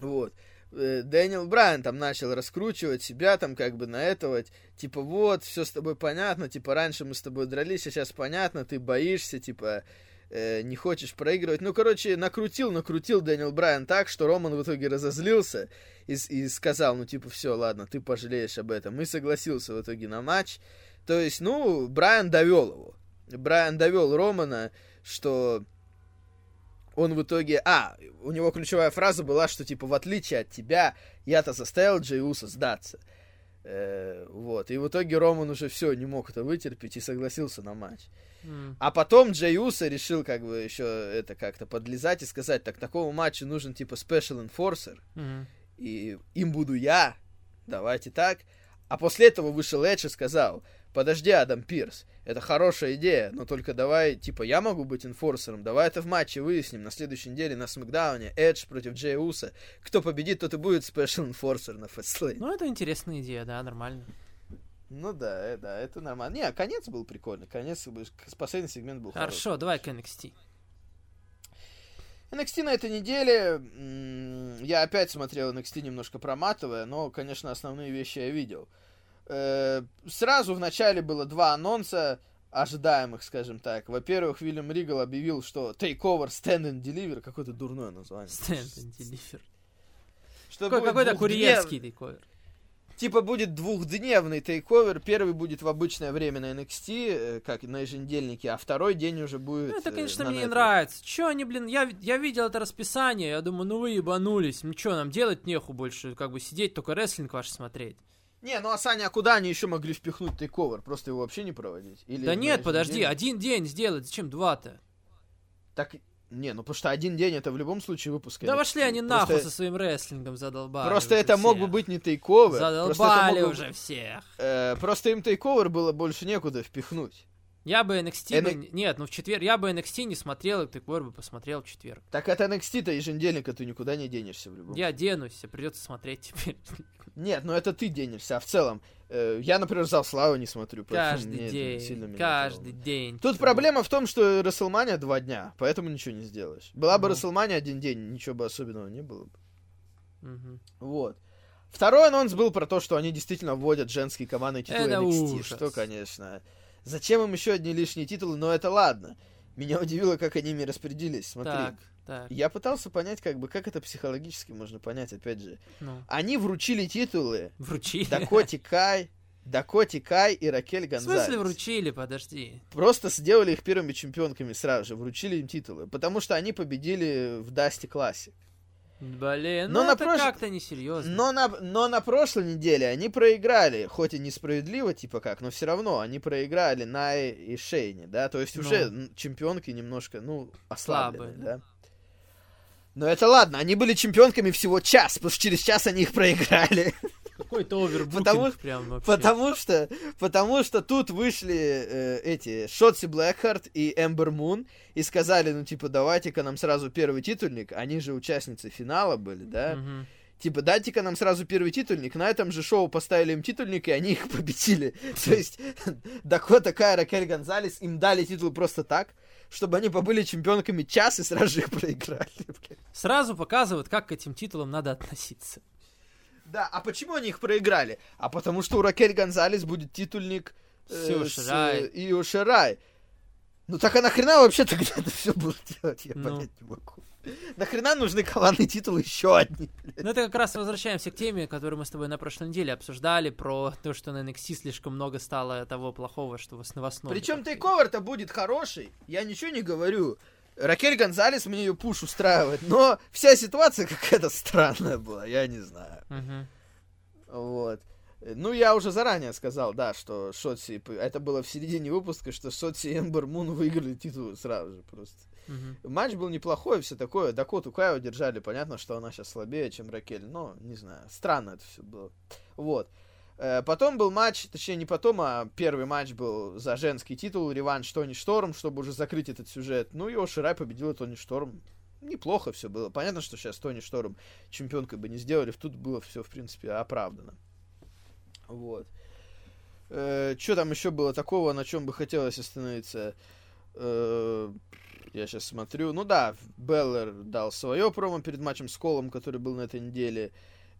Вот. Э, Дэниел Брайан там начал раскручивать себя, там как бы на этого, типа, вот, все с тобой понятно, типа, раньше мы с тобой дрались, а сейчас понятно, ты боишься, типа, э, не хочешь проигрывать. Ну, короче, накрутил, накрутил Дэниел Брайан так, что Роман в итоге разозлился и, и сказал, ну, типа, все, ладно, ты пожалеешь об этом. И согласился в итоге на матч. То есть, ну, Брайан довел его. Брайан довел Романа, что он в итоге... А, у него ключевая фраза была, что, типа, в отличие от тебя, я-то заставил Джей Уса сдаться. Э, вот. И в итоге Роман уже все, не мог это вытерпеть и согласился на матч. А потом Джей Уса решил как бы еще это как-то подлезать и сказать, так такому матчу нужен типа Special Enforcer, и им буду я, давайте так. А после этого вышел Эдж и сказал, подожди, Адам Пирс, это хорошая идея, но только давай, типа, я могу быть инфорсером, давай это в матче выясним на следующей неделе на Смакдауне, Эдж против Джей Уса, кто победит, тот и будет Special Enforcer на Fastlane. Ну, это интересная идея, да, нормально. Ну да, э, да, это нормально. Не, конец был прикольный, конец, последний сегмент был хороший. Хорошо, давай к NXT. NXT на этой неделе, я опять смотрел NXT немножко проматывая, но, конечно, основные вещи я видел. Э, Сразу в начале было два анонса, ожидаемых, скажем так. Во-первых, Вильям Ригал объявил, что Takeover Stand and Deliver, какое-то дурное название. Stand and deliver. Что Какой- Какой-то курьерский тейковер. Типа будет двухдневный тейковер. Первый будет в обычное время на NXT, э, как на еженедельнике, а второй день уже будет Ну, это, э, конечно, мне не нравится. Чё они, блин, я, я видел это расписание, я думаю, ну вы ебанулись. Ну чё, нам делать неху больше, как бы сидеть, только рестлинг ваш смотреть. Не, ну а Саня, а куда они еще могли впихнуть тейковер? Просто его вообще не проводить? Или да нет, подожди, еженедельник? один день сделать, зачем два-то? Так, не, ну потому что один день это в любом случае выпуск. Да вошли они Просто- нахуй со своим рестлингом, задолбали. Просто это мог бы всех. быть не тейковер. Это Задолбали мог бы- уже всех. э, просто им тейковер было больше некуда впихнуть. Я бы NXT... бы- Н- Нет, ну в четверг... Я бы NXT не смотрел, и Тейквор бы посмотрел в четверг. Так от NXT-то еженедельника ты никуда не денешься в любом Я денусь, придется смотреть теперь. Нет, ну это ты денешься, а в целом. э, я, например, зал славы не смотрю. Каждый мне сильно день, меня каждый не день. Тут проблема в том, что Расселмания два дня, поэтому ничего не сделаешь. Была бы Ну. Расселмания один день, ничего бы особенного не было бы. Мгм. Вот. Второй анонс был про то, что они действительно вводят женские команды титулы Это NXT. ужас. Что, конечно. Зачем им еще одни лишние титулы, но это ладно. Меня удивило, как они ими распорядились. Смотри. Так, так, Я пытался понять, как бы, как это психологически можно понять, опять же. ну, Они вручили титулы вручили. Дакоте Кай, Дакоте Кай и Ракель Гонзалес. смысле вручили, подожди. Просто сделали их первыми чемпионками сразу же, вручили им титулы. Потому что они победили в Dusty Classic. Блин, Но ну на это прош- как-то несерьезно. Но на, но на прошлой неделе они проиграли, хоть и несправедливо, типа как, но все равно они проиграли Найе и Шейне, да, то есть Ну. уже чемпионки немножко, ну, ослаблены, Слабые, да. Но это ладно, они были чемпионками всего час, потому что через час они их проиграли. Какой-то овербукинг Потому- прям вообще. Потому что, потому что тут вышли э, эти Шотси Блэкхарт и Эмбер Мун и сказали, ну типа, давайте-ка нам сразу первый титульник, они же участницы финала были, да? Мгм. Типа, дайте-ка нам сразу первый титульник. На этом же шоу поставили им титульник, и они их победили. То есть, Дакота Кай, Ракель Гонзалес им дали титул просто так, чтобы они побыли чемпионками час и сразу же их проиграли. блин. Сразу показывают, как к этим титулам надо относиться. Да, а почему они их проиграли? А потому что у Ракель Гонзалес будет титульник С Ширай. и Ио Ширай. Ну так а нахрена вообще тогда это все было делать? Я Ну. понять не могу. Нахрена нужны командные титулы еще одни? Ну, это как раз возвращаемся к теме, которую мы с тобой на прошлой неделе обсуждали, про то, что на NXT слишком много стало того плохого, что с новостной. Причем тейковер-то будет хороший. Я ничего не говорю. Ракель Гонзалес мне ее пуш устраивает, но вся ситуация какая-то странная была, я не знаю. Мгм. Вот. Ну, я уже заранее сказал, да, что Шотси... Это было в середине выпуска, что Шотси и Эмбер Мун выиграли титул сразу же просто. Мгм. Матч был неплохой, все такое. Дакоту Кайо держали, понятно, что она сейчас слабее, чем Ракель, но, не знаю, странно это все было. Вот. Э, Потом был матч, точнее не потом, а первый матч был за женский титул, реванш Тони Шторм, чтобы уже закрыть этот сюжет. Ну и Оширай победила Тони Шторм. Неплохо все было. Понятно, что сейчас Тони Шторм чемпионкой бы не сделали, тут было все, в принципе, оправдано. Вот. Что там еще было такого, на чем бы хотелось остановиться? Э, я сейчас смотрю. Ну да, Беллер дал свое промо перед матчем с Колом, который был на этой неделе.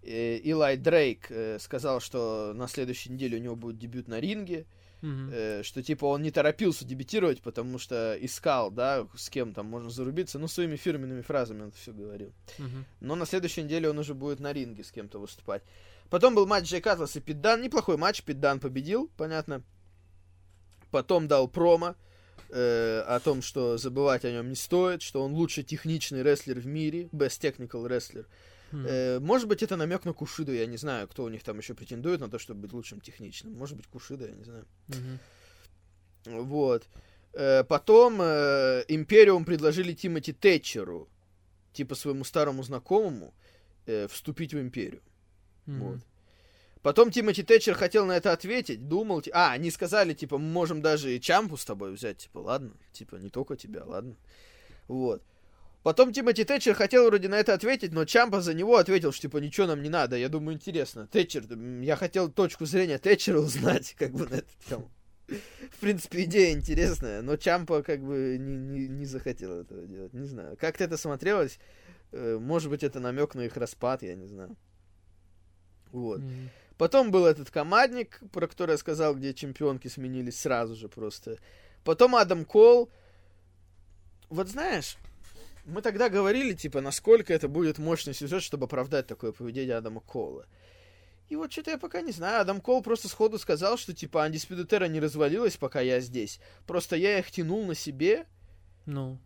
Э, Илай Дрейк э, сказал, что на следующей неделе у него будет дебют на ринге. Э, что типа он не торопился дебютировать, потому что искал, да, с кем там можно зарубиться. Ну, своими фирменными фразами он это все говорил. Мгм. Но на следующей неделе он уже будет на ринге с кем-то выступать. Потом был матч Джейк Атлас и Питдан. Неплохой матч. Питдан победил, понятно. Потом дал промо э, о том, что забывать о нем не стоит, что он лучший техничный рестлер в мире, best technical wrestler. Мгм. Э, может быть, это намек на Кушиду, я не знаю, кто у них там еще претендует на то, чтобы быть лучшим техничным. Может быть, Кушида, я не знаю. Мгм. Вот. Э, потом э, Империум предложили Тимоти Тэтчеру, типа своему старому знакомому, э, вступить в Империю. Мгм. Вот. Потом Тимоти Тэтчер хотел на это ответить, думал, а, они сказали, типа, мы можем даже и Чампу с тобой взять, типа, ладно, типа, не только тебя, ладно. Вот. Потом Тимоти Тэтчер хотел вроде на это ответить, но Чампа за него ответил, что, типа, ничего нам не надо. Я думаю, интересно, Тэтчер, я хотел точку зрения Тэтчера узнать, как бы, на эту тему. В принципе, идея интересная, но Чампа, как бы, не, не, не захотел этого делать, не знаю. Как-то это смотрелось, э, может быть, это намек на их распад, я не знаю. Вот. Мгм. Потом был этот командник, про который я сказал, где чемпионки сменились сразу же просто. Потом Адам Кол. Вот знаешь, мы тогда говорили, типа, насколько это будет мощный сюжет, чтобы оправдать такое поведение Адама Кола. И вот что-то я пока не знаю. Адам Кол просто сходу сказал, что, типа, Era не развалилась, пока я здесь. Просто я их тянул на себе. Ну,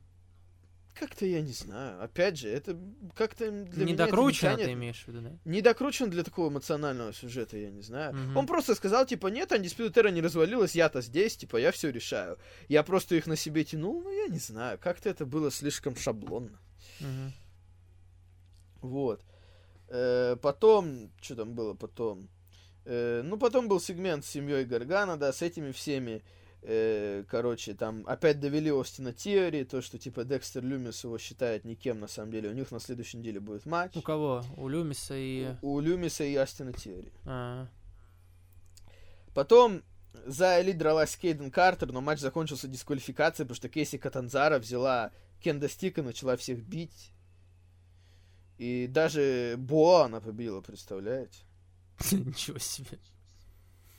Как-то я не знаю. Опять же, это как-то для не меня это докручено тянет. ты имеешь в виду, да? Не докручен для такого эмоционального сюжета, я не знаю. Мгм. Он просто сказал, типа, нет, Undisputed не развалилась, я-то здесь, типа, я все решаю. Я просто их на себе тянул, ну, я не знаю, как-то это было слишком шаблонно. Мгм. Вот. Э, потом, что там было потом? Э, ну, потом был сегмент с семьей Гаргана, да, с этими всеми. Э, короче, там опять довели Остина Тиори, то, что, типа, Декстер Люмис его считает никем, на самом деле. У них на следующей неделе будет матч. У кого? У Люмиса и... У, у Люмиса и Астина Тиори. А, Потом за элит дралась Кейден Картер, но матч закончился дисквалификацией, потому что Кейси Катанзара взяла Кенда Стик и начала всех бить. И даже Боа она побила, представляете? Ничего себе.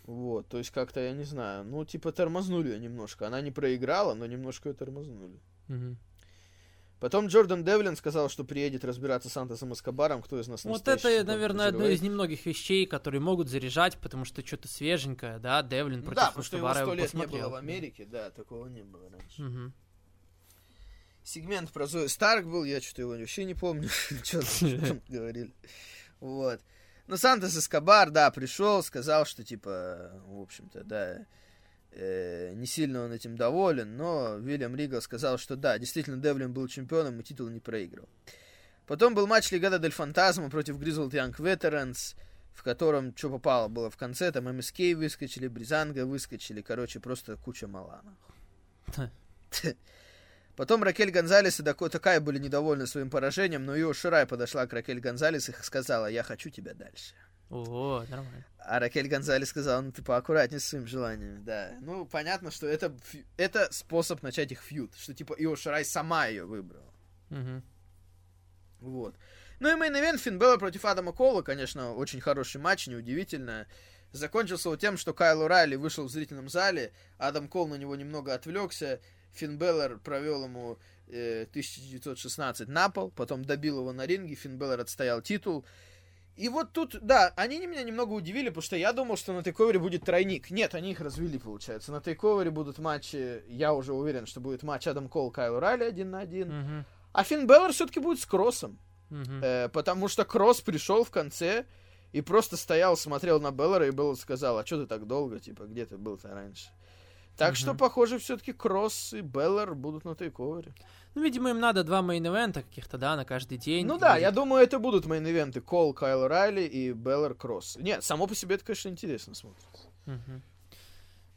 Вот, то есть как-то, я не знаю, ну, типа тормознули ее немножко. Она не проиграла, но немножко ее тормознули. Потом Джордан Девлин сказал, что приедет разбираться с Антосом Эскобаром, кто из нас Вот это, наверное, одно из немногих вещей, которые могут заряжать, потому что что-то свеженькое, да, Девлин Ну против да, потому что его Эскобара сто лет не было посмотрел. в Америке, да, такого не было раньше. Мгм. сегмент про Зою Старк был, я что-то его вообще не помню, что там говорили. Вот. Но Сантос Эскобар, да, пришел, сказал, что, типа, в общем-то, да, э, не сильно он этим доволен, но Вильям Ригал сказал, что да, действительно, Девлин был чемпионом и титул не проиграл. Потом был матч Легада Дель Фантазма против Grizzled Young Veterans, в котором что попало было в конце, там МСК выскочили, Бризанга выскочили, короче, просто куча маланов. Потом Ракель Гонзалес и Дако Такай были недовольны своим поражением, но Ио Ширай подошла к Ракель Гонзалес и сказала, я хочу тебя дальше. О, нормально. А Ракель Гонзалес сказала, ну ты поаккуратнее с своим желанием, да. Ну, понятно, что это, это способ начать их фьют, что типа Ио Ширай сама ее выбрала. Угу. Вот. Ну и main event Финн Беллер против Адама Кола, конечно, очень хороший матч, неудивительно. Закончился вот тем, что Кайл О'Райли вышел в зрительном зале, Адам Кол на него немного отвлекся, Финн Беллер провел ему э, 1916 на пол, потом добил его на ринге, Финн Беллер отстоял титул. И вот тут, да, они меня немного удивили, потому что я думал, что на TakeOver е будет тройник. Нет, они их развели, получается. На TakeOver е будут матчи, я уже уверен, что будет матч Адам Кол, Кайл О'Райли один на один. Угу. А Финн Беллер все-таки будет с Кроссом. Угу. Э, потому что Кросс пришел в конце и просто стоял, смотрел на Беллера, и Беллер сказал, а что ты так долго, типа, где ты был-то раньше? Так Мгм. что, похоже, все-таки Кросс и Беллер будут на TakeOver е. Ну, видимо, им надо два main event а каких-то, да, на каждый день. Ну да, Или- я думаю, это будут main event ы Кол, Кайл О'Райли и Беллер Кросс. Нет, само по себе это, конечно, интересно смотрится. Мгм.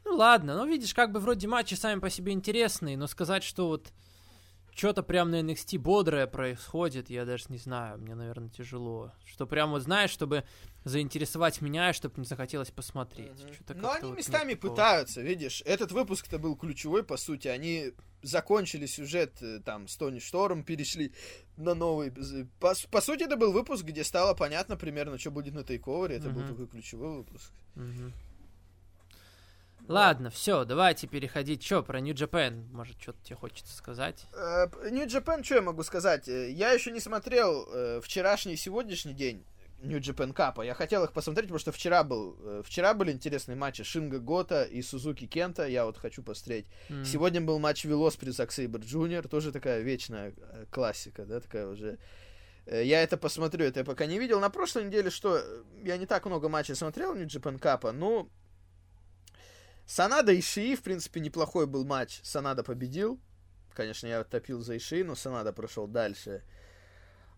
Ну ладно, ну видишь, как бы вроде матчи сами по себе интересные, но сказать, что вот что-то прям на NXT бодрое происходит, я даже не знаю, мне, наверное, тяжело. Что прям вот, знаешь, чтобы заинтересовать меня, и чтобы не захотелось посмотреть. Чё-то Но как-то они вот местами такого. пытаются, видишь. Этот выпуск-то был ключевой, по сути. Они закончили сюжет э, там с Тони Шторм, перешли на новый. По, по сути, это был выпуск, где стало понятно примерно, что будет на тейковере. Это был Мгм. такой ключевой выпуск. Мгм. Ладно, все, давайте переходить. Чё, про New Japan, может, что-то тебе хочется сказать? New Japan, что я могу сказать? Э, Я еще не смотрел э, вчерашний и сегодняшний день New Japan Cup. Я хотел их посмотреть, потому что вчера был, э, вчера были интересные матчи Шинго Гото и Сузуки Кента. Я вот хочу посмотреть. М. Сегодня был матч Уилл Оспрей Зак Сейбер Джуниор, тоже такая вечная э, классика, да, такая уже. Я это посмотрю, это я пока не видел. На прошлой неделе, что я не так много матчей смотрел New Japan Cup, ну, Санада и Шии, в принципе, неплохой был матч. Санада победил. Конечно, я топил за Иши, но Санада прошел дальше.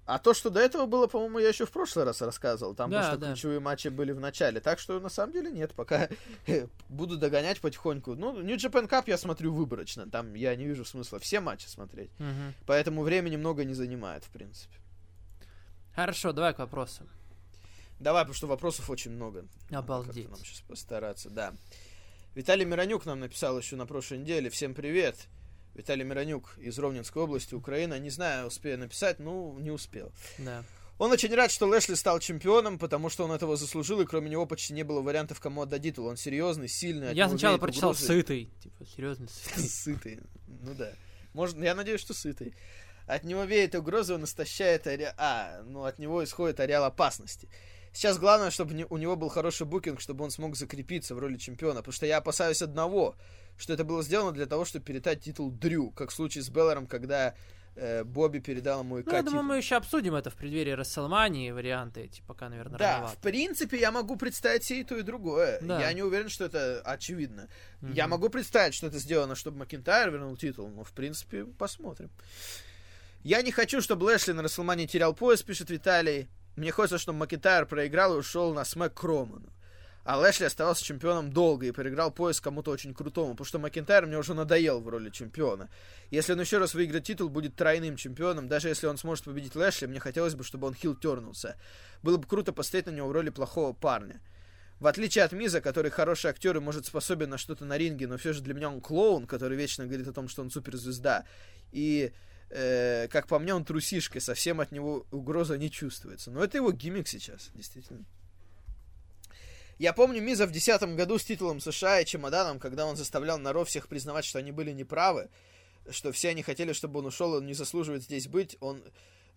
А то, что до этого было, по-моему, я еще в прошлый раз рассказывал. Там Да, просто да. ключевые матчи были в начале. Так что, на самом деле, нет. Пока буду догонять потихоньку. Ну, New Japan Cup я смотрю выборочно. Там я не вижу смысла все матчи смотреть. Мгм. Поэтому времени много не занимает, в принципе. Хорошо, давай к вопросам. Давай, потому что вопросов очень много. Надо Обалдеть. как-то нам сейчас постараться, да. Виталий Миронюк нам написал еще на прошлой неделе. Всем привет. Виталий Миронюк из Ровненской области, Украина. Не знаю, успею написать, ну, не успел. Да. Он очень рад, что Лэшли стал чемпионом, потому что он этого заслужил, и кроме него почти не было вариантов, кому отдать титул. Он серьезный, сильный. Я сначала прочитал угрозой. сытый. Типа, серьезно, сытый. Сытый. Ну да. Может, я надеюсь, что сытый. От него веет угроза, он истощает ареал... А, ну от него исходит ареал опасности. Сейчас главное, чтобы не- у него был хороший букинг, чтобы он смог закрепиться в роли чемпиона. Потому что я опасаюсь одного, что это было сделано для того, чтобы передать титул Дрю, как в случае с Беллером, когда э, Бобби передал ему ИК Ну, я думаю, мы еще обсудим это в преддверии Расселмании, варианты эти пока, наверное, Да, рановато. в принципе, я могу представить и то, и другое. Да. Я не уверен, что это очевидно. Мгм. Я могу представить, что это сделано, чтобы Макинтайр вернул титул, но, в принципе, посмотрим. Я не хочу, чтобы Лэшли на Расселмане терял пояс, пишет Виталий. Мне хочется, чтобы Макинтайр проиграл и ушел на смэк к Роману. А Лэшли оставался чемпионом долго и проиграл пояс кому-то очень крутому, потому что Макинтайр мне уже надоел в роли чемпиона. Если он еще раз выиграет титул, будет тройным чемпионом. Даже если он сможет победить Лэшли, мне хотелось бы, чтобы он хил тернулся. Было бы круто посмотреть на него в роли плохого парня. В отличие от Миза, который хороший актер и может способен на что-то на ринге, но все же для меня он клоун, который вечно говорит о том, что он суперзвезда. И, э, как по мне, он трусишка, совсем от него угроза не чувствуется. Но это его гиммик сейчас, действительно. Я помню Миза в 2010 году с титулом США и чемоданом, когда он заставлял народ всех признавать, что они были неправы, что все они хотели, чтобы он ушел, он не заслуживает здесь быть, он,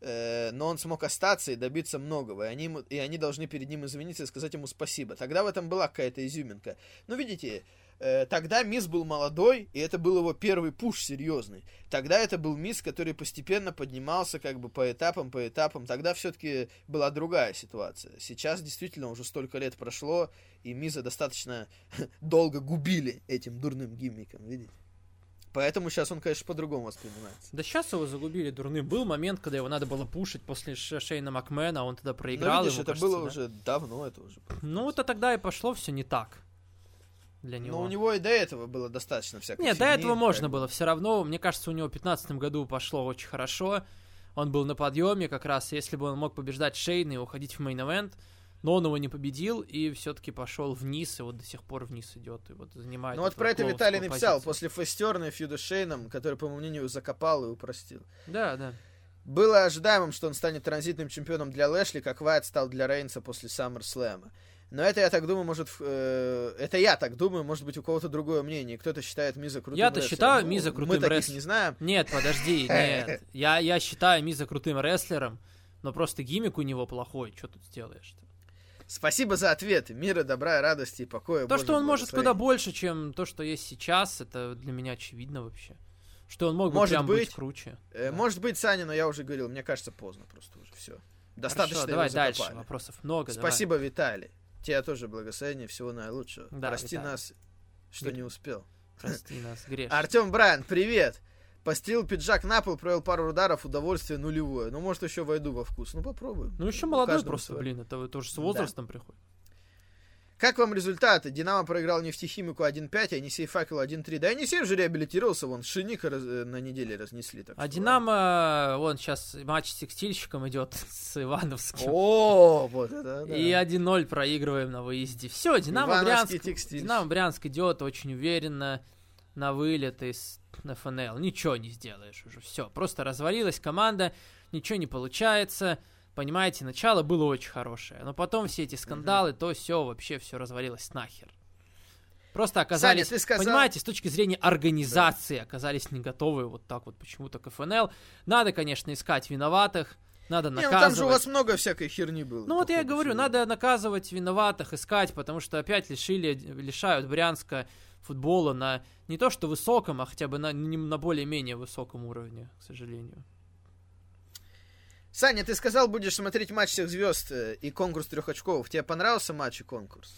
э, но он смог остаться и добиться многого, и они, и они должны перед ним извиниться и сказать ему спасибо. Тогда в этом была какая-то изюминка. Ну, видите, тогда Мисс был молодой, и это был его первый пуш серьезный. Тогда это был Мисс, который постепенно поднимался как бы по этапам, по этапам. Тогда все-таки была другая ситуация. Сейчас действительно уже столько лет прошло, и Миза достаточно долго губили этим дурным гиммиком, видите? Поэтому сейчас он, конечно, по-другому воспринимается. Да сейчас его загубили дурным. Был момент, когда его надо было пушить после Шейна Макмена, а он тогда проиграл. видишь, ему, это кажется, было да. уже давно, это уже. Ну, вот а тогда и пошло все не так для него. Но у него и до этого было достаточно всякой Нет, до фигни, этого можно было. Все равно, мне кажется, у него в 2015 году пошло очень хорошо. Он был на подъеме как раз. Если бы он мог побеждать Шейна и уходить в main event, но он его не победил и все-таки пошел вниз, и вот до сих пор вниз идет, и вот занимает. Ну вот про это Виталий написал позицию. после face turn а feud а с Шейном, который, по моему мнению, закопал и упростил. Да, да. Было ожидаемым, что он станет транзитным чемпионом для Лэшли, как Вайт стал для Рейнса после SummerSlam. Но это, я так думаю, может... э, это я так думаю, может быть, у кого-то другое мнение. Кто-то считает Миза крутым Я-то рестлером. считаю Ну, Миза Мы крутым таких рестлером. не знаем. Нет, подожди, нет. Я, я считаю Миза крутым рестлером, но просто гиммик у него плохой. Что тут сделаешь-то? Спасибо за ответы. Мира, добра, радости и покоя. То, Божьего что он может куда больше, чем то, что есть сейчас, это для меня очевидно вообще. Что он мог бы Может прям быть, быть. круче. Э, Да. Может быть, Саня, но я уже говорил, мне кажется, поздно просто уже все. Достаточно Хорошо, давай дальше. Вопросов много. давай. Спасибо, Виталий. Тебе тоже благословение, всего наилучшего. Да, Прости Виталий. нас, что Грех. не успел. Прости нас, греш. Артем Брайан, привет! Постелил пиджак на пол, провел пару ударов, удовольствие нулевое. Ну, может, еще войду во вкус. Ну, попробуем. Ну, еще молодой просто, блин. Это тоже с возрастом приходит. Как вам результаты? Динамо проиграл нефтехимику 1-5, а Енисей Факел 1-3. Да Енисей уже реабилитировался, вон, Шиника раз- э, на неделе разнесли. Так А что Динамо, вон сейчас матч с текстильщиком идет с Ивановским. О, вот это да. И 1-0 проигрываем на выезде. Все, Динамо Брянск. Динамо Брянск идет очень уверенно на вылет из ФНЛ. Ничего не сделаешь уже. Все, просто развалилась команда, ничего не получается. Понимаете, начало было очень хорошее, но потом все эти скандалы, то все вообще все развалилось нахер. Просто оказались, Саня, сказал- понимаете, с точки зрения организации оказались не готовы вот так вот почему-то к ФНЛ. Надо, конечно, искать виноватых, надо Не, ну наказывать. там же у вас много всякой херни было. Ну вот я говорю, всего. надо наказывать виноватых, искать, потому что опять лишили, лишают Брянска футбола на не то что высоком, а хотя бы на, на более-менее высоком уровне, к сожалению. Саня, ты сказал, будешь смотреть матч всех звезд э, и конкурс трех очков. Тебе понравился матч и конкурс?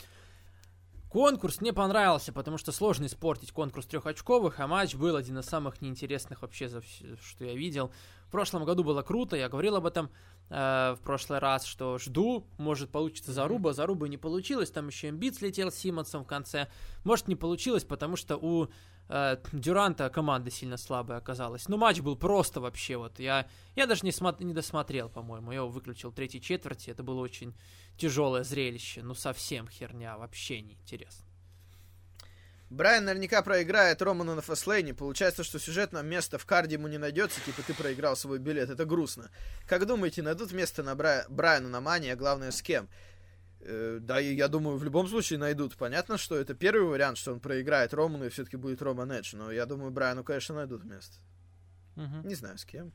Конкурс мне понравился, потому что сложно испортить конкурс трехочковых, а матч был один из самых неинтересных вообще, за вс- что я видел. В прошлом году было круто, я говорил об этом э, в прошлый раз, что жду, может получится заруба, заруба не получилось, там еще имбит слетел с Симмонсом в конце. Может не получилось, потому что у Дюранта команда сильно слабая оказалась. Ну матч был просто вообще вот, я, я даже не, смо- не досмотрел, по-моему, я его выключил в третьей четверти, это было очень тяжелое зрелище, ну совсем херня, вообще не интересно. Брайан наверняка проиграет Роману на фастлейне. Получается, что сюжетное место в карде ему не найдется, типа ты проиграл свой билет. Это грустно. Как думаете, найдут место на Бра... Брайану на Мане, а главное с кем? Э, да, и я думаю, в любом случае найдут. Понятно, что это первый вариант, что он проиграет Роману и все-таки будет Роман Эдж. Но я думаю, Брайану, конечно, найдут место. Мгм. Не знаю, с кем.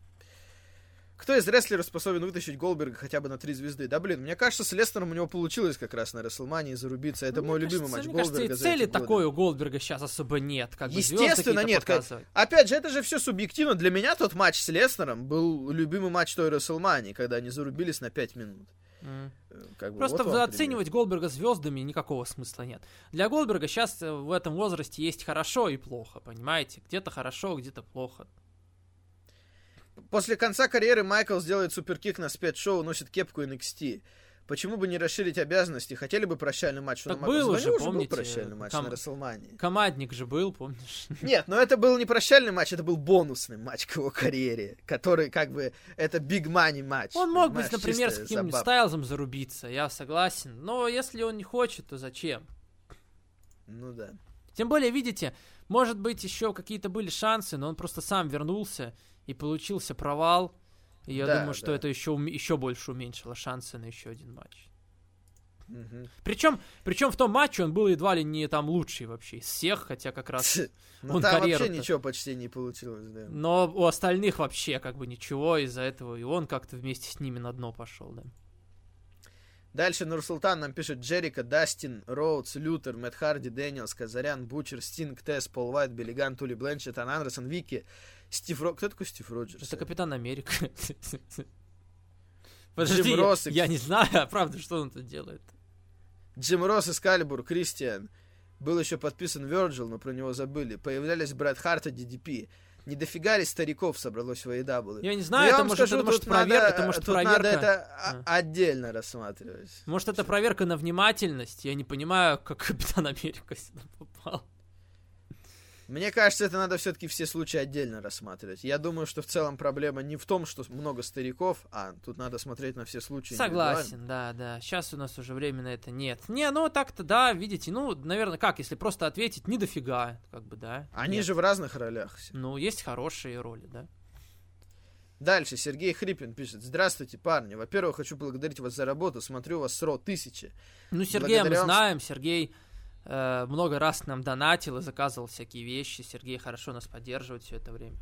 Кто из рестлеров способен вытащить Голдберга хотя бы на три звезды? Да, блин, мне кажется, с Лестером у него получилось как раз на Рестлмании зарубиться. Это Мне мой кажется, любимый матч Мне Голдберга кажется, и цели такой у Голдберга сейчас особо нет. Как бы Естественно, нет, как-. Опять же, это же все субъективно. Для меня тот матч с Леснером был любимый матч той Расселмании, когда они зарубились на 5 минут. Э, Как бы, Просто вот оценивать Голдберга звездами никакого смысла нет. Для Голдберга сейчас в этом возрасте есть хорошо и плохо, понимаете? Где-то хорошо, где-то плохо. пример. После конца карьеры Майкл сделает суперкик на спецшоу, носит кепку NXT. Почему бы не расширить обязанности? Хотели бы прощальный матч Так Шона был? Да уже, не помните, был прощальный матч ком- на Расселмании. Командник же был, помнишь? Нет, но это был не прощальный матч, это был бонусный матч к его карьере, который как бы это big money матч. Он мог быть, например, с каким-нибудь. Стайлзом зарубиться, я согласен. Но если он не хочет, то зачем? Ну да. Тем более, видите, может быть, еще какие-то были шансы, но он просто сам вернулся и получился провал. И я Да, думаю, что да. это еще, еще больше уменьшило шансы на еще один матч. Мгм. Причем, причем в том матче он был едва ли не там лучший вообще из всех, хотя как раз... Ну он там вообще ничего почти не получилось, да. Но у остальных вообще как бы ничего из-за этого, и он как-то вместе с ними на дно пошел, да. Дальше Нурсултан нам пишет Джерико, Дастин, Роудс, Лютер, Мэтт Харди, Дэниелс, Казарян, Бучер, Стинг, Тесс, Пол Уайт, Билли Ганн, Талли Бланчард, Арн Андерсон, Вики, Стив Ро... Кто такой Стив Роджерс? Это Капитан Америка. Подожди, Росс и- я не знаю, а правда, что он тут делает. Джим Росс, Эскалибур, Кристиан, Был еще подписан Virgil, но про него забыли. Появлялись Брэд Харт и DDP. Не дофига ли стариков собралось в AEW? Я не знаю, я это может, скажу, это может проверка, надо, это может тут проверка. надо это А. отдельно рассматривать. Может, это проверка на внимательность. Я не понимаю, как Капитан Америка сюда попал. Мне кажется, это надо все-таки все случаи отдельно рассматривать. Я думаю, что в целом проблема не в том, что много стариков, а тут надо смотреть на все случаи. Согласен, да, да. Сейчас у нас уже время на это нет. Не, ну так-то, да, видите, ну, наверное, как, если просто ответить, не дофига, как бы, да. Они Нет. же в разных ролях. Ну, есть хорошие роли, да. Дальше Сергей Хрипин пишет. Здравствуйте, парни. Во-первых, хочу благодарить вас за работу. Смотрю вас с РО тысячи. Ну, Сергея мы Благодаря вам- знаем, Сергей э, много раз нам донатил и заказывал всякие вещи. Сергей хорошо нас поддерживает все это время.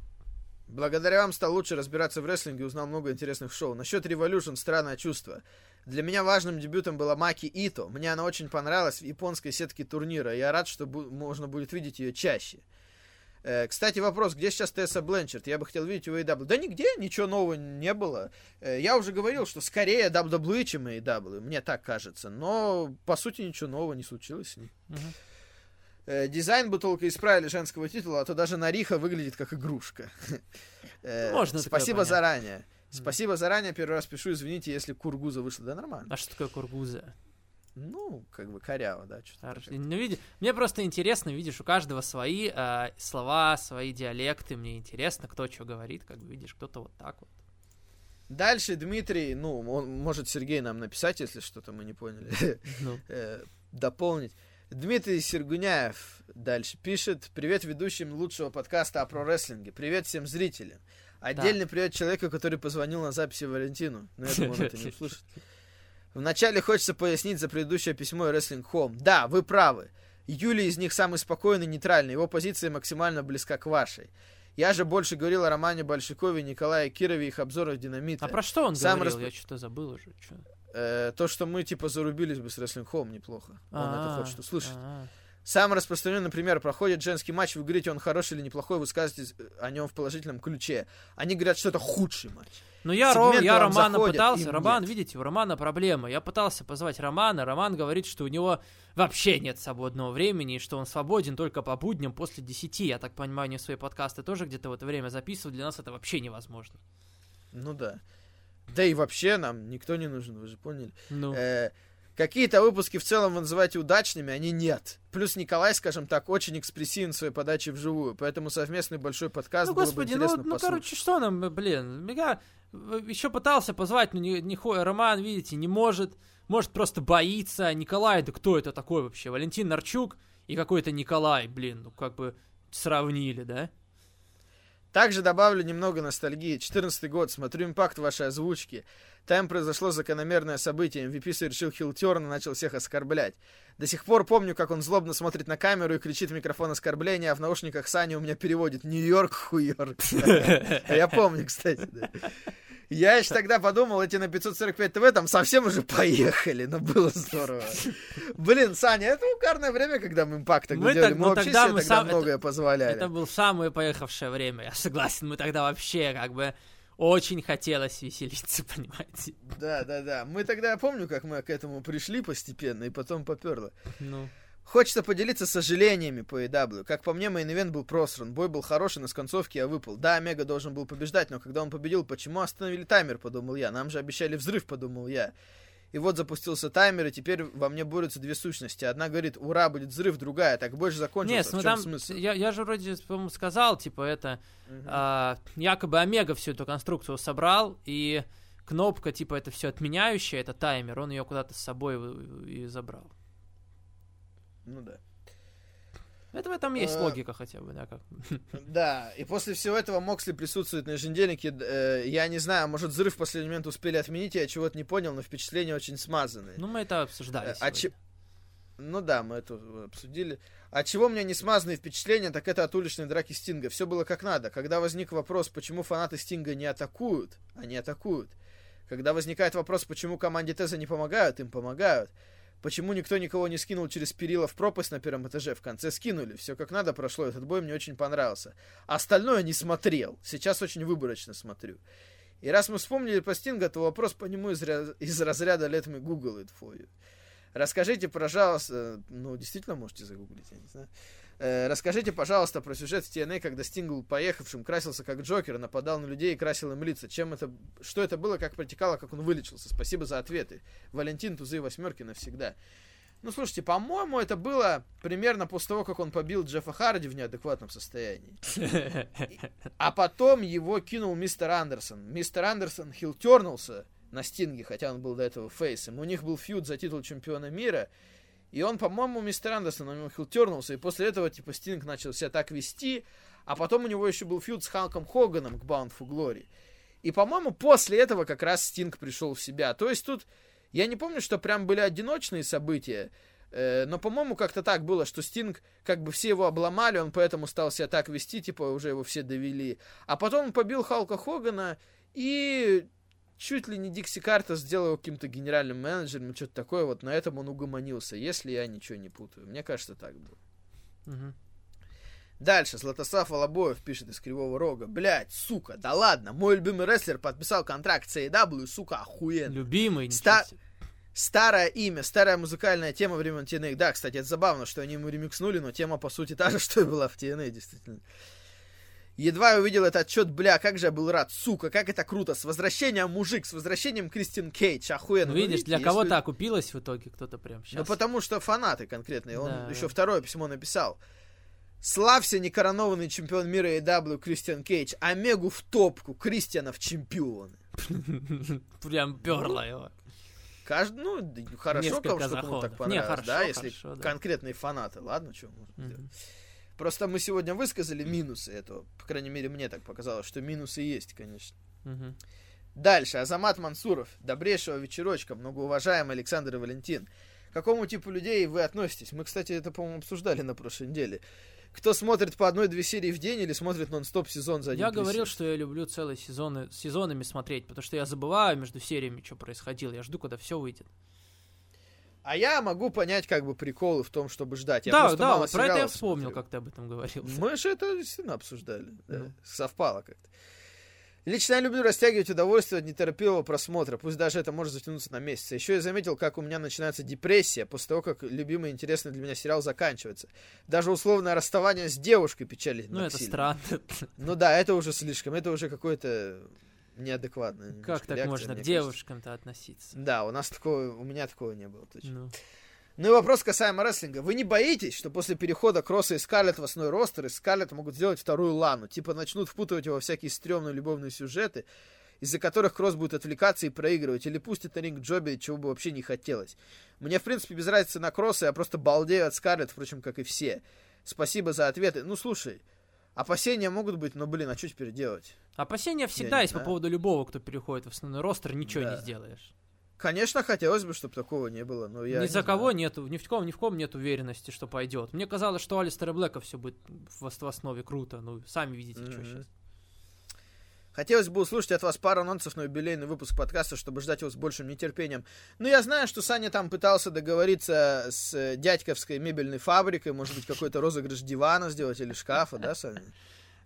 Благодаря вам стал лучше разбираться в рестлинге и узнал много интересных шоу. Насчет Revolution странное чувство. Для меня важным дебютом была Маки Ито. Мне она очень понравилась в японской сетке турнира. Я рад, что бу- можно будет видеть ее чаще. Э, кстати, вопрос, где сейчас Тесса Бленчард? Я бы хотел видеть у AEW. Да нигде, ничего нового не было. Э, я уже говорил, что скорее WWE, чем AEW, мне так кажется. Но, по сути, ничего нового не случилось с ней. Э, Дизайн бы только исправили женского титула, а то даже Нариха выглядит как игрушка. Э, Можно Спасибо заранее. Спасибо заранее, первый раз пишу, извините, если Кургуза вышла. Да нормально. А что такое кургуза? Ну, как бы коряво, да, что-то. Ну, види- Мне просто интересно, видишь, у каждого свои э, слова, свои диалекты. Мне интересно, кто что говорит, как бы видишь, кто-то вот так вот. Дальше Дмитрий, ну, он может Сергей нам написать, если что-то мы не поняли, Ну, э, дополнить. Дмитрий Сергуняев дальше пишет. Привет ведущим лучшего подкаста о прорестлинге. Привет всем зрителям. Отдельный привет человеку, который позвонил на записи Валентину. Но я думаю, он это не услышит. Вначале хочется пояснить за предыдущее письмо Wrestling Home. Да, вы правы. Юлий из них самый спокойный, нейтральный. Его позиция максимально близка к вашей. Я же больше говорил о романе Большакове, Николае Кирове и их обзорах «Динамита». а про что он Сам говорил? расп- Я что-то забыл уже. чё. Э, то, что мы, типа, зарубились бы с Wrestling Home, неплохо. Он это А, хочет услышать. а. Самый распространенный пример. Проходит женский матч, вы говорите, он хороший или неплохой, вы скажете о нем в положительном ключе. Они говорят, что это худший матч. Ну, я, Ро- я Романа заходят, пытался. Роман, нет. видите, у Романа проблема. Я пытался позвать Романа. Роман говорит, что у него вообще нет свободного времени, и что он свободен только по будням после 10. Я так понимаю, они свои подкасты тоже где-то в это время записывают. Для нас это вообще невозможно. Ну да. Да и вообще нам никто не нужен, вы же поняли. Ну, Э, какие-то выпуски в целом вы называете удачными, они нет. Плюс Николай, скажем так, очень экспрессивен в своей подаче вживую, поэтому совместный большой подкаст ну было господи, бы ну, интересно ну, послушать. короче, что нам, блин, я еще пытался позвать, но не, не Роман, видите, не может. Может, просто боится. Николай, да кто это такой вообще? Валентин Нарчук и какой-то Николай, блин, ну как бы сравнили, да? Также добавлю немного ностальгии. 14 год, смотрю импакт вашей озвучки. Там произошло закономерное событие. MVP совершил хилтерн и начал всех оскорблять. До сих пор помню, как он злобно смотрит на камеру и кричит в микрофон оскорбления, а в наушниках Саня у меня переводит «Нью-Йорк, хуйорк». Я помню, кстати. Я еще тогда подумал, эти на 545 ТВ там совсем уже поехали, но было здорово. Блин, Саня, это угарное время, когда мы Impact Мы делали. так- Мы ну, вообще тогда себе мы тогда сам- это- многое позволяли. Это было самое поехавшее время, я согласен. Мы тогда вообще как бы очень хотелось веселиться, понимаете? Да, да, да. Мы тогда, я помню, как мы к этому пришли постепенно, и потом поперло. Ну, Хочется поделиться сожалениями по AEW. Как по мне, main event был просран. Бой был хороший, но с концовки я выпал. Да, Омега должен был побеждать, но когда он победил, почему остановили таймер, подумал я. Нам же обещали взрыв, подумал я. И вот запустился таймер, и теперь во мне борются две сущности. Одна говорит, ура, будет взрыв, другая, так больше закончился. нет, в ну чем там, смысл? я, я же вроде, по-моему, сказал, типа, это, Мгм. а, якобы Омега всю эту конструкцию собрал, и кнопка, типа, это все отменяющая, это таймер, он ее куда-то с собой и забрал. Ну да. Это в этом есть А, логика хотя бы, да, как. Да, и после всего этого Моксли присутствует на еженедельнике. Э, я не знаю, может, взрыв в последний момент успели отменить, я чего-то не понял, но впечатления очень смазанные. Ну, мы это обсуждали Э, а че- Ну да, мы это обсудили. А чего у меня не смазанные впечатления, так это от уличной драки Стинга. Все было как надо. Когда возник вопрос, почему фанаты Стинга не атакуют, они атакуют. Когда возникает вопрос, почему команде Теза не помогают, им помогают. Почему никто никого не скинул через перила в пропасть на первом этаже? В конце скинули. Все как надо прошло. Этот бой мне очень понравился. Остальное не смотрел. Сейчас очень выборочно смотрю. И раз мы вспомнили про Стинга, то вопрос по нему из, ря- из разряда «Let me Google it for you». Расскажите, пожалуйста, ну, действительно можете загуглить, я не знаю. Э, расскажите, пожалуйста, про сюжет в TNA, когда Стинг был поехавшим, красился как Джокер, нападал на людей и красил им лица. Чем это, что это было, как протекало, как он вылечился? Спасибо за ответы. Валентин, тузы и восьмерки навсегда. Ну, слушайте, по-моему, это было примерно после того, как он побил Джеффа Харди в неадекватном состоянии. А потом его кинул мистер Андерсон. Мистер Андерсон хилтернулся на Стинге, хотя он был до этого фейсом. У них был фьюд за титул чемпиона мира. И он, по-моему, мистер Андерсон на него хилтернулся. И после этого, типа, Стинг начал себя так вести. А потом у него еще был фьюд с Халком Хоганом к Bound for Glory. И, по-моему, после этого как раз Стинг пришел в себя. То есть тут я не помню, что прям были одиночные события, э, но, по-моему, как-то так было, что Стинг, как бы все его обломали, он поэтому стал себя так вести, типа уже его все довели. А потом он побил Халка Хогана и чуть ли не Дикси Карта сделал каким-то генеральным менеджером, что-то такое, вот на этом он угомонился, если я ничего не путаю. Мне кажется, так было. Мгм. Дальше, Златослав Волобоев пишет из Кривого Рога. Блять, сука, да ладно, мой любимый рестлер подписал контракт с AEW, сука, охуенно. Любимый, Ста-. Старое имя, старая музыкальная тема времен TNA. Да, кстати, это забавно, что они ему ремикснули, но тема, по сути, та же, что и была в TNA, действительно. Едва я увидел этот отчет, бля, как же я был рад, сука, как это круто, с возвращением мужик, с возвращением Кристин Кейдж, охуенно. Ну, видишь, видите, для если- кого-то окупилось в итоге кто-то прям сейчас. Ну, потому что фанаты конкретные. Он Да, еще второе письмо написал. Славься, некоронованный чемпион мира AEW Кристиан Кейдж. Омегу в топку, Кристиана в чемпионы. Прям перло его. Каждый, ну, хорошо, кому, так понравилось, да, если конкретные фанаты. Ладно, что можно Мгм. Просто мы сегодня высказали минусы этого. По крайней мере, мне так показалось, что минусы есть, конечно. Дальше. Азамат Мансуров. Добрейшего вечерочка. Многоуважаемый Александр и Валентин. К какому типу людей вы относитесь? Мы, кстати, это, по-моему, обсуждали на прошлой неделе. Кто смотрит по одной-две серии в день или смотрит нон-стоп сезон за один Я говорил, что я люблю целые сезоны сезонами смотреть, потому что я забываю между сериями, что происходило. Я жду, когда все выйдет. А я могу понять, как бы, приколы в том, чтобы ждать. Я да, да, про это я вспомнил, смотрю. как ты об этом говорил. Мы же это действительно обсуждали. да. Ну. Совпало как-то. Лично я люблю растягивать удовольствие от неторопливого просмотра, пусть даже это может затянуться на месяц. Еще я заметил, как у меня начинается депрессия после того, как любимый интересный для меня сериал заканчивается. Даже условное расставание с девушкой печалит. Ну, это сильно. странно. Ну да, это уже слишком, это уже какое-то неадекватное. Как так реакция, можно к девушкам-то относиться? Да, у нас такого, у меня такого не было точно. Ну, Ну и вопрос касаемо рестлинга. Вы не боитесь, что после перехода Кросса и Скарлетт в основной ростер, из Скарлетт могут сделать вторую Лану? Типа начнут впутывать его во всякие стрёмные любовные сюжеты, из-за которых Кросс будет отвлекаться и проигрывать, или пустит на ринг Джоби, чего бы вообще не хотелось. Мне, в принципе, без разницы на Кросса, я просто балдею от Скарлетт, впрочем, как и все. Спасибо за ответы. Ну, слушай, опасения могут быть, но, блин, а что теперь делать? Опасения всегда не есть по поводу любого, кто переходит в основной ростер, ничего Да. не сделаешь. Конечно, хотелось бы, чтобы такого не было, но я ни не за кого знаю. нету, ни в ком, ни в ком нет уверенности, что пойдет. Мне казалось, что Алистера Блэка все будет в, в основе круто. Ну, сами видите, что Мгм. сейчас. Хотелось бы услышать от вас пару анонсов на юбилейный выпуск подкаста, чтобы ждать его с большим нетерпением. Ну, я знаю, что Саня там пытался договориться с э, дядьковской мебельной фабрикой, может быть, какой-то розыгрыш дивана сделать или шкафа, да, Саня?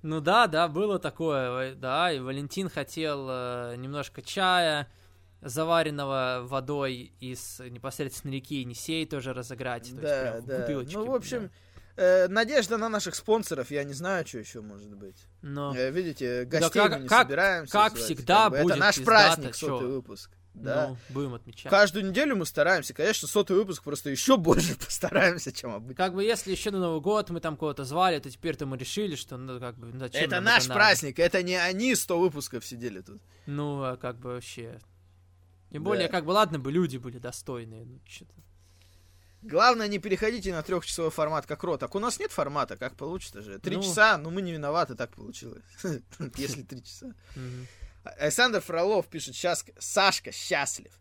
Ну да, да, было такое, да, и Валентин хотел э, немножко чая, заваренного водой из непосредственно реки Енисей тоже разыграть. то есть Да, прям да. бутылочке, Ну, в общем, да. Э, надежда на наших спонсоров, я не знаю, что еще может быть. Но Э, видите, гостей как- мы не как- собираемся как звать, всегда как бы. будет Это наш праздник, чё? сотый выпуск. Да. ну, будем отмечать. Каждую неделю мы стараемся. Конечно, сотый выпуск просто еще больше постараемся, чем обычно. Как бы если еще на Новый год мы там кого-то звали, то теперь-то мы решили, что ну как бы зачем Это наш надо? праздник, это не они 100 выпусков сидели тут. Ну, а как бы вообще. Тем Да. более, как бы ладно бы люди были достойные. Ну, что-то. Главное, не переходите на трехчасовой формат, как Ро. Так у нас нет формата, как получится же. Три Ну. часа, ну мы не виноваты, так получилось. Если три часа. Александр Фролов пишет, сейчас Сашка счастлив.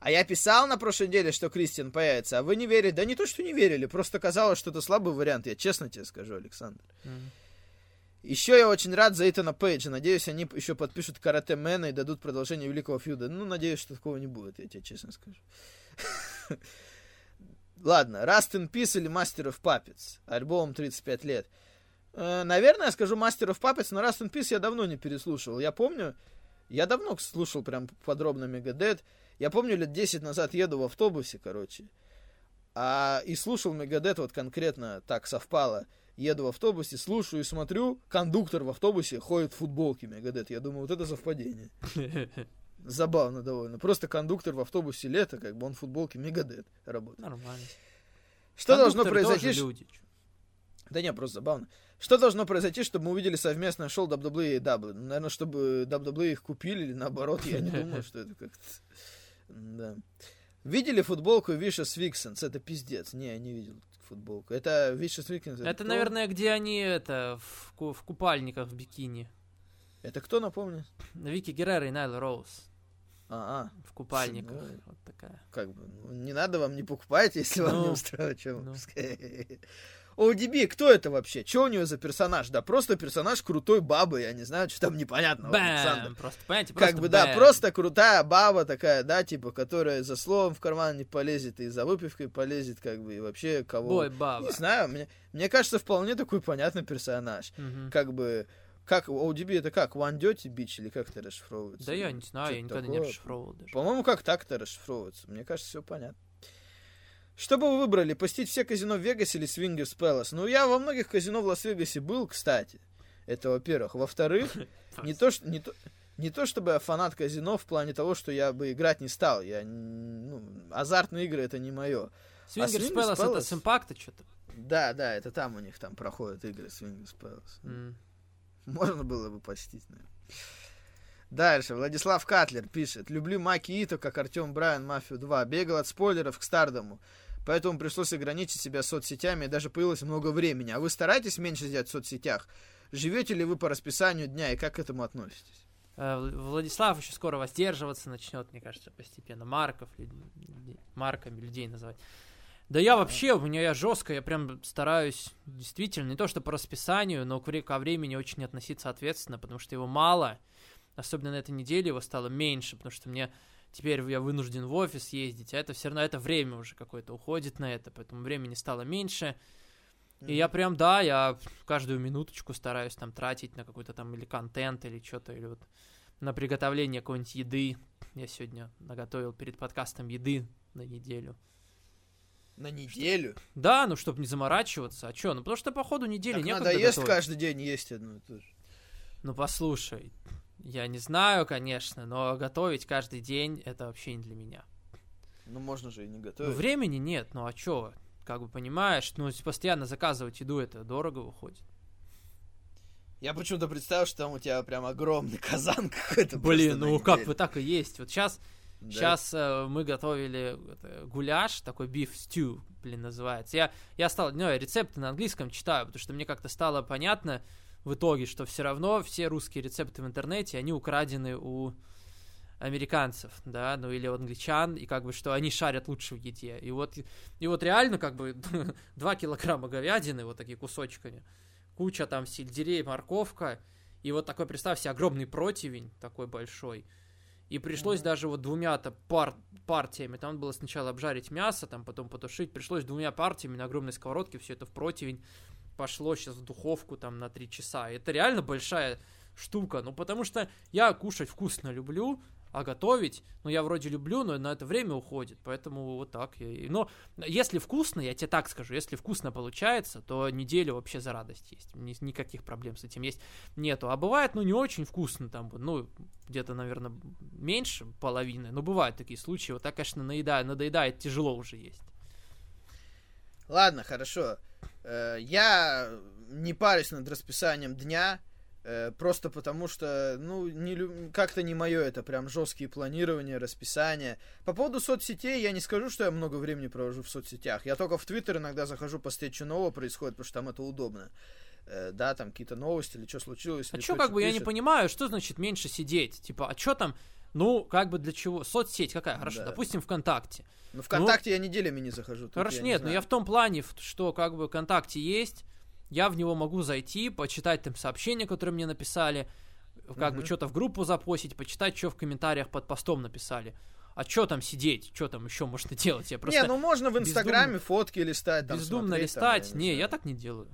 А я писал на прошлой неделе, что Кристиан появится, а вы не верили. Да не то, что не верили, просто казалось, что это слабый вариант. Я честно тебе скажу, Александр. Еще я очень рад за Итана Пейджа. Надеюсь, они еще подпишут Карате Мэна и дадут продолжение Великого Фьюда. Ну, надеюсь, что такого не будет, я тебе честно скажу. Ладно, Rust in Peace или Master of Puppets. Альбом 35 лет. Э, наверное, я скажу Master of Puppets, но Rust in Peace я давно не переслушивал. Я помню, я давно слушал прям подробно Мегадет. Я помню, лет 10 назад еду в автобусе, короче. А и слушал Мегадет вот конкретно так совпало. Еду в автобусе, слушаю и смотрю, кондуктор в автобусе ходит в футболке Мегадет. Я думаю, вот это совпадение. Забавно довольно. Просто кондуктор в автобусе лето, как бы он в футболке Мегадет работает. Нормально. Что должно Кондукторы произойти? люди. Да не, просто забавно. Что должно произойти, чтобы мы увидели совместное шоу WWE и W? Ну, наверное, чтобы WWE их купили или наоборот, я не думаю, что это как-то... Да. Видели футболку Vicious Vixens? Это пиздец. Не, я не видел футболку. Это Vicious Vixens. Это, кто? наверное, где они это в, в купальниках в бикини. Это кто, напомню? Вики Геррера и Найл Роуз А, а, в купальниках. Ну, Вот такая. как бы, ну, не надо вам, не покупайте, если вам не Ну, устраивает, чем ну. ODB, кто это вообще? Что у нее за персонаж? Да просто персонаж крутой бабы, я не знаю, что там Александр. Бэм! Просто, понимаете, Как просто бы, да, бэм. просто крутая баба такая, да, типа, которая за словом в карман не полезет и за выпивкой полезет, как бы, и вообще кого... Бой, баба. Не знаю, мне, мне кажется, вполне такой понятный персонаж. Мгм. Как бы, как, ODB это как, One Dirty Bitch или как это расшифровывается? Да я не знаю, я Что-то никогда не такое. расшифровывал даже. По-моему, как так-то расшифровывается. Мне кажется, все понятно. Что бы вы выбрали, посетить все казино в Вегасе или Свингерс Пэлас? Ну, я во многих казино в Лас-Вегасе был, кстати. Это во-первых. Во-вторых, не то, что, не, то, не то чтобы я фанат казино в плане того, что я бы играть не стал. Я, ну, азартные игры это не мое. Свингерс Пэлас это с импакта что-то. Да, да, это там у них там проходят игры Свингерс Пэлас. Можно было бы посетить, наверное. Дальше. Владислав Катлер пишет. Люблю Маки Ито, как Артем Брайан Мафию 2. Бегал от спойлеров к Стардому. Поэтому пришлось ограничить себя соцсетями, и даже появилось много времени. А вы стараетесь меньше сидеть в соцсетях? Живете ли вы по расписанию дня и как к этому относитесь? Э, Вл- Владислав еще скоро воздерживаться начнет, мне кажется, постепенно. Марков, люд- марками людей называть. Да я вообще, у меня я жестко, я прям стараюсь действительно, не то что по расписанию, но ко времени очень относиться ответственно, потому что его мало. Особенно на этой неделе его стало меньше, потому что мне теперь я вынужден в офис ездить, а это все равно это время уже какое-то уходит на это, поэтому времени стало меньше. И я прям, да, я каждую минуточку стараюсь там тратить на какой-то там или контент, или что-то, или вот на приготовление какой-нибудь еды. Я сегодня наготовил перед подкастом еды на неделю. На неделю? Да, ну, чтобы не заморачиваться. А что? Ну, потому что по ходу недели Так некогда надо есть готовить. каждый день, есть одно и то же. Ну, послушай, я не знаю, конечно, но готовить каждый день — это вообще не для меня. Ну, можно же и не Ну, готовить. времени нет, ну а чё? Как бы понимаешь, ну, постоянно заказывать еду, это дорого выходит. Я почему-то представил, что там у тебя прям огромный казан какой-то. Блин, ну как бы так и есть. Вот сейчас Сейчас мы готовили это, гуляш, такой beef stew, блин, называется. Я, я стал, ну, я рецепты на английском читаю, потому что мне как-то стало понятно в итоге, что все равно все русские рецепты в интернете, они украдены у американцев, да, ну или англичан, и как бы, что они шарят лучше в еде. И вот, и вот реально, как бы, 2 килограмма говядины, вот такие кусочками, куча там сельдерей, морковка, и вот такой, представь себе, огромный противень, такой большой, и пришлось даже вот двумя-то пар партиями. Там было сначала обжарить мясо, там потом потушить. Пришлось двумя партиями на огромной сковородке все это в противень. Пошло сейчас в духовку там на 3 часа. Это реально большая штука. Ну, потому что я кушать вкусно люблю, а готовить, ну, я вроде люблю, но на это время уходит. Поэтому вот так. Я... Но если вкусно, я тебе так скажу, если вкусно получается, то неделю вообще за радость есть. Ни- Никаких проблем с этим есть нету. А бывает, ну, не очень вкусно там, ну, где-то, наверное, меньше половины, но бывают такие случаи. Вот так, конечно, наедает, надоедает, тяжело уже есть. Ладно, хорошо. Э, Я не парюсь над расписанием дня, просто потому что, ну, не лю- как-то не мое это прям жесткие планирования, расписания. По поводу соцсетей, я не скажу, что я много времени провожу в соцсетях. Я только в Твиттер иногда захожу посмотреть, что нового происходит, потому что там это удобно. Э, Да, там какие-то новости или что случилось. А что, как бы, я не пишет. понимаю, что значит меньше сидеть? Типа, а что там, ну, как бы для чего? Соцсеть какая? Хорошо, Да. допустим, ВКонтакте. Ну, ВКонтакте я неделями не захожу. Хорошо, я не нет, но я в том плане, что как бы ВКонтакте есть, я в него могу зайти, почитать там сообщения, которые мне написали, как бы Мгм. что-то в группу запостить, почитать, что в комментариях под постом написали. А что там сидеть? Что там еще можно делать? Я просто Не, ну можно в бездумно- Инстаграме фотки листать. Там, бездумно смотреть, там, листать. я не, знаю. я так не делаю.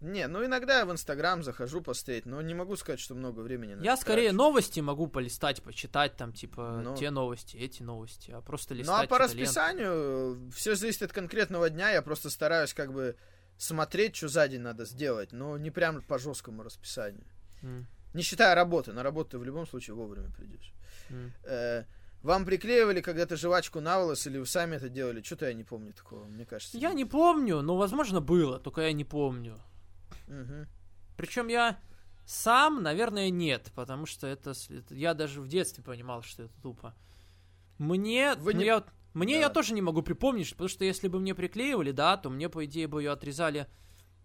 Не, ну иногда я в Инстаграм захожу посмотреть, но не могу сказать, что много времени на Я скорее новости могу полистать, почитать там, типа, Ну. те новости, эти новости, а просто Ну листать а по ленту. расписанию все зависит от конкретного дня. Я просто стараюсь как бы смотреть, что за день надо сделать, но не прям по жесткому расписанию. М, Не считая работы. На работу ты в любом случае вовремя придешь. м. Э, вам приклеивали когда-то жвачку на волос или вы сами это делали? Что-то я не помню такого, мне кажется. Я не помню, но, возможно, было, только я не помню. Мгм. Причем я сам, наверное, нет, потому что это, это- я даже в детстве понимал, что это тупо. Мне, Вы ну, не- я, вот- мне Да. я тоже не могу припомнить, потому что если бы мне приклеивали, да, то мне, по идее, бы ее отрезали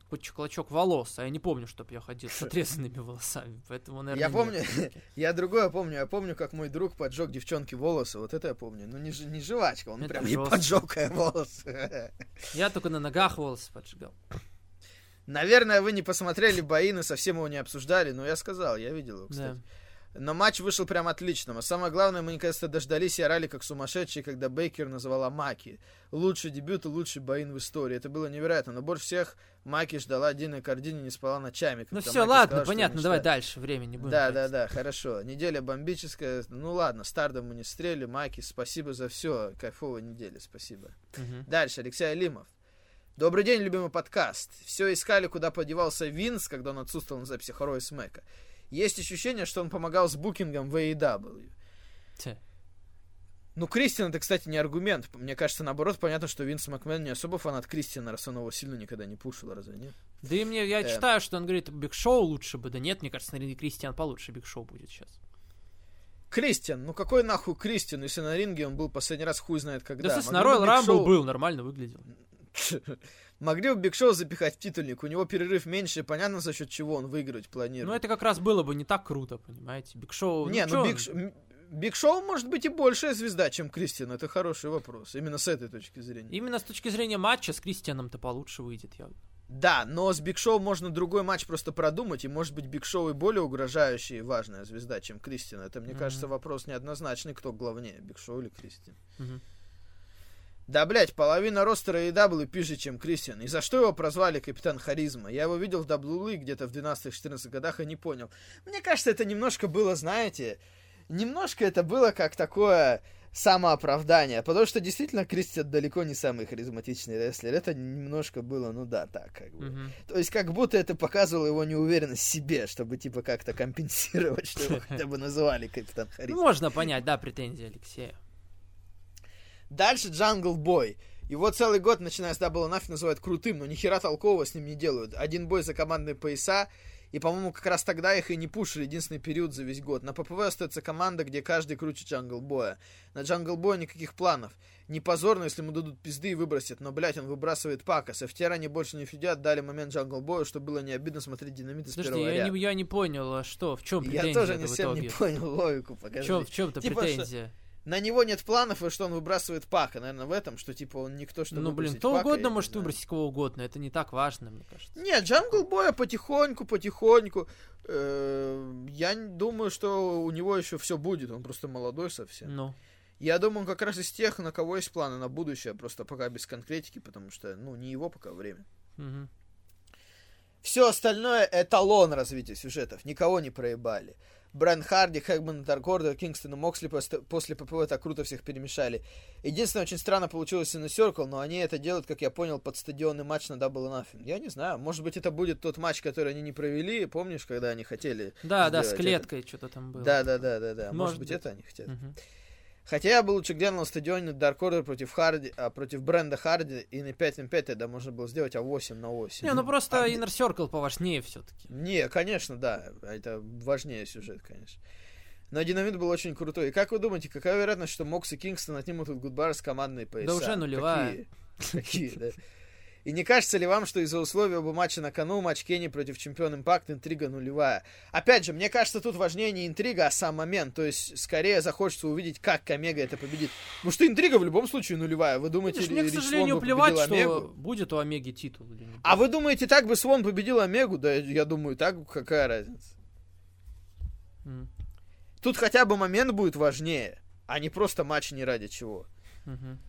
хоть клочок волос, а я не помню, чтобы я ходил с отрезанными волосами, поэтому, наверное, Я помню, я другое помню. Я помню, как мой друг поджег девчонке волосы. Вот это я помню. Ну, не, не жвачка, он Это прям не жестко. поджег ей волосы. Я только на ногах волосы поджигал. Наверное, вы не посмотрели бои, и совсем его не обсуждали, но я сказал, я видел его, кстати. Да. Но матч вышел прям отличным. А самое главное, мы наконец-то дождались и орали как сумасшедшие, когда Бейкер назвала Маки. Лучший дебют и лучший боин в истории. Это было невероятно. Но больше всех Маки ждала Дина Кардини не спала ночами. Ну все, Маки ладно, сказала, понятно, давай дальше, время не будем. Да, тратить. да, да, хорошо. Неделя бомбическая. Ну ладно, стардом мы не стрели. Маки, спасибо за все. Кайфовая неделя, спасибо. Мгм. Дальше, Алексей Алимов. Добрый день, любимый подкаст. Все искали, куда подевался Винс, когда он отсутствовал на записи Хоро и Смека. Есть ощущение, что он помогал с букингом в AEW. Ну, Кристиан, это, кстати, не аргумент. Мне кажется, наоборот, понятно, что Винс Макмен не особо фанат Кристиана, раз он его сильно никогда не пушил, разве нет? Да и мне, я Э. читаю, что он говорит, Биг Шоу лучше бы. Да нет, мне кажется, наверное, Кристиан получше Биг Шоу будет сейчас. Кристиан, ну какой нахуй Кристиан, если на ринге он был последний раз хуй знает когда. Да, слушай, на Шоу- Rumble был, нормально выглядел. Могли бы Биг Шоу запихать в титульник, у него перерыв меньше, понятно, за счет чего он выигрывать планирует. Ну, это как раз было бы не так круто, понимаете? Биг Шоу... Не, чё ну он? Биг, Биг Шоу может быть и большая звезда, чем Кристиан. Это хороший вопрос. Именно с этой точки зрения. Именно с точки зрения матча с Кристианом-то получше выйдет. Я... Да, но с Биг Шоу можно другой матч просто продумать, и может быть Биг Шоу и более угрожающая и важная звезда, чем Кристиан. Это, мне Мгм. кажется, вопрос неоднозначный, кто главнее, Биг Шоу или Кристиан. Мгм. Да, блять, половина ростера AEW пизже, чем Кристиан. И за что его прозвали Капитан Харизма? Я его видел в WWE где-то в 12-14 годах и не понял. Мне кажется, это немножко было, знаете, немножко это было как такое самооправдание. Потому что действительно Кристиан далеко не самый харизматичный рестлер. Это немножко было, ну да, так как бы. Мгм. То есть как будто это показывало его неуверенность в себе, чтобы типа как-то компенсировать, что его хотя бы называли Капитан Харизма. можно понять, да, претензии Алексея. Дальше Джангл Бой. Его целый год, начиная с Double Nothing, называют крутым, но ни хера толкового с ним не делают. Один бой за командные пояса, и, по-моему, как раз тогда их и не пушили, единственный период за весь год. На ППВ остается команда, где каждый круче Джангл Боя. На Джангл Боя никаких планов. Не позорно, если ему дадут пизды и выбросят, но, блять, он выбрасывает пака. С FTR они больше не фидят, дали момент Джангл Бою, что было не обидно смотреть динамит из Подожди, первого я ряда. не, я не понял, а что, в чем Я претензия тоже не в итоге? не понял логику, В покажи. чем, в чем-то Типа, что- претензия? На него нет планов, и что он выбрасывает пака. Наверное, в этом, что типа он никто, что Ну, блин, кто пака, угодно может выбросить кого угодно, это не так важно, мне кажется. Нет, Джангл Боя потихоньку, потихоньку. Э, Я думаю, что у него еще все будет. Он просто молодой совсем. Ну, Я думаю, он как раз из тех, на кого есть планы на будущее, просто пока без конкретики, потому что, ну, не его пока время. мгм. Все остальное эталон развития сюжетов. Никого не проебали. Брайан Харди, Хэнгмен, Dark Order, Кингстон и Моксли после ППВ так круто всех перемешали. Единственное, очень странно получилось на Circle, но они это делают, как я понял, под стадионный матч на Double or Nothing. Я не знаю, может быть, это будет тот матч, который они не провели, помнишь, когда они хотели Да, да, с клеткой что-то там было. Да, да, да, да, да. Может, Может быть, быть. это они хотят. Мгм. Хотя я бы лучше глянул на стадионе Dark Order против Харди, а против Бренда Харди и на 5 на 5 тогда можно было сделать, а 8 на 8. Не, ну просто А Inner Circle поважнее все-таки. Не, конечно, да. Это важнее сюжет, конечно. Но динамит был очень крутой. И как вы думаете, какая вероятность, что Мокс и Кингстон отнимут тут Гудбар с командной пояса? уже нулевая. Какие? Какие, да. И не кажется ли вам, что из-за условий оба матча на кону, матч Кенни против чемпиона Импакт, интрига нулевая? Опять же, мне кажется, тут важнее не интрига, а сам момент. То есть, скорее захочется увидеть, как Камега это победит. Потому что интрига в любом случае нулевая. Вы думаете, Видишь, мне, к сожалению, Свон бы плевать, что Омегу? будет у Омеги титул А вы думаете, так бы Свон победил Омегу? Да, я думаю, так какая разница? М, Тут хотя бы момент будет важнее, а не просто матч не ради чего. мгм.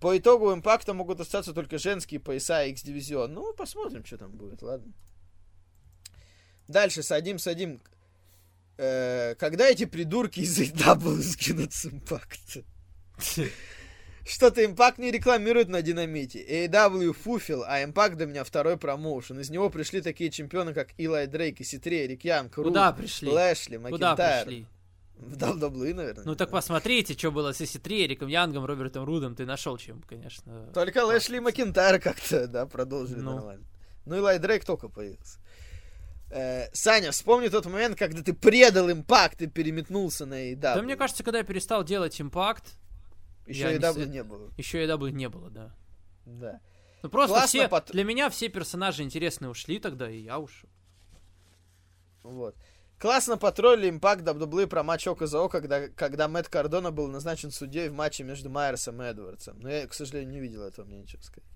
По итогу импакта могут остаться только женские пояса X-дивизион. Ну, посмотрим, что там будет, ладно. Дальше садим, садим. Э, когда эти придурки из AW скинут с импакта? Что-то импакт не рекламирует на динамите. AW фуфил, а импакт для меня второй промоушен. Из него пришли такие чемпионы, как Илай Дрейк, Иситри, Рик Янг, Куда пришли? Лэшли, Куда Макентайр. пришли? В WWE, наверное. Ну так посмотрите, что было с Иситри, Эриком Янгом, Робертом Рудом. Ты нашел чем, конечно. Только Лэшли и Макентайр как-то, да, продолжили Ну. нормально. Ну и Лай Дрейк только появился. Э, Саня, вспомни тот момент, когда ты предал импакт и переметнулся на AEW. Да, мне кажется, когда я перестал делать импакт, Еще не AEW с- не было. еще AW не было, да. Да. Ну просто Классно все, пот- для меня все персонажи интересные ушли тогда, и я ушел. Вот. Классно потроллили импакт WWE про матч Око за Око, когда, когда Мэтт Кардона был назначен судьей в матче между Майерсом и Эдвардсом. Но я, к сожалению, не видел этого, мне ничего сказать.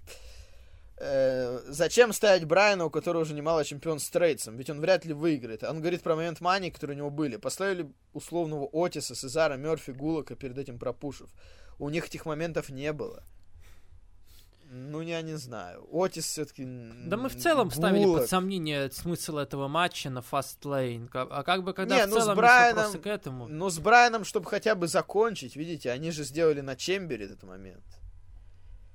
Э, зачем ставить Брайана, у которого уже немало чемпион с Трейдсом? Ведь он вряд ли выиграет. Он говорит про момент мании, которые у него были. Поставили условного Отиса, Сезара, Мерфи, Гулока перед этим пропушив. У них этих моментов не было. Ну, я не знаю. Отис все-таки... Да мы в целом ставили под сомнение смысл этого матча на. Ка- А как бы когда Не, в ну, с целом есть Брайаном- к этому... Но с Брайаном, чтобы хотя бы закончить, видите, они же сделали на Чембере этот момент.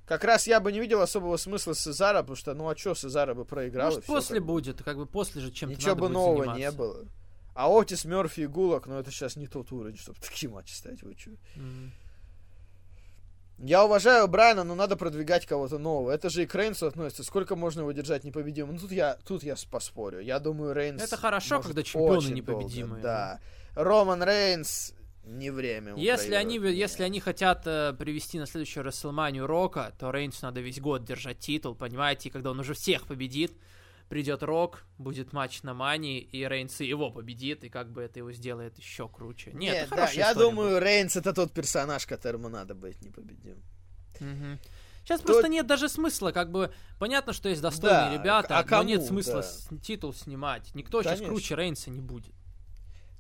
Как раз я бы не видел особого смысла с Сезара, потому что, ну а что, Сезара бы проиграл. Может, и всё, после как бы. будет, как бы после же чем-то Ничего бы нового заниматься. не было. А Отис, Мерфи и Гулок, ну это сейчас не тот уровень, чтобы такие матчи ставить. Вы чё? Мгм. Я уважаю Брайана, но надо продвигать кого-то нового. Это же и к Рейнсу относится. Сколько можно его держать непобедимым? Ну тут я, тут я поспорю. Я думаю, Рейнс... Это хорошо, когда чемпионы непобедимые, долго, Да. Роман Рейнс не время. Если они, если они хотят э, привести на следующую Расселманию Рока, то Рейнсу надо весь год держать титул, понимаете? И когда он уже всех победит, придет Рок, будет матч на Мании, и Рейнс его победит, и как бы это его сделает еще круче. Нет, это да, я думаю, Рейнс это тот персонаж, которому надо быть непобедим. Мгм. Сейчас То- просто нет даже смысла, как бы понятно, что есть достойные Да, ребята, а но нет кому, смысла да. с- титул снимать. Никто сейчас Конечно. круче Рейнса не будет.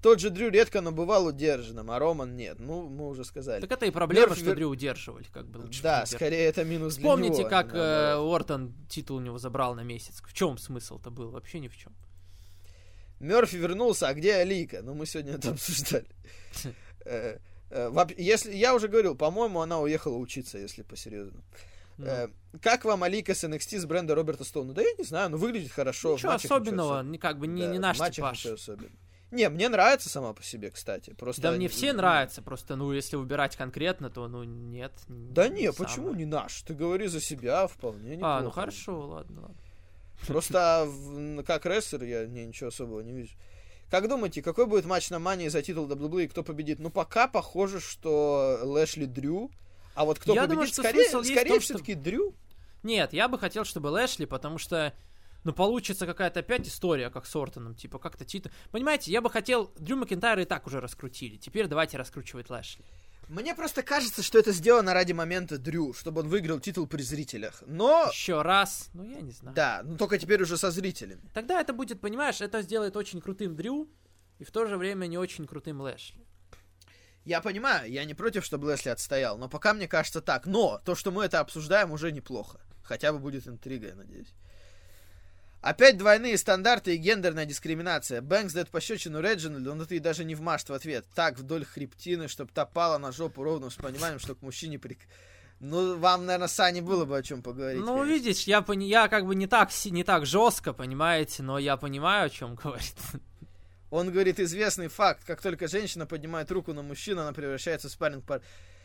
Тот же Дрю редко, но бывал удержанным, а Роман нет. Ну, мы уже сказали. Так это и проблема, Мерфи что Дрю удерживали, как бы лучше. да, скорее это минус для Вспомните, него, а как не э. Уортон титул у него забрал на месяц. В чем смысл-то был? Вообще ни в чем. Мерфи вернулся, а где Алика? Ну, мы сегодня это обсуждали. Э, э, Если я уже говорил, по-моему, она уехала учиться, если по-серьезному. Ну, Э, Как вам Алика с NXT с бренда Роберта Стоуна? Да я не знаю, но выглядит хорошо. ничего матчах ничего особенного, как бы не, Да, не наш типаж. особенного. Не, мне нравится сама по себе, кстати. Просто Да мне все нравятся, просто, ну, если выбирать конкретно, то, ну, нет. Да не, самое. почему не наш? Ты говори за себя, вполне неплохо. А, ну хорошо, ладно, ладно. Просто в- как рестлер я не, ничего особого не вижу. Как думаете, какой будет матч на Мании за титул WWE и кто победит? Ну, пока похоже, что Лэшли Дрю. А вот кто Я победит, думаю, что скорее, скорее том, что- все-таки Дрю. Нет, я бы хотел, чтобы Лэшли, потому что, ну, получится какая-то опять история, как с Ортоном, типа, как-то титул... Понимаете, я бы хотел... Дрю Макентайра и так уже раскрутили, теперь давайте раскручивать Лэшли. Мне просто кажется, что это сделано ради момента Дрю, чтобы он выиграл титул при зрителях. Но, Еще раз, ну, я не знаю. да, ну только теперь уже со зрителями. Тогда это будет, понимаешь, это сделает очень крутым Дрю и в то же время не очень крутым Лэшли. Я понимаю, я не против, чтобы Лесли отстоял, но пока мне кажется так. Но то, что мы это обсуждаем, уже неплохо. Хотя бы будет интрига, я надеюсь. Опять двойные стандарты и гендерная дискриминация. Бэнкс дает пощечину Реджинальду, но ты даже не вмажь в ответ. Так, вдоль хребтины, чтоб топала на жопу ровно с пониманием, что к мужчине прик... Ну, вам, наверное, Сане было бы о чем поговорить. Ну, конечно. видишь, я, пони- я как бы не так, не так жестко, понимаете, но я понимаю, о чем говорит. Он говорит известный факт, как только женщина поднимает руку на мужчину, она превращается в спарринг пар. Э,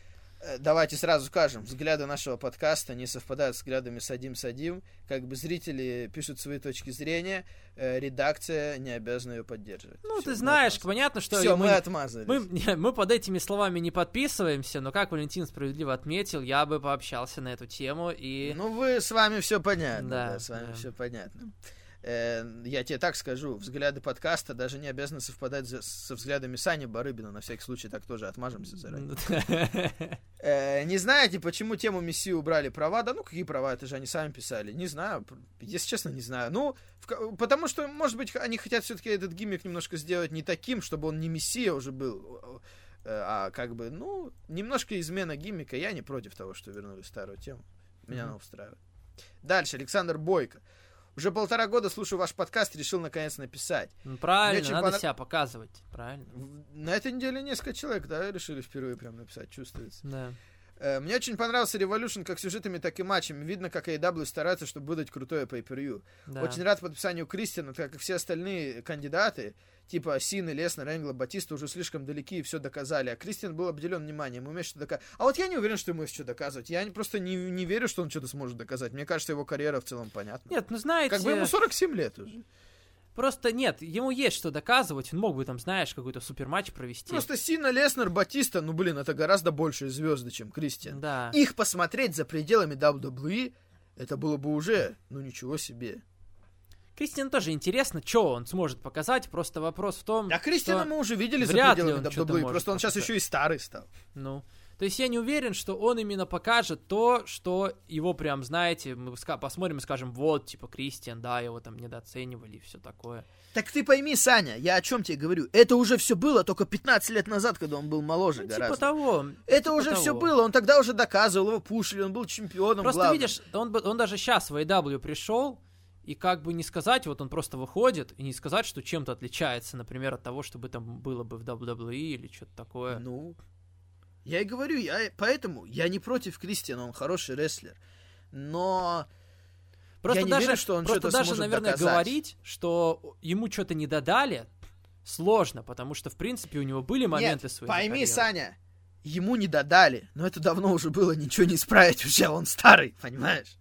Давайте сразу скажем, взгляды нашего подкаста не совпадают с взглядами Садим Садим. Как бы зрители пишут свои точки зрения, э, редакция не обязана ее поддерживать. Ну, Всё, ты знаешь, понятно, что Всё, мы, мы, отмазались. мы, мы под этими словами не подписываемся, но как Валентин справедливо отметил, я бы пообщался на эту тему и... Ну, вы с вами все понятно. Да, Да, с вами да. все понятно. Э, я тебе так скажу, взгляды подкаста даже не обязаны совпадать за- со взглядами Сани Барыбина. На всякий случай так тоже отмажемся заранее. Э, не знаете, почему тему Мессии убрали права? Да ну какие права, это же они сами писали. Не знаю, если честно, не знаю. Ну, в потому что, может быть, они хотят все-таки этот гиммик немножко сделать не таким, чтобы он не Мессия уже был, э, а как бы, ну, немножко измена гиммика. Я не против того, что вернули старую тему. Меня она устраивает. Дальше, Александр Бойко. Уже полтора года слушаю ваш подкаст, решил наконец написать. Ну, правильно, надо понрав- себя показывать. Правильно. На этой неделе несколько человек, да, решили впервые прям написать, чувствуется. Да. Э, Мне очень понравился Revolution как сюжетами, так и матчами. Видно, как AEW старается, чтобы выдать крутое pay-per-view. да. Очень рад подписанию Кристиана, так как все остальные кандидаты, типа Сины, Леснер, Энгла, Батиста, уже слишком далеки и все доказали. А Кристиан был обделен вниманием, умеет что доказать. А вот я не уверен, что ему есть что доказывать. Я просто не, не верю, что он что-то сможет доказать. Мне кажется, его карьера в целом понятна. Нет, ну знаете, Как бы ему 47 лет уже. просто нет, ему есть что доказывать, он мог бы там, знаешь, какой-то суперматч провести. Просто Сина, Леснер, Батиста, ну блин, это гораздо большие звезды, чем Кристиан. Да. Их посмотреть за пределами WWE, это было бы уже, ну ничего себе. Кристиан тоже интересно, что он сможет показать, просто вопрос в том, А Кристиана мы уже видели за пределами WWE, просто он сейчас еще и старый стал. Ну, то есть я не уверен, что он именно покажет то, что его прям, знаете, мы посмотрим и скажем, вот, типа, Кристиан, да, его там недооценивали и все такое. Так ты пойми, Саня, я о чем тебе говорю? Это уже все было только 15 лет назад, когда он был моложе Ну, гораздо. типа того. Это типа уже того. все было, он тогда уже доказывал, его пушили, он был чемпионом Просто главным. видишь, он, он даже сейчас в AEW пришел, и как бы не сказать, вот он просто выходит, и не сказать, что чем-то отличается, например, от того, чтобы там было бы в WWE или что-то такое. Ну, я и говорю, я поэтому я не против Кристиана, он хороший рестлер. Но Просто я не даже, верю, что он просто что-то даже, сможет наверное, доказать. говорить, что ему что-то не додали, сложно, потому что, в принципе, у него были моменты Нет, своей пойми, карьеры. Саня, ему не додали, но это давно уже было, ничего не исправить уже, он старый, понимаешь?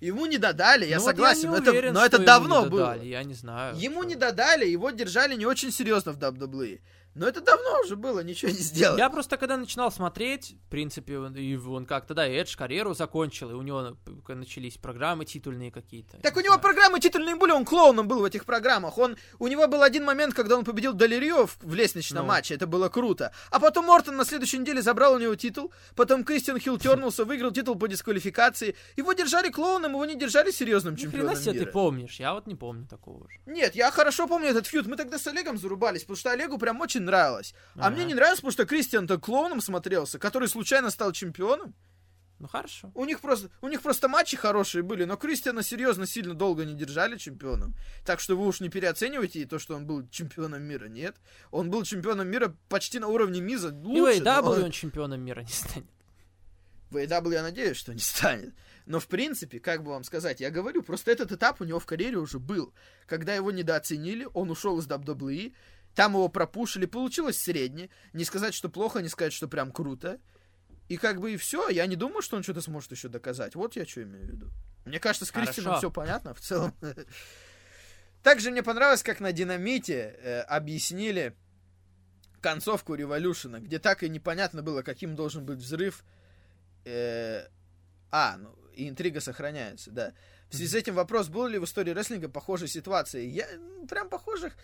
Ему не додали, я Ну вот согласен, но это, уверен, но что это давно было. додали, Я не знаю. Ему что. не додали, его держали не очень серьезно в WWE. Но это давно уже было, ничего не сделали. Я просто когда начинал смотреть, в принципе, и он как-то, да, и Эдж карьеру закончил, и у него начались программы титульные какие-то. Так у не него знаю. программы титульные были, он клоуном был в этих программах. Он, у него был один момент, когда он победил Далерио в, в лестничном Ну. матче, это было круто. А потом Мортон на следующей неделе забрал у него титул, потом Кристиан Хилл тернулся, выиграл титул по дисквалификации. Его держали клоуном, его не держали серьезным Ни чемпионом себе мира. ты помнишь, я вот не помню такого же. Нет, я хорошо помню этот фьюд. Мы тогда с Олегом зарубались, потому что Олегу прям очень нравилось. А Ага. мне не нравилось, потому что Кристиан-то клоуном смотрелся, который случайно стал чемпионом. Ну хорошо. У них просто, у них просто матчи хорошие были, но Кристиана серьезно сильно долго не держали чемпионом. Так что вы уж не переоценивайте то, что он был чемпионом мира. Нет. Он был чемпионом мира почти на уровне Миза. И в Лучше, но AEW он чемпионом мира не станет. в AEW я надеюсь, что не станет. Но в принципе, как бы вам сказать, я говорю, просто этот этап у него в карьере уже был. Когда его недооценили, он ушел из WWE, там его пропушили, получилось средне. Не сказать, что плохо, не сказать, что прям круто. И как бы и все. Я не думаю, что он что-то сможет еще доказать. Вот я что имею в виду. Мне кажется, с Кристином все понятно в целом. Также мне понравилось, как на динамите э, объяснили концовку революшена, где так и непонятно было, каким должен быть взрыв. Э, а, ну, и интрига сохраняется, да. В связи с этим вопрос, был ли в истории рестлинга похожей ситуации? Я м, прям похожих,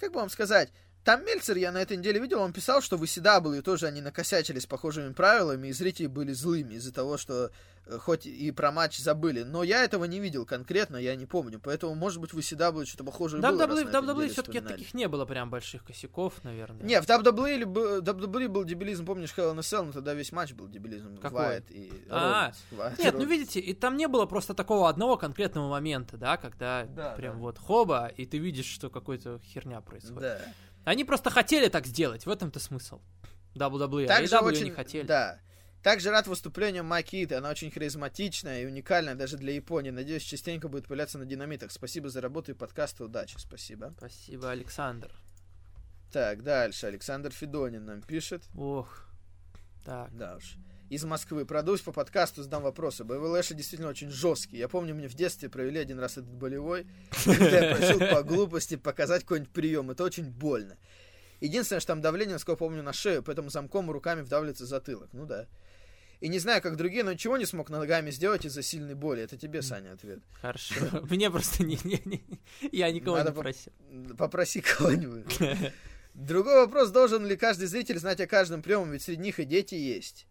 как бы вам сказать, там Мельцер я на этой неделе видел, он писал, что в ECW тоже они накосячили с похожими правилами, и зрители были злыми из-за того, что э, хоть и про матч забыли. Но я этого не видел конкретно, я не помню. Поэтому, может быть, в ECW что-то похожее было. раз WWE, на этой WWE все-таки таких не было прям больших косяков, наверное. Не, в WWE, WWE был дебилизм, помнишь, Hell in a Cell, но тогда весь матч был дебилизм. Какой? Вайт и А, Робинс. Вайт и Нет, ну Робинс. видите, и там не было просто такого одного конкретного момента, да, когда Да, прям да. вот хоба, и ты видишь, что какой-то херня происходит. Да. Они просто хотели так сделать, в этом-то смысл. WWE, а Также AEW очень, не хотели. Да. Также рад выступлению Макиты. Она очень харизматичная и уникальная даже для Японии. Надеюсь, частенько будет появляться на динамитах. Спасибо за работу и подкасты. Удачи. Спасибо. Спасибо, Александр. Так, дальше. Александр Федонин нам пишет. Ох. Так. Да уж. Из Москвы. Продусь по подкасту, задам вопросы. Боевой Лэши действительно очень жесткий. Я помню, мне в детстве провели один раз этот болевой, когда я просил по глупости показать какой-нибудь прием. Это очень больно. Единственное, что там давление, насколько помню, на шею, поэтому замком руками вдавливается затылок. Ну да. И не знаю, как другие, но ничего не смог ногами сделать из-за сильной боли. Это тебе, Саня, ответ. Хорошо. Мне просто не, не- не- я никого Надо не по- просил. Попроси кого-нибудь. Другой вопрос, должен ли каждый зритель знать о каждом приеме, ведь среди них и дети есть.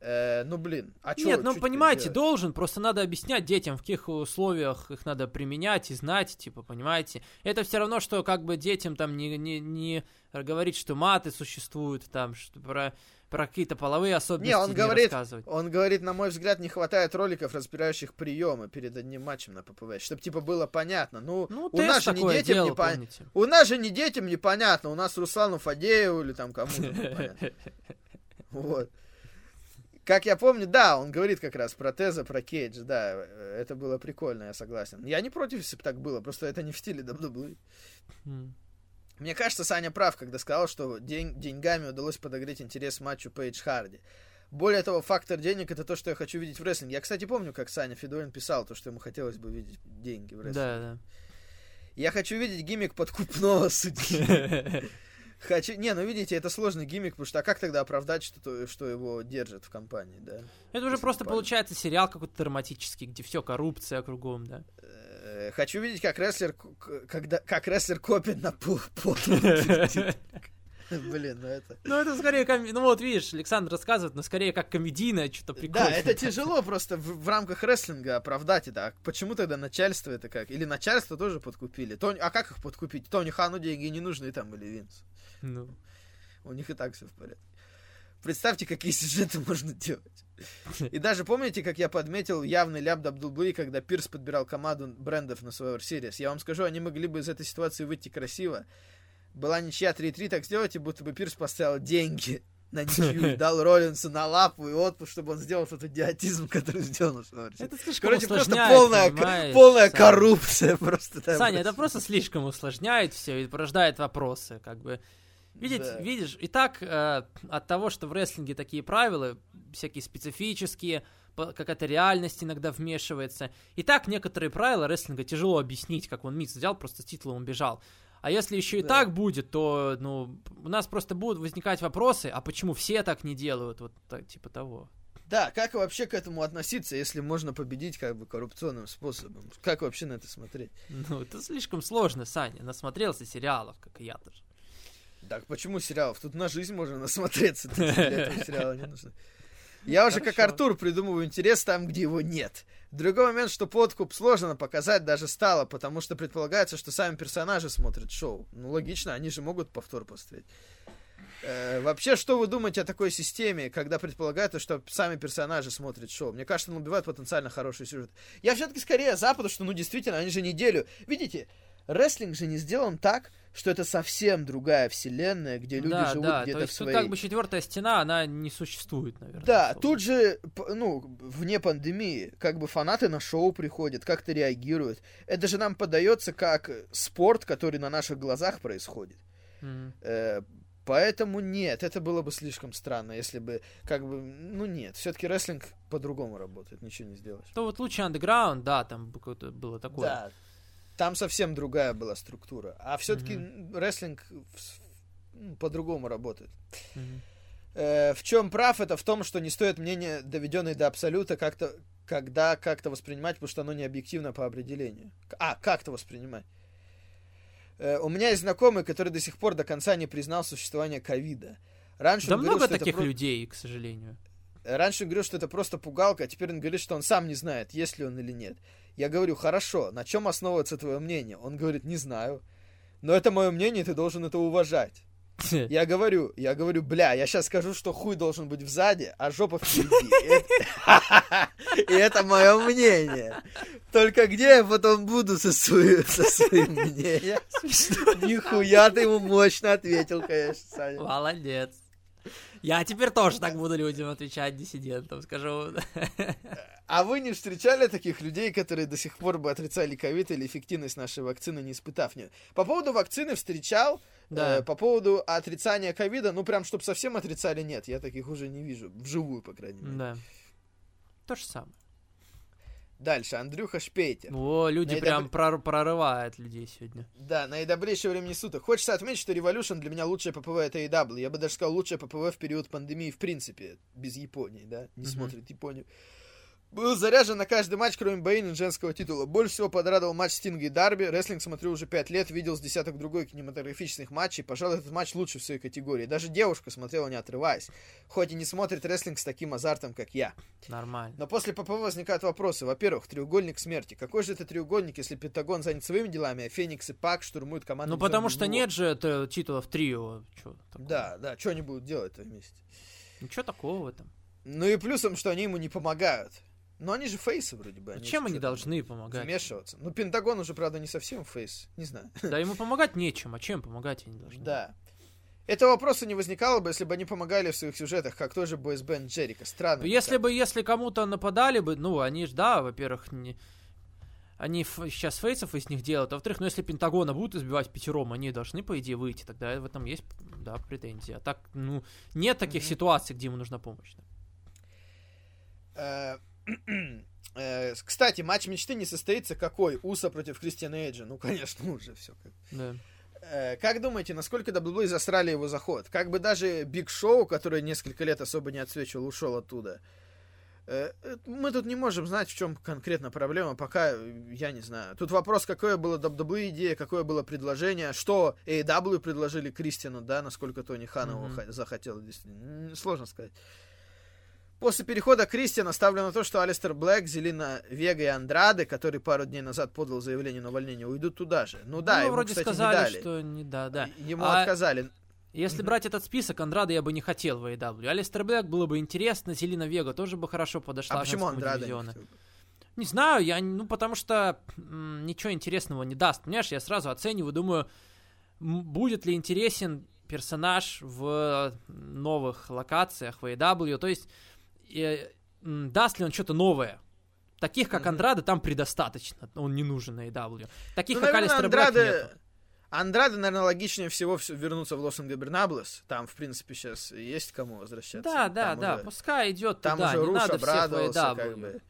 Э, ну, блин, а чё, Нет, ну, понимаете, делать? должен, просто надо объяснять детям, в каких условиях их надо применять и знать, типа, понимаете. Это все равно, что как бы детям там не, не, не говорить, что маты существуют, там, что про, про какие-то половые особенности Не, он говорит, рассказывать. он говорит, на мой взгляд, не хватает роликов, разбирающих приемы перед одним матчем на ППВ, чтобы, типа, было понятно. Ну, Ну, у нас же не детям делал, не помните. У нас же не детям непонятно, у нас Руслану Фадееву или там кому-то. Вот. Как я помню, да, он говорит как раз про Теза, про Кейдж, да, э, это было прикольно, я согласен. Я не против, если бы так было, просто это не в стиле WWE. М. Мне кажется, Саня прав, когда сказал, что день- деньгами удалось подогреть интерес матчу Пейдж Харди. Более того, фактор денег это то, что я хочу видеть в рестлинге. Я, кстати, помню, как Саня Федорин писал, то, что ему хотелось бы видеть деньги в рестлинге. Да, да. Я хочу видеть гиммик подкупного судьи. Хочу... Не, ну видите, это сложный гиммик, потому что а как тогда оправдать, что, то- что его держат в компании, да? Это уже просто правильно. получается сериал какой-то драматический, где все коррупция кругом, да. Э, Хочу видеть, как рестлер, когда, как рестлер копит на пол. Блин, ну это... Ну, это скорее, коми- ну вот видишь, Александр рассказывает, но скорее как комедийное, что-то Да, прикольное. это тяжело просто в, в рамках рестлинга оправдать это. А почему тогда начальство это как? Или начальство тоже подкупили? Тони- А как их подкупить? Тони Хану деньги не нужны там или Винс. Ну, У них и так все в порядке. Представьте, какие сюжеты можно делать. И даже помните, как я подметил явный ляп Дабдулблы, когда Пирс подбирал команду брендов на Survivor Series. Я вам скажу, они могли бы из этой ситуации выйти красиво. Была ничья 3-3, так сделайте, будто бы Пирс поставил деньги на ничью дал Роллинсу на лапу и отпуск, чтобы он сделал тот идиотизм, который сделал Series. это слишком Короче, просто полная, полная Саня. коррупция просто. там. Саня, это просто слишком усложняет все и порождает вопросы, как бы. Видеть, Да. Видишь, и так э, от того, что в рестлинге такие правила, всякие специфические, какая-то реальность иногда вмешивается. И так некоторые правила рестлинга тяжело объяснить, как он Митс взял, просто с титулом убежал. А если еще и Да. так будет, то ну, у нас просто будут возникать вопросы, а почему все так не делают, вот так, типа того. Да, как вообще к этому относиться, если можно победить как бы коррупционным способом? Как вообще на это смотреть? Ну, это слишком сложно, Саня. Насмотрелся сериалов, как и я тоже. Так почему сериалов? Тут на жизнь можно насмотреться, для этого сериала не нужно. Я уже как Хорошо. Артур придумываю интерес там, где его нет. Другой момент, что подкуп сложно показать даже стало, потому что предполагается, что сами персонажи смотрят шоу. Ну, логично, они же могут повтор поставить. Э, вообще, что вы думаете о такой системе, когда предполагается, что сами персонажи смотрят шоу? Мне кажется, он убивает потенциально хороший сюжет. Я все-таки скорее за, потому что, ну, действительно, они же неделю... Видите, рестлинг же не сделан так, что это совсем другая вселенная, где люди да, живут да, то где-то в своей... тут как бы четвертая стена, она не существует, наверное. Да, условно. тут же, ну, вне пандемии, как бы фанаты на шоу приходят, как-то реагируют. Это же нам подается как спорт, который на наших глазах происходит. Мгм. Э, поэтому нет, это было бы слишком странно, если бы, как бы, ну нет, все-таки рестлинг по-другому работает, ничего не сделаешь. То вот лучше андеграунд, да, там какое-то было такое. Да, там совсем другая была структура, а все-таки рестлинг в с- ну, по-другому работает. Мгм. Э, в чем прав, это в том, что не стоит мнение, доведенное до абсолюта, как-то, когда как-то воспринимать, потому что оно не объективно по определению. А, как-то воспринимать. Э, у меня есть знакомый, который до сих пор до конца не признал существование ковида. Раньше Да говорил, много это таких про- людей, к сожалению. Раньше он говорил, что это просто пугалка, а теперь он говорит, что он сам не знает, есть ли он или нет. Я говорю, хорошо, на чем основывается твое мнение? Он говорит, не знаю. Но это мое мнение, ты должен это уважать. Я говорю, я говорю, бля, я сейчас скажу, что хуй должен быть сзади, а жопа впереди. И это- мое мнение. Только где я потом буду со своим, со своим мнением? Нихуя ты ему мощно ответил, конечно, Саня. Молодец. Я теперь тоже так буду людям отвечать, диссидентам, скажу. А вы не встречали таких людей, которые до сих пор бы отрицали ковид или эффективность нашей вакцины, не испытав ее? По поводу вакцины встречал, Да. э, по поводу отрицания ковида, ну прям, чтобы совсем отрицали, нет, я таких уже не вижу, вживую, по крайней мере. Да. То же самое. Дальше, Андрюха Шпейтер. О, люди На прям прор- прорывают людей сегодня. Да, наидобрейшее времени суток. Хочется отметить, что Revolution для меня лучшее ППВ это AW. Я бы даже сказал, лучшее ППВ в период пандемии в принципе, без Японии, да, не Мгм. смотрит Японию. Был заряжен на каждый матч, кроме боин женского титула. Больше всего подрадовал матч Стинга и Дарби. Рестлинг смотрю уже пять лет, видел с десяток другой кинематографичных матчей. Пожалуй, этот матч лучше в своей категории. Даже девушка смотрела не отрываясь. Хоть и не смотрит рестлинг с таким азартом, как я. Нормально. Но после ПП возникают вопросы. Во-первых, треугольник смерти. Какой же это треугольник, если Пентагон занят своими делами, а Феникс и Пак штурмуют команду? Ну, потому что нет же это титулов трио. Да, да, что они будут делать-то вместе? Ничего такого в этом. Ну и плюсом, что они ему не помогают. Но они же фейсы вроде бы. А чем они должны помогать? Вмешиваться. Ну, Пентагон уже, правда, не совсем фейс. Не знаю. Да, ему помогать нечем. А чем помогать они должны? Да. Этого вопроса не возникало бы, если бы они помогали в своих сюжетах, как тоже Бойс Бен Джерика. Странно. Если так. бы, если кому-то нападали бы, ну, они же, да, во-первых, не... Они сейчас фейсов из них делают, а во-вторых, ну, если Пентагона будут избивать пятером, они должны, по идее, выйти, тогда в этом есть, да, претензии. А так, ну, нет таких mm-hmm. ситуаций, где ему нужна помощь. Да. Э, кстати, матч мечты не состоится какой? Уса против Кристиана Эйджа. Ну, конечно, уже все как. Да. Э, как думаете, насколько WWE засрали его заход? Как бы даже Биг Шоу, который несколько лет особо не отсвечивал, ушел оттуда. Э, мы тут не можем знать, в чем конкретно проблема, пока я не знаю. Тут вопрос, какое было WWE идея, какое было предложение, что AEW предложили Кристиану, да, насколько Тони Хан его mm-hmm. захотел. Сложно сказать. После перехода Кристиана ставлю на то, что Алистер Блэк, Зелина Вега и Андрады, который пару дней назад подал заявление на увольнение, уйдут туда же. Ну да, ну, ему, вроде кстати, сказали, не дали. что не да, да. Ему а... отказали. Если брать этот список, Андрада я бы не хотел в AEW. Алистер Блэк было бы интересно, Зелина Вега тоже бы хорошо подошла. А почему Андрада не, не знаю, я, ну, потому что м, ничего интересного не даст. Понимаешь, я сразу оцениваю, думаю, будет ли интересен персонаж в новых локациях в AEW. То есть э, даст ли он что-то новое. Таких, как. Андрада, там предостаточно. Он не нужен на AW. Таких, ну, как наверное, Алистер Андрада... Нету. Андрада, наверное, логичнее всего вернуться в Лос Ингабернаблес. Там, в принципе, сейчас есть кому возвращаться. Да, да, там да. Уже... Пускай идет там туда. Уже не Руш надо обрадовался, как бы.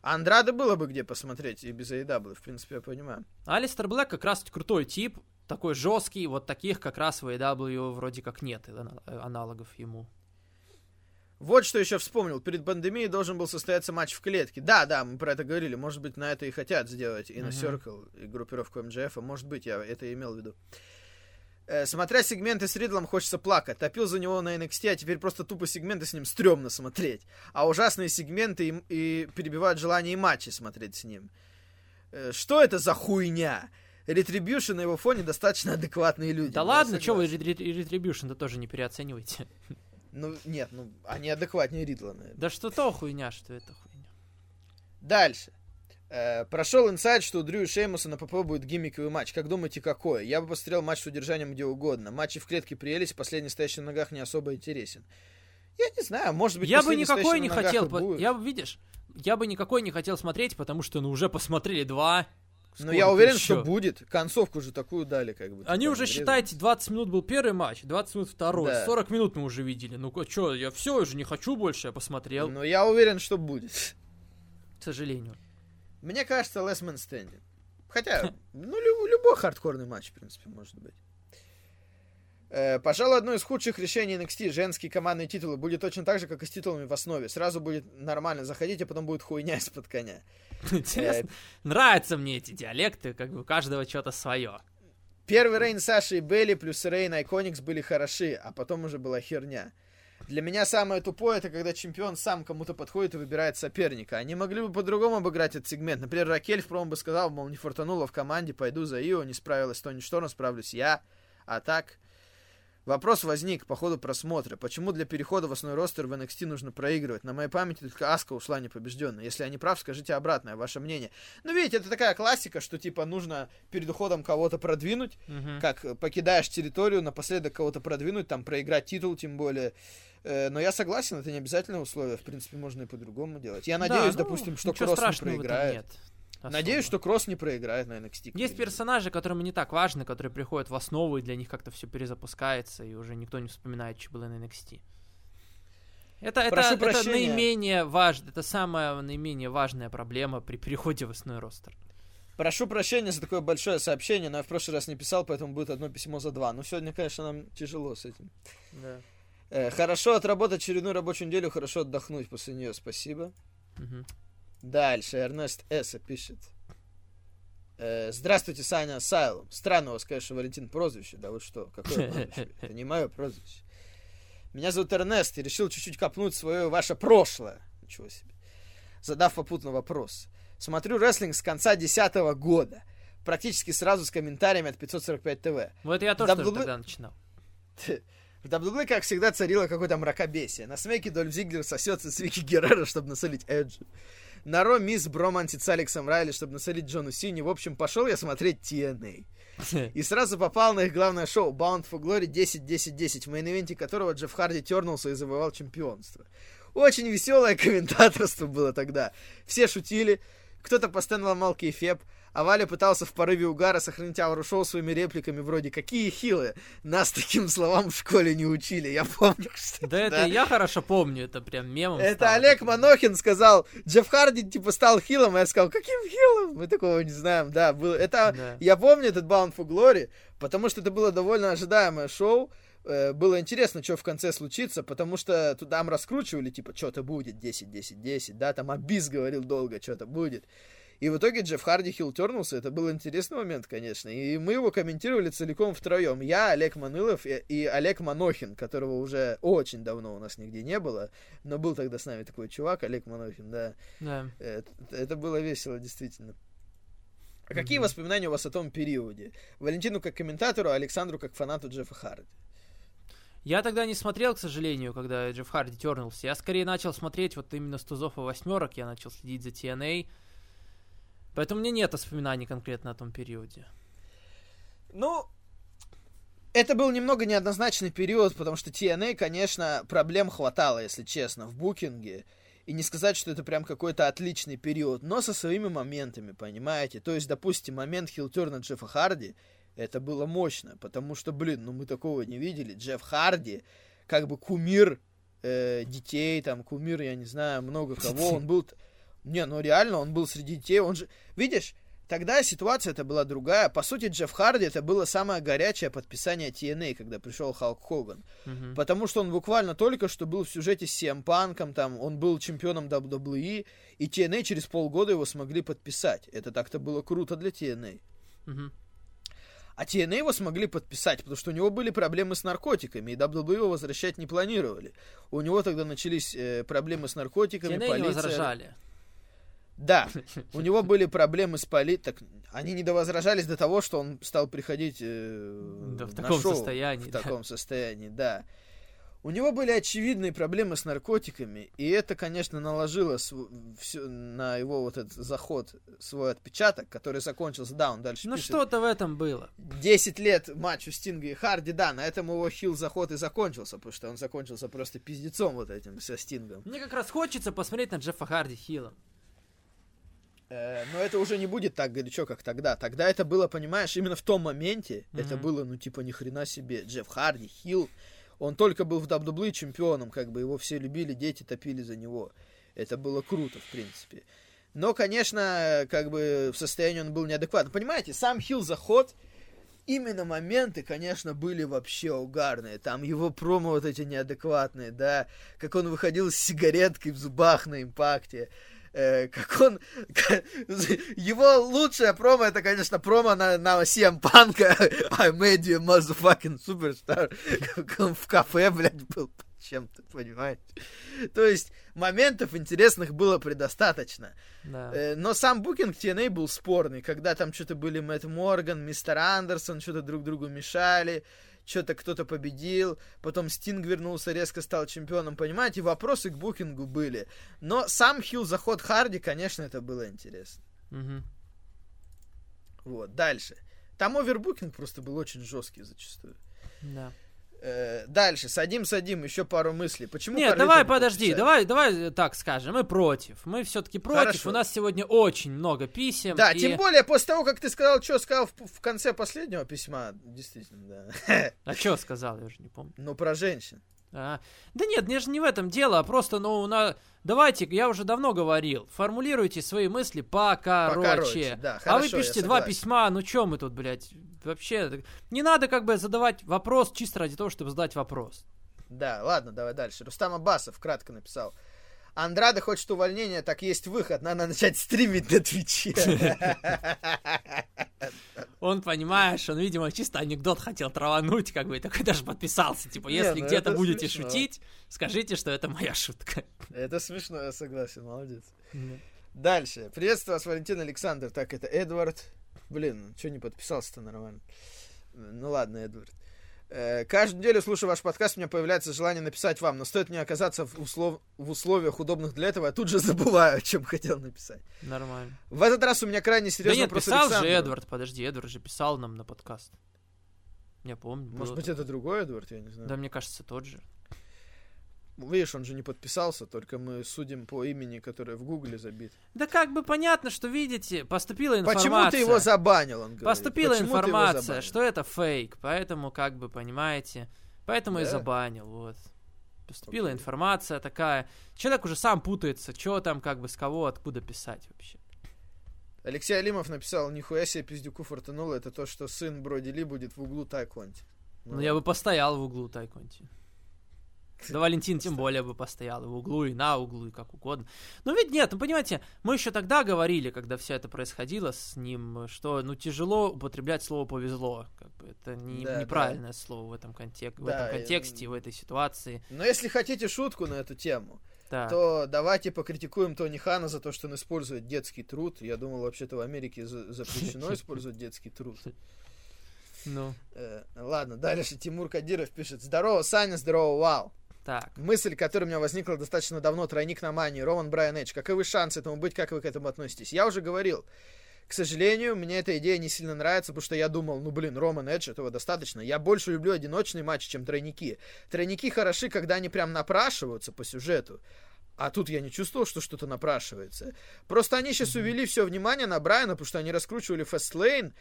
Андрада было бы где посмотреть и без AEW, в принципе, я понимаю. Алистер Блэк как раз крутой тип, такой жесткий, вот таких как раз в AEW вроде как нет аналогов ему. Вот что еще вспомнил. Перед пандемией должен был состояться матч в клетке. Да, да, мы про это говорили. Может быть, на это и хотят сделать и на. Circle, и группировку МДФ. Может быть, я это имел в виду. Э, смотря сегменты с Ридлом, хочется плакать. Топил за него на NXT, а теперь просто тупо сегменты с ним стрёмно смотреть. А ужасные сегменты и, и перебивают желание и матчи смотреть с ним. Э, что это за хуйня? Ретрибьюшн на его фоне достаточно адекватные люди. Да ладно, что вы Ретрибьюшн-то тоже не переоцениваете. Ну, нет, ну, они адекватнее Ридла, наверное. Да что то хуйня, что это хуйня. Дальше. Э, прошел инсайд, что у Дрю и Шеймуса на ПП будет гиммиковый матч. Как думаете, какой? Я бы посмотрел матч с удержанием где угодно. Матчи в клетке приелись, последний стоящий на ногах не особо интересен. Я не знаю, может быть, я бы никакой не хотел, по... я видишь, я бы никакой не хотел смотреть, потому что ну уже посмотрели два, но я уверен, еще? что будет. Концовку же такую дали, как бы. Они уже, считайте, 20 минут был первый матч, 20 минут второй, да. 40 минут мы уже видели. Ну, что, я все уже не хочу больше, я посмотрел. Но я уверен, что будет. К сожалению. Мне кажется, Last Man Standing. Хотя, ну, любой хардкорный матч, в принципе, может быть. Э, пожалуй, одно из худших решений NXT, женские командные титулы, будет точно так же, как и с титулами в основе. Сразу будет нормально заходить, а потом будет хуйня из-под коня. Интересно. Э, Нравятся мне эти диалекты, как бы у каждого что-то свое. Первый Рейн Саши и Белли плюс Рейн Айконикс были хороши, а потом уже была херня. Для меня самое тупое, это когда чемпион сам кому-то подходит и выбирает соперника. Они могли бы по-другому обыграть этот сегмент. Например, Ракель в промо бы сказал, мол, не фортанула в команде, пойду за Ио, не справилась Тони Шторм, справлюсь я. А так, Вопрос возник по ходу просмотра. Почему для перехода в основной ростер в NXT нужно проигрывать? На моей памяти только Аска ушла непобежденной. Если я не прав, скажите обратное, ваше мнение. Ну, видите, это такая классика, что, типа, нужно перед уходом кого-то продвинуть, uh-huh. как покидаешь территорию, напоследок кого-то продвинуть, там, проиграть титул, тем более. Э, но я согласен, это не обязательное условие. В принципе, можно и по-другому делать. Я надеюсь, да, ну, допустим, что Кросс не проиграет. Нет. Особо. Надеюсь, что Кросс не проиграет на NXT. Есть персонажи, которым не так важно, которые приходят в основу, и для них как-то все перезапускается, и уже никто не вспоминает, что было на NXT. Это, это, это наименее важно, это самая наименее важная проблема при переходе в основной ростер. Прошу прощения за такое большое сообщение, но я в прошлый раз не писал, поэтому будет одно письмо за два. Но сегодня, конечно, нам тяжело с этим. Да. Э, хорошо отработать очередную рабочую неделю, хорошо отдохнуть после нее, спасибо. Угу. Дальше Эрнест Эсса пишет. Э, Здравствуйте, Саня Сайлом. Странно у вас, конечно, Валентин прозвище. Да вы что, какое прозвище? Это не мое прозвище. Меня зовут Эрнест и решил чуть-чуть копнуть свое ваше прошлое. Ничего себе. Задав попутно вопрос. Смотрю рестлинг с конца десятого года. Практически сразу с комментариями от 545 ТВ. Вот я тоже, было- тогда начинал. В WWE, как всегда, царило какое-то мракобесие. На смеке Дольф Зиглер сосется с Вики Геррера, чтобы насолить Эджи. На Raw Миз бромансит с Алексом Райли, чтобы насолить Джону Сини. В общем, пошел я смотреть TNA. И сразу попал на их главное шоу Bound for Glory 10-10-10, в мейн-ивенте которого Джефф Харди тернулся и завоевал чемпионство. Очень веселое комментаторство было тогда. Все шутили, кто-то постоянно ломал кейфейб, а Валя пытался в порыве угара сохранить ауру шоу своими репликами вроде «Какие хилы!» Нас таким словам в школе не учили, я помню, что... Да это я хорошо помню, это прям мемом Это стало. Олег Манохин сказал, Джефф Харди, типа, стал хилом, а я сказал, каким хилом? Мы такого не знаем, да, было, это, Да. я помню этот Bound for Glory, потому что это было довольно ожидаемое шоу, Э, было интересно, что в конце случится, потому что туда там раскручивали, типа, что-то будет, 10-10-10, да, там Абис говорил долго, что-то будет. И в итоге Джефф Харди хил тернулся, это был интересный момент, конечно, и мы его комментировали целиком втроем. Я, Олег Манылов и, и Олег Манохин, которого уже очень давно у нас нигде не было, но был тогда с нами такой чувак, Олег Манохин, да. Да. Это, это было весело, действительно. А какие Мгм. воспоминания у вас о том периоде? Валентину как комментатору, а Александру как фанату Джеффа Харди. Я тогда не смотрел, к сожалению, когда Джефф Харди тернулся. Я скорее начал смотреть вот именно с тузов и восьмерок, я начал следить за TNA. Поэтому у меня нет воспоминаний конкретно о том периоде. Ну, это был немного неоднозначный период, потому что TNA, конечно, проблем хватало, если честно, в букинге. И не сказать, что это прям какой-то отличный период, но со своими моментами, понимаете? То есть, допустим, момент хилтерна Джеффа Харди, это было мощно, потому что, блин, ну мы такого не видели. Джефф Харди, как бы кумир э, детей, там, кумир, я не знаю, много кого. Он был... Не, ну реально, он был среди детей, он же... Видишь, Тогда ситуация это была другая. По сути, Джефф Харди это было самое горячее подписание TNA, когда пришел Халк Хоган. Мгм. Потому что он буквально только что был в сюжете с CM Панком, там, он был чемпионом WWE, и TNA через полгода его смогли подписать. Это так-то было круто для TNA. Мгм. А TNA его смогли подписать, потому что у него были проблемы с наркотиками, и WWE его возвращать не планировали. У него тогда начались э, проблемы с наркотиками, TNA не полиция... возражали. Да, у него были проблемы с полит... Так, они не довозражались до того, что он стал приходить э, Да, в таком шоу состоянии, В да. таком состоянии, да. У него были очевидные проблемы с наркотиками, и это, конечно, наложило св- всё- на его вот этот заход свой отпечаток, который закончился, да, он дальше Ну что-то в этом было. 10 лет матчу Стинга и Харди, да, на этом его хил заход и закончился, потому что он закончился просто пиздецом вот этим со Стингом. Мне как раз хочется посмотреть на Джеффа Харди Хилла. Э, но это уже не будет так горячо, как тогда. Тогда это было, понимаешь, именно в том моменте, это Мгм. было, ну, типа, ни хрена себе. Джефф Харди, Хилл, он только был в WWE чемпионом, как бы его все любили, дети топили за него. Это было круто, в принципе. Но, конечно, как бы в состоянии он был неадекватный. Понимаете, сам Хилл заход, именно моменты, конечно, были вообще угарные. Там его промо вот эти неадекватные, да, как он выходил с сигареткой в зубах на импакте, э, как он... Его лучшее промо, это, конечно, промо на, на CM Панка I made you a motherfucking superstar. Как он в кафе, блядь, был чем-то, понимаете? То есть моментов интересных было предостаточно. Да. Э, Но сам букинг TNA был спорный, когда там что-то были Мэтт Морган, мистер Андерсон, что-то друг другу мешали, что-то кто-то победил, потом Стинг вернулся, резко стал чемпионом, понимаете, вопросы к букингу были. Но сам хил заход Харди, конечно, это было интересно. Мгм. Вот, дальше. Там овербукинг просто был очень жесткий зачастую. Да. Э, дальше, садим, садим, еще пару мыслей. Почему Нет, давай, подожди, давай, давай э, так скажем, мы против. Мы все-таки против. Хорошо. У нас сегодня очень много писем. Да, и- тем более после того, как ты сказал, что сказал в, в конце последнего письма, действительно, да. А что сказал, я уже не помню. Ну, про женщин. А, Да нет, мне же не в этом дело, а просто, ну, на... давайте, я уже давно говорил, формулируйте свои мысли покороче. Покороче, да, а вы хорошо, пишете два письма, ну чё мы тут, блядь, вообще... Не надо как бы задавать вопрос чисто ради того, чтобы задать вопрос. Да, ладно, давай дальше. Рустам Абасов кратко написал. Андрада хочет увольнения, так есть выход. Надо начать стримить на Твиче. Он, понимаешь, он, видимо, чисто анекдот хотел травануть, как бы, и такой даже подписался. Типа, если ну где-то будете смешно. шутить, скажите, что это моя шутка. Это смешно, я согласен, молодец. Дальше. Приветствую вас, Валентин Александр. Так, это Эдвард. Блин, что не подписался-то нормально? Ну ладно, Эдвард. Э, Каждую неделю, слушая ваш подкаст, у меня появляется желание написать вам, но стоит мне оказаться в, услов- в условиях, удобных для этого, я тут же забываю, о чем хотел написать. Нормально. В этот раз у меня крайне Да серьезный нет, вопрос писал же Александру. Эдвард, подожди, Эдвард же писал нам на подкаст. Я помню. Может быть, такое. это другой Эдвард, я не знаю. Да, мне кажется, тот же. Видишь, он же не подписался, только мы судим по имени, которое в Гугле забит. Да как бы понятно, что видите, поступила информация. Почему ты его забанил, он говорит. Поступила Почему информация, что это фейк, поэтому, как бы, понимаете, поэтому и Да? забанил, вот. Поступила Окей. информация такая. Человек уже сам путается, что там, как бы, с кого, откуда писать вообще. Алексей Алимов написал, нихуя себе пиздюку фортануло, это то, что сын Броди Ли будет в углу Тайконти. Ну, я бы постоял в углу Тайконти. Да Валентин тем более бы постоял и в углу, и на углу, и как угодно. Но ведь нет, ну понимаете, мы еще тогда говорили, когда все это происходило с ним, что ну тяжело употреблять слово повезло. Как бы это не, Да, неправильное слово в этом, контек- в Да, этом и- контексте, в этой ситуации. Но если хотите шутку на эту тему, Да. то давайте покритикуем Тони Хана за то, что он использует детский труд. Я думал, вообще-то в Америке за- запрещено использовать детский труд. Ну, Э, Ладно, дальше Тимур Кадиров пишет. Здорово, Саня, здорово, Вау. Так. Мысль, которая у меня возникла достаточно давно, тройник на мании, Роман Брайан Эдж. Каковы шансы этому быть, как вы к этому относитесь? Я уже говорил, к сожалению, мне эта идея не сильно нравится, потому что я думал, ну блин, Роман Эдж, этого достаточно. Я больше люблю одиночные матчи, чем тройники. Тройники хороши, когда они прям напрашиваются по сюжету. А тут я не чувствовал, что что-то напрашивается. Просто они сейчас увели все внимание на Брайана, потому что они раскручивали Фестлейн,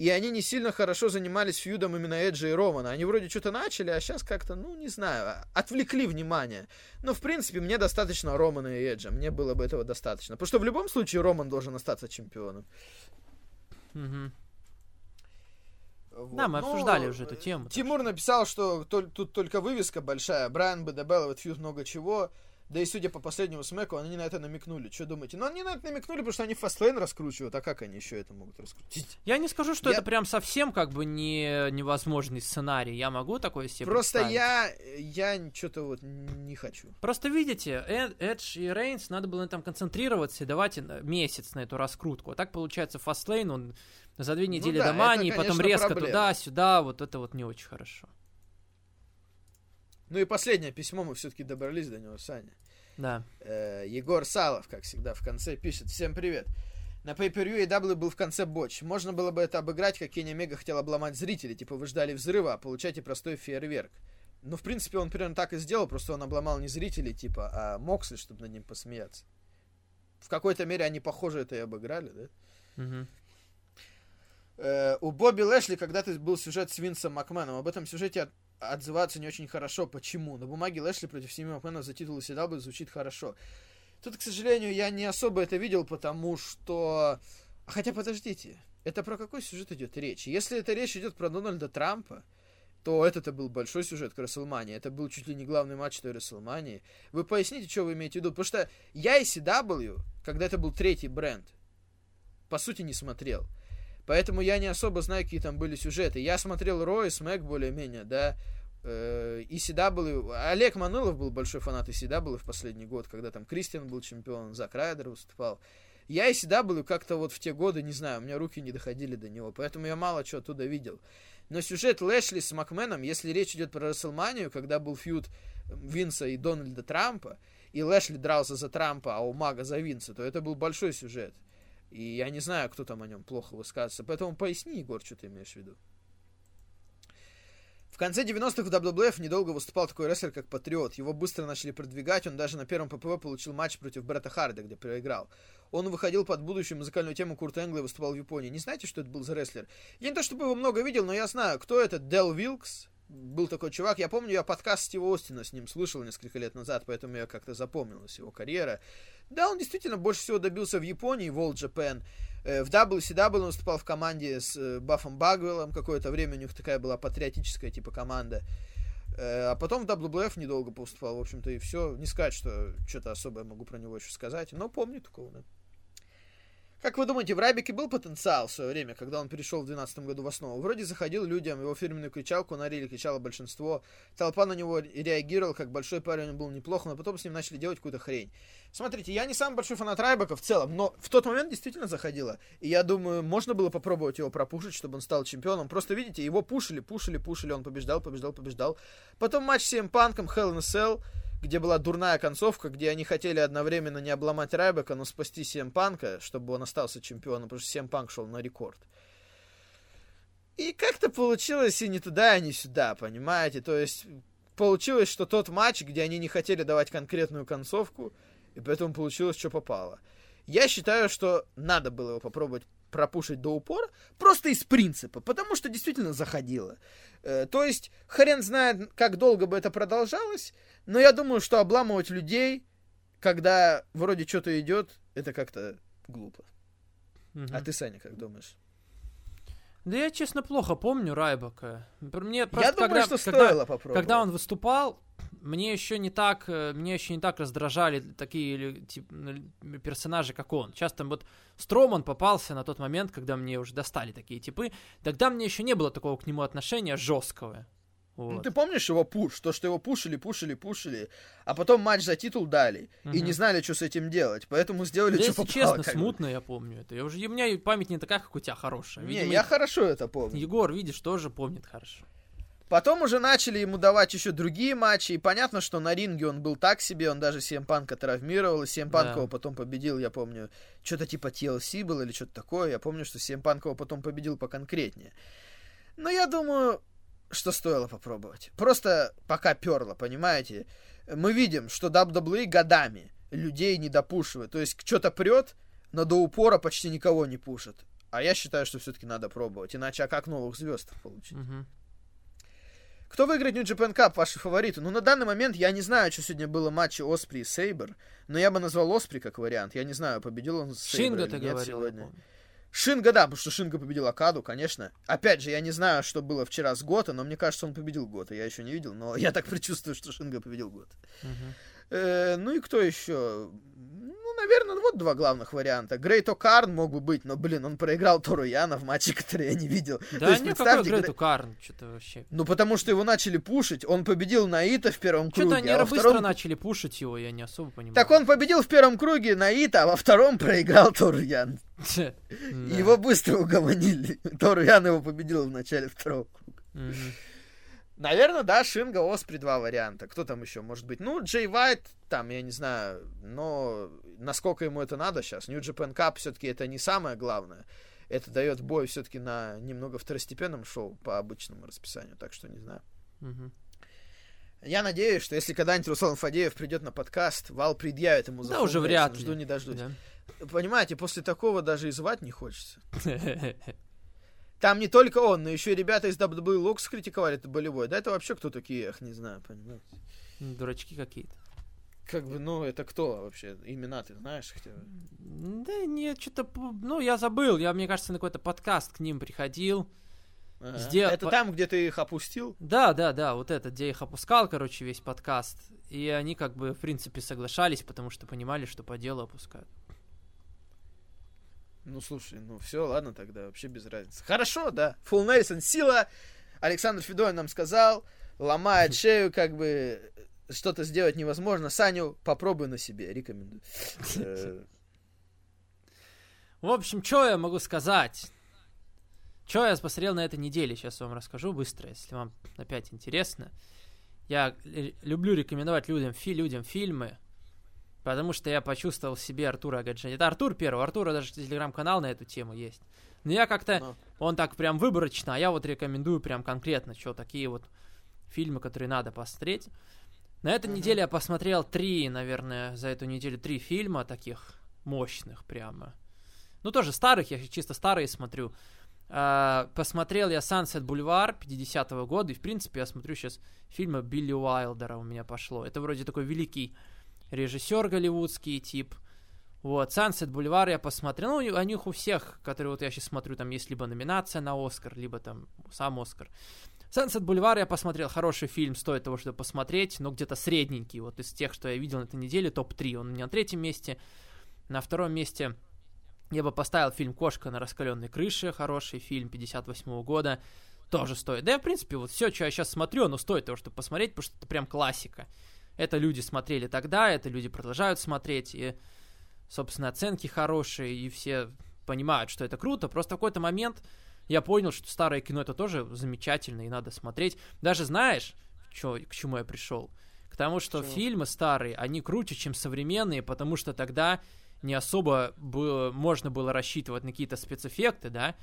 и они не сильно хорошо занимались фьюдом именно Эджа и Романа. Они вроде что-то начали, а сейчас как-то, ну, не знаю, отвлекли внимание. Но, в принципе, мне достаточно Романа и Эджа. Мне было бы этого достаточно. Потому что в любом случае Роман должен остаться чемпионом. Мгм. Вот. Да, мы обсуждали уже эту тему. Тимур написал, что тут только вывеска большая. Брайан Бедебелл, вот фьюд много чего. Да и судя по последнему смеку, они на это намекнули. Что думаете? Ну, они на это намекнули, потому что они фастлейн раскручивают. А как они еще это могут раскрутить? Я не скажу, что Я- это прям совсем как бы не невозможный сценарий. Я могу такое себе Просто я, я что-то вот не хочу. Просто видите, Эд- Эдж и Рейнс, надо было на этом концентрироваться и давать месяц на эту раскрутку. А так получается, Фастлейн, он за две недели Ну да, до Мани, это, потом резко проблема. туда-сюда, вот это вот не очень хорошо. Ну и последнее письмо, мы все-таки добрались до него, Саня. Да. Э, Егор Салов, как всегда, в конце пишет. Всем привет. На Pay-Per-View AW был в конце боч. Можно было бы это обыграть, как Кенни Омега хотел обломать зрителей. Типа вы ждали взрыва, а получаете простой фейерверк. Ну, в принципе, он примерно так и сделал, просто он обломал не зрителей, типа, а Моксли, чтобы над ним посмеяться. В какой-то мере они, похоже, это и обыграли, да? Мгм. Э, у Бобби Лэшли когда-то был сюжет с Винсом Макменом. Об этом сюжете от- отзываться не очень хорошо. Почему? На бумаге Лэшли против семьи Макмена за титул CW звучит хорошо. Тут, к сожалению, я не особо это видел, потому что... А Хотя, подождите, это про какой сюжет идет речь? Если это речь идет про Дональда Трампа, то это был большой сюжет к Расселмании. Это был чуть ли не главный матч той Расселмании. Вы поясните, что вы имеете в виду? Потому что я и CW, когда это был третий бренд, по сути, не смотрел. Поэтому я не особо знаю, какие там были сюжеты. Я смотрел Рой, Смэк более-менее, да, э, и CW. Олег Манылов был большой фанат и CW в последний год, когда там Кристиан был чемпион, Зак Райдер выступал. Я и CW как-то вот в те годы, не знаю, у меня руки не доходили до него, поэтому я мало чего оттуда видел. Но сюжет Лэшли с Макменом, если речь идет про Расселманию, когда был фьюд Винса и Дональда Трампа, и Лэшли дрался за Трампа, а у Мага за Винса, то это был большой сюжет. И я не знаю, кто там о нем плохо высказывается. Поэтому поясни, Егор, что ты имеешь в виду. В конце 90-х в WWF недолго выступал такой рестлер, как Патриот. Его быстро начали продвигать. Он даже на первом ППВ получил матч против Бретта Харда, где проиграл. Он выходил под будущую музыкальную тему Курта Энгла и выступал в Японии. Не знаете, что это был за рестлер? Я не то чтобы его много видел, но я знаю, кто это. Дел Вилкс. Был такой чувак. Я помню, я подкаст Стива Остина с ним слышал несколько лет назад, поэтому я как-то запомнилась его карьера. Да, он действительно больше всего добился в Японии, в All Japan. Э, В WCW он выступал в команде с э, Баффом Багвеллом. Какое-то время у них такая была патриотическая типа команда. Э, а потом в WWF недолго поступал, в общем-то, и все. Не сказать, что что-то особое могу про него еще сказать, но помню такого, да. Как вы думаете, в Рабике был потенциал в свое время, когда он перешел в 2012 году в основу? Вроде заходил людям, его фирменную кричалку на риле кричало большинство. Толпа на него реагировала, как большой парень он был неплохо, но потом с ним начали делать какую-то хрень. Смотрите, я не самый большой фанат Райбака в целом, но в тот момент действительно заходило. И я думаю, можно было попробовать его пропушить, чтобы он стал чемпионом. Просто видите, его пушили, пушили, пушили, он побеждал, побеждал, побеждал. Потом матч с CM Панком, Hell in a Cell где была дурная концовка, где они хотели одновременно не обломать Райбека, но спасти Сем Панка, чтобы он остался чемпионом, потому что Сем Панк шел на рекорд. И как-то получилось и не туда, и не сюда, понимаете? То есть получилось, что тот матч, где они не хотели давать конкретную концовку, и поэтому получилось, что попало. Я считаю, что надо было его попробовать пропушить до упора, просто из принципа, потому что действительно заходило. Э, то есть, хрен знает, как долго бы это продолжалось, но я думаю, что обламывать людей, когда вроде что-то идет, это как-то глупо. Угу. А ты, Саня, как думаешь? Да я, честно, плохо помню Райбака. Мне просто, я думаю, когда, что когда, стоило попробовать. Когда он выступал, мне еще не так, э, мне еще не так раздражали такие тип, персонажи, как он. Часто вот Строман попался на тот момент, когда мне уже достали такие типы. Тогда мне еще не было такого к нему отношения жесткого. Ну, вот. Ну, ты помнишь его пуш? То, что его пушили, пушили, пушили, а потом матч за титул дали, угу. и не знали, что с этим делать, поэтому сделали, да, что если попало. честно, смутно бы. я помню это. Я уже, у меня память не такая, как у тебя хорошая. Видимо, не, я хорошо это помню. Егор, видишь, тоже помнит хорошо. Потом уже начали ему давать еще другие матчи, и понятно, что на ринге он был так себе, он даже Семпанка травмировал, и Семпанк да. его потом победил, я помню, что-то типа TLC было или что-то такое, я помню, что Семпанк его потом победил поконкретнее. Но я думаю, что стоило попробовать. Просто пока перло, понимаете? Мы видим, что WWE годами людей не допушивает. То есть что-то прет, но до упора почти никого не пушит. А я считаю, что все-таки надо пробовать. Иначе а как новых звезд получить? Угу. Кто выиграет New Japan Cup, ваши фавориты? Ну, на данный момент я не знаю, что сегодня было матче Оспри и Сейбер, но я бы назвал Оспри как вариант. Я не знаю, победил он Сейбер или нет говорил, сегодня. Шинга, да, потому что Шинга победил Акаду, конечно. Опять же, я не знаю, что было вчера с Гота, но мне кажется, он победил Гота. Я еще не видел, но я так предчувствую, что Шинга победил Гота. Uh-huh. Э, ну и кто еще? Наверное, вот два главных варианта. Грейт О'Карн мог бы быть, но, блин, он проиграл Тору Яна в матче, который я не видел. Да То есть, нет, какой Грейт О'Карн? Что-то вообще... Ну, потому что его начали пушить. Он победил Наита в первом круге. Что-то они а быстро втором... начали пушить его, я не особо понимаю. Так он победил в первом круге Наита, а во втором проиграл Тору Ян. Его быстро угомонили. Тору Ян его победил в начале второго круга. Наверное, да, Шинга, Оспри два варианта. Кто там еще может быть? Ну, Джей Вайт, там, я не знаю, но насколько ему это надо сейчас. New Japan Cup все-таки это не самое главное. Это дает бой все-таки на немного второстепенном шоу по обычному расписанию, так что не знаю. Угу. Я надеюсь, что если когда-нибудь Руслан Фадеев придет на подкаст, Вал предъявит ему за Да, уже вряд ли. Жду не дождусь. Да. Понимаете, после такого даже и звать не хочется. Там не только он, но еще и ребята из WWE Локс критиковали это болевой. Да это вообще кто такие, эх, не знаю, понимаете. Дурачки какие-то. Как бы, ну, это кто вообще? Имена ты знаешь хотя бы? Да нет, что-то, ну, я забыл. Я, мне кажется, на какой-то подкаст к ним приходил. Ага. Сдел... Это там, где ты их опустил? Да, да, да, вот это, где я их опускал, короче, весь подкаст. И они как бы, в принципе, соглашались, потому что понимали, что по делу опускают. Ну, слушай, ну все, ладно тогда, вообще без разницы. Хорошо, да. Фул Нельсон, сила. Александр Федоин нам сказал, ломает шею, как бы что-то сделать невозможно. Саню, попробуй на себе, рекомендую. Э, В общем, что я могу сказать? Что я посмотрел на этой неделе, сейчас вам расскажу быстро, если вам опять интересно. Я люблю рекомендовать людям, фи людям фильмы, Потому что я почувствовал в себе Артура Агаджани. Это Артур первый. Артура даже телеграм-канал на эту тему есть. Но я как-то... Но. Он так прям выборочно, а я вот рекомендую прям конкретно, что такие вот фильмы, которые надо посмотреть. На этой uh-huh. неделе я посмотрел три, наверное, за эту неделю три фильма таких мощных прямо. Ну, тоже старых, я чисто старые смотрю. Uh, посмотрел я Sunset Boulevard 50-го года, и, в принципе, я смотрю сейчас фильмы Билли Уайлдера у меня пошло. Это вроде такой великий режиссер голливудский тип. Вот, Sunset Boulevard я посмотрел. Ну, у них у всех, которые вот я сейчас смотрю, там есть либо номинация на Оскар, либо там сам Оскар. Sunset Бульвар я посмотрел, хороший фильм, стоит того, чтобы посмотреть, но где-то средненький, вот из тех, что я видел на этой неделе, топ-3, он у меня на третьем месте, на втором месте я бы поставил фильм «Кошка на раскаленной крыше», хороший фильм 58 года, тоже стоит. Да, в принципе, вот все, что я сейчас смотрю, оно стоит того, чтобы посмотреть, потому что это прям классика. Это люди смотрели тогда, это люди продолжают смотреть, и, собственно, оценки хорошие, и все понимают, что это круто. Просто в какой-то момент я понял, что старое кино это тоже замечательно и надо смотреть. Даже знаешь, чё, к чему я пришел? К тому, что Чего? фильмы старые, они круче, чем современные, потому что тогда не особо было, можно было рассчитывать на какие-то спецэффекты, да?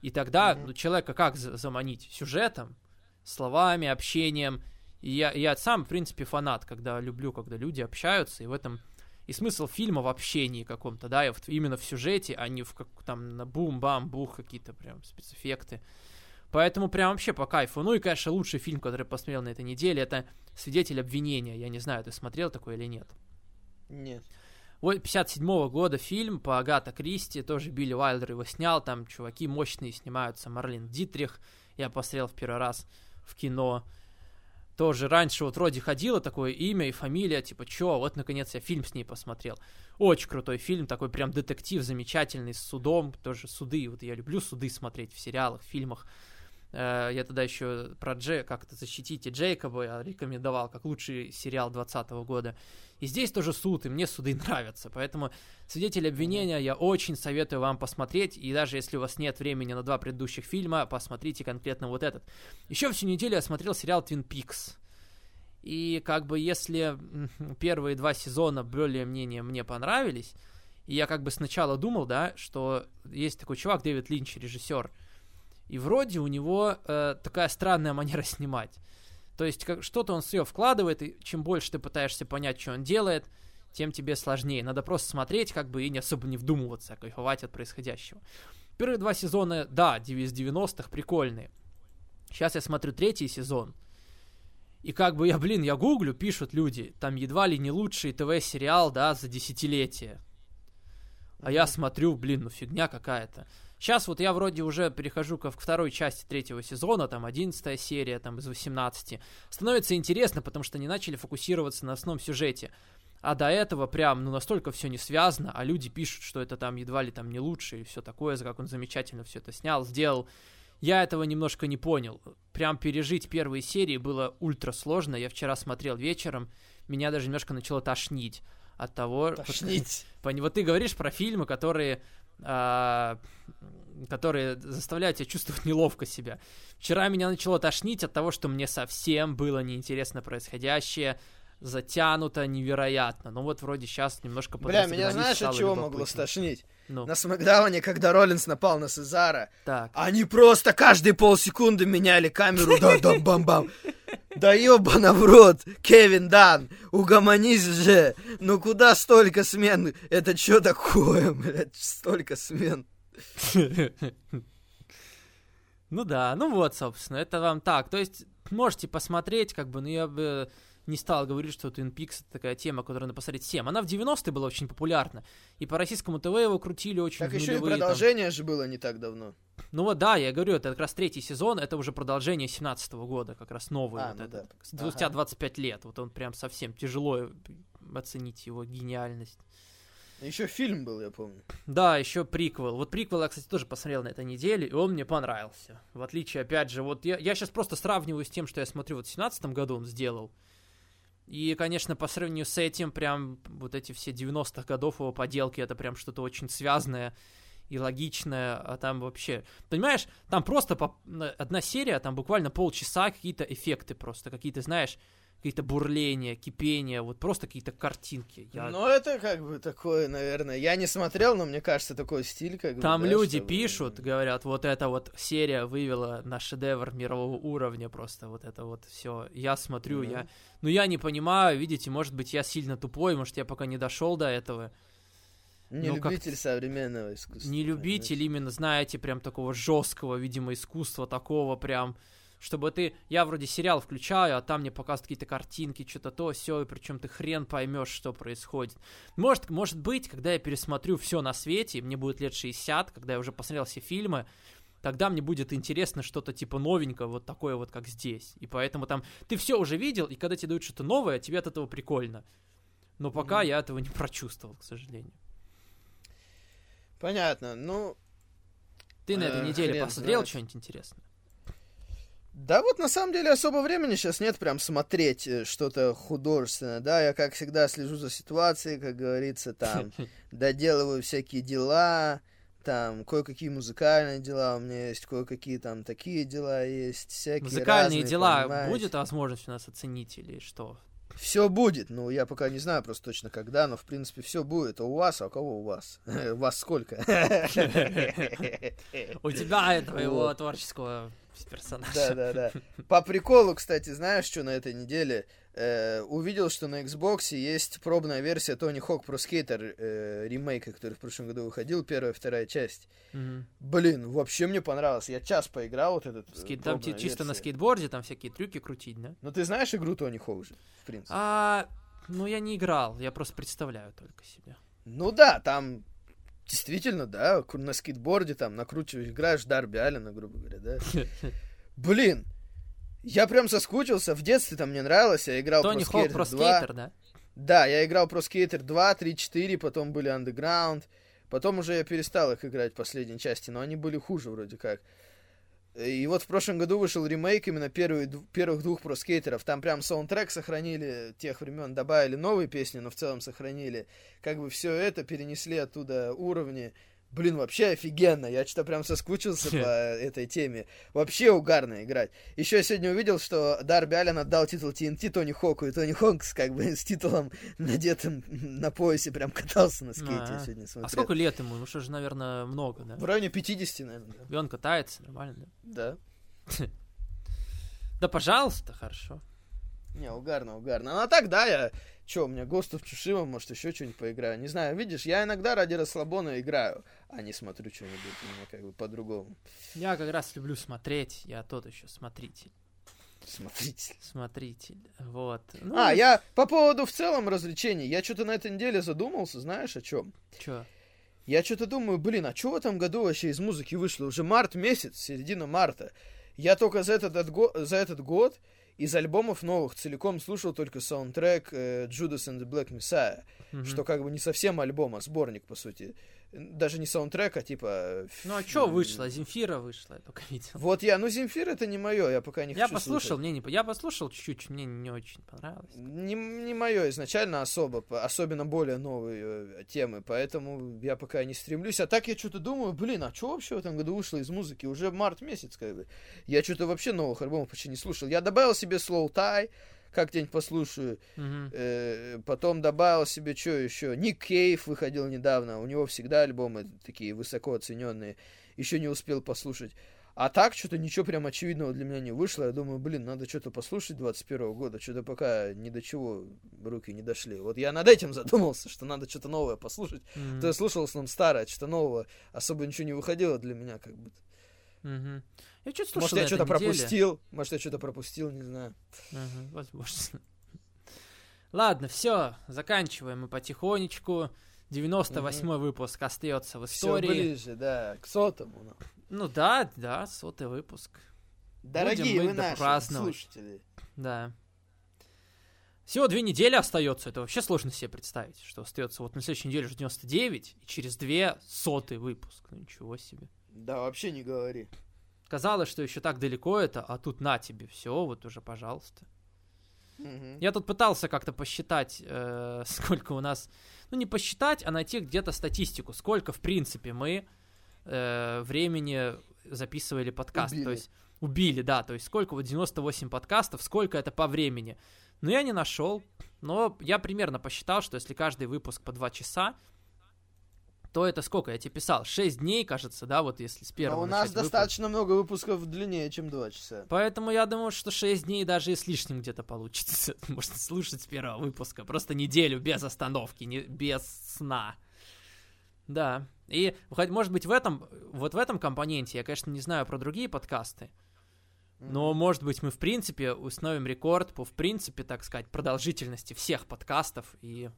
И тогда Мгм. ну, человека как за- заманить? Сюжетом, словами, общением. И я, я сам, в принципе, фанат, когда люблю, когда люди общаются, и в этом и смысл фильма в общении каком-то, да, и вот именно в сюжете, а не в как там на бум-бам-бух какие-то прям спецэффекты. Поэтому прям вообще по кайфу. Ну и, конечно, лучший фильм, который я посмотрел на этой неделе, это «Свидетель обвинения». Я не знаю, ты смотрел такой или нет. Нет. Вот 57 года фильм по Агата Кристи, тоже Билли Уайлдер его снял, там чуваки мощные снимаются, Марлин Дитрих, я посмотрел в первый раз в кино. Тоже раньше вот вроде ходило такое имя и фамилия, типа, чё, вот наконец я фильм с ней посмотрел. Очень крутой фильм, такой прям детектив замечательный, с судом, тоже суды, вот я люблю суды смотреть в сериалах, в фильмах. Э, Я тогда еще про Джей, как это защитите Джейкоба я рекомендовал как лучший сериал 2020 года. И здесь тоже суд, и мне суды нравятся. Поэтому «Свидетель обвинения» я очень советую вам посмотреть. И даже если у вас нет времени на два предыдущих фильма, посмотрите конкретно вот этот. Еще всю неделю я смотрел сериал «Твин Пикс». И как бы если первые два сезона более-менее мне понравились, и я как бы сначала думал, да, что есть такой чувак, Дэвид Линч, режиссер, и вроде у него э, такая странная манера снимать. То есть как, что-то он свое вкладывает, и чем больше ты пытаешься понять, что он делает, тем тебе сложнее. Надо просто смотреть, как бы, и не особо не вдумываться, а кайфовать от происходящего. Первые два сезона, да, из 90-х прикольные. Сейчас я смотрю третий сезон, и как бы я, блин, я гуглю, пишут люди, там едва ли не лучший ТВ-сериал, да, за десятилетие. А я смотрю, блин, ну фигня какая-то. Сейчас вот я вроде уже перехожу ко второй части третьего сезона, там 11 серия, там из 18. Становится интересно, потому что они начали фокусироваться на основном сюжете. А до этого прям, ну, настолько все не связано, а люди пишут, что это там едва ли там не лучше и все такое, за как он замечательно все это снял, сделал. Я этого немножко не понял. Прям пережить первые серии было ультра сложно. Я вчера смотрел вечером, меня даже немножко начало тошнить от того... Тошнить. Пон- Вот ты говоришь про фильмы, которые, которые заставляют тебя чувствовать неловко себя. Вчера меня начало тошнить от того, что мне совсем было неинтересно происходящее, затянуто невероятно. Ну вот вроде сейчас немножко Бля, меня знаешь, от чего могло стошнить? Ну, На Смакдауне, когда Роллинс напал на Сезара, так. они просто каждые полсекунды меняли камеру, да-да, бам-бам. Да ёбана в рот, Кевин Дан, угомонись же. Ну куда столько смен? Это что такое, блядь, столько смен? Ну да, ну вот, собственно, это вам так. То есть, можете посмотреть, как бы, но я бы не стал говорить, что Twin Peaks это такая тема, которую надо посмотреть всем. Она в 90-е была очень популярна. И по российскому ТВ его крутили очень Так еще и нулевые, там. продолжение же было не так давно. Ну вот да, я говорю, это как раз третий сезон, это уже продолжение 17 года, как раз новый А, вот ну этот. да. Спустя Ага. 25 лет, вот он прям совсем тяжело оценить его гениальность. Еще фильм был, я помню. Да, еще приквел. Вот приквел я, кстати, тоже посмотрел на этой неделе, и он мне понравился. В отличие, опять же, вот я, я сейчас просто сравниваю с тем, что я смотрю, вот в 17 году он сделал. И, конечно, по сравнению с этим, прям вот эти все 90-х годов его поделки, это прям что-то очень связанное и логичное, а там вообще... Понимаешь, там просто по- на- одна серия, там буквально полчаса какие-то эффекты просто, какие-то, знаешь, какие-то бурления, кипения, вот просто какие-то картинки. Я- Ну, это как бы такое, наверное. Я не смотрел, но мне кажется, такой стиль, как бы. Там да, люди чтобы- пишут, говорят, вот эта вот серия вывела на шедевр мирового уровня просто, вот это вот все. Я смотрю, Мгм. я... Ну, я не понимаю, видите, может быть, я сильно тупой, может, я пока не дошел до этого. Не ну, как- любитель современного искусства. Не любитель именно, знаете, прям такого жесткого, видимо, искусства, такого прям, чтобы ты... Я вроде сериал включаю, а там мне показывают какие-то картинки, что-то то, все, и причем ты хрен поймешь, что происходит. Может, может быть, когда я пересмотрю все на свете, мне будет лет 60, когда я уже посмотрел все фильмы, тогда мне будет интересно что-то типа новенькое, вот такое вот, как здесь. И поэтому там ты все уже видел, и когда тебе дают что-то новое, тебе от этого прикольно. Но пока mm-hmm. я этого не прочувствовал, к сожалению. Понятно. Ну. Ты на этой э, неделе посмотрел что-нибудь интересное? Да вот на самом деле особо времени сейчас нет прям смотреть э, что-то художественное, да, я как всегда слежу за ситуацией, как говорится, там, доделываю всякие дела, там кое-какие музыкальные дела у меня есть, кое-какие там такие дела есть, всякие Музыкальные разные, дела понимаете? будет возможность у нас оценить или что? Все будет, ну я пока не знаю просто точно когда, но в принципе все будет. А у вас, а у кого у вас? У вас сколько? У тебя твоего творческого персонажа. Да, да, да. По приколу, кстати, знаешь, что на этой неделе? Э, увидел, что на Xbox есть пробная версия Тони Хок про скейтер э, ремейка, который в прошлом году выходил, первая, вторая часть. Мгм. Блин, вообще мне понравилось. Я час поиграл вот этот. э, Скейт- Там чисто на скейтборде, там всякие трюки крутить, да? Ну ты знаешь игру Тони Хоук же, в принципе. А, ну я не играл, я просто представляю только себе. Ну да, там действительно, да, на скейтборде там накручиваешь, играешь Дарби Аллена, грубо говоря, да. Блин, я прям соскучился, в детстве там мне нравилось, я играл Тони про Хоук скейтер про 2. скейтер, да? Да, я играл про скейтер 2, 3, 4, потом были Underground, потом уже я перестал их играть в последней части, но они были хуже вроде как. И вот в прошлом году вышел ремейк именно первый, первых двух про скейтеров. Там прям саундтрек сохранили тех времен, добавили новые песни, но в целом сохранили. Как бы все это перенесли оттуда уровни. Блин, вообще офигенно. Я что-то прям соскучился по этой теме. Вообще угарно играть. Еще я сегодня увидел, что Дарби Аллен отдал титул TNT Тони Хоку, и Тони Хокс как бы с титулом надетым на поясе прям катался на скейте. А. Я сегодня смотрел. А сколько лет ему? Ну что же, наверное, много, да? В районе 50, наверное. да. И он катается, нормально, да? Да. Да, пожалуйста, хорошо. Не, угарно, угарно. Ну, а так, да, я... Че, у меня of Tsushima, может, еще что-нибудь поиграю. Не знаю, видишь, я иногда ради расслабона играю, а не смотрю что-нибудь. У меня как бы по-другому. Я как раз люблю смотреть, я тот еще смотритель. Смотрите. Смотритель, вот. Ну, А, я по поводу в целом развлечений. Я что-то на этой неделе задумался, знаешь, о чем? Чё? Я что-то думаю, блин, а что в этом году вообще из музыки вышло? Уже март месяц, середина марта. Я только за этот, отго- за этот год из альбомов новых целиком слушал только саундтрек э, Judas and the Black Messiah, Мгм. что как бы не совсем альбом, а сборник, по сути. Даже не саундтрек, а типа... Ну а чё вышло? Земфира вышла, я только видел. Вот я, ну Земфир это не мое, я пока не Я хочу послушал, слушать. мне не... Я послушал чуть-чуть, мне не очень понравилось. Не, не мое изначально особо, особенно более новые э, темы, поэтому я пока не стремлюсь. А так я что-то думаю, блин, а что вообще в этом году вышло из музыки? Уже март месяц, как бы. Я что-то вообще новых альбомов почти не слушал. Я добавил себе Slow Tie, как день послушаю. Мгм. Э, потом добавил себе что еще? Ник Кейв выходил недавно. У него всегда альбомы такие высоко оцененные. Еще не успел послушать. А так что-то ничего прям очевидного для меня не вышло. Я думаю, блин, надо что-то послушать 21 года. Что-то пока ни до чего руки не дошли. Вот я над этим задумался, что надо что-то новое послушать. Мгм. То я слушал в основном старое, что-то нового. Особо ничего не выходило для меня как бы. Мгм. Я что-то слушал Может, я что-то пропустил. Может, я что-то пропустил, не знаю. Ага, возможно. Ладно, все, заканчиваем мы потихонечку. 98 выпуск остается в Все истории. ближе, да, к сотому. ну. Ну да, да, сотый выпуск. Дорогие мы вы наши слушатели. Да. Всего две недели остается. Это вообще сложно себе представить, что остается. Вот на следующей неделе уже 99, и через две сотый выпуск. Ну ничего себе. Да, вообще не говори. Казалось, что еще так далеко это, а тут на тебе все, вот уже, пожалуйста. Мгм. Я тут пытался как-то посчитать, э, сколько у нас... Ну, не посчитать, а найти где-то статистику, сколько, в принципе, мы э, времени записывали подкаст. Убили. То есть убили, да. То есть сколько вот 98 подкастов, сколько это по времени. Но я не нашел. Но я примерно посчитал, что если каждый выпуск по 2 часа, то это сколько? Я тебе писал. 6 дней, кажется, да, вот если с А первого у нас начать выпуск. достаточно много выпусков длиннее, чем 2 часа. Поэтому я думаю, что 6 дней даже и с лишним где-то получится. Можно слушать с первого выпуска. Просто неделю без остановки, не, без сна. Да. И, хоть, может быть, в этом, вот в этом компоненте, я, конечно, не знаю про другие подкасты, но, может быть, мы, в принципе, установим рекорд по, в принципе, так сказать, продолжительности всех подкастов и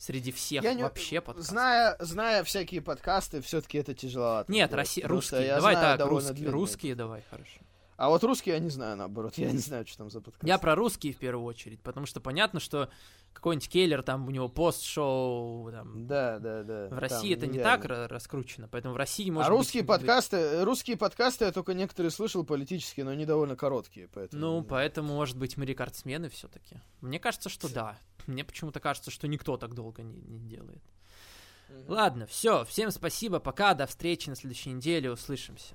Среди всех Я не- вообще подкастов. Зная, зная всякие подкасты, все-таки это тяжеловато. Нет, Росси... русские. Давай знаю так, русские. длинные. Русские давай, хорошо. А вот русские я не знаю, наоборот. Я не знаю, что там за подкаст. Я про русские в первую очередь, потому что понятно, что какой-нибудь Келлер, там у него пост-шоу, там, Да, да, да. в России это не нереально. так ра- раскручено, поэтому в России А может русские быть... подкасты, русские подкасты я только некоторые слышал политические, но они довольно короткие, поэтому. Ну, поэтому, может быть, мы рекордсмены все-таки. Мне кажется, что да. Мне почему-то кажется, что никто так долго не, не делает. Ладно, все. Всем спасибо. Пока. До встречи на следующей неделе. Услышимся.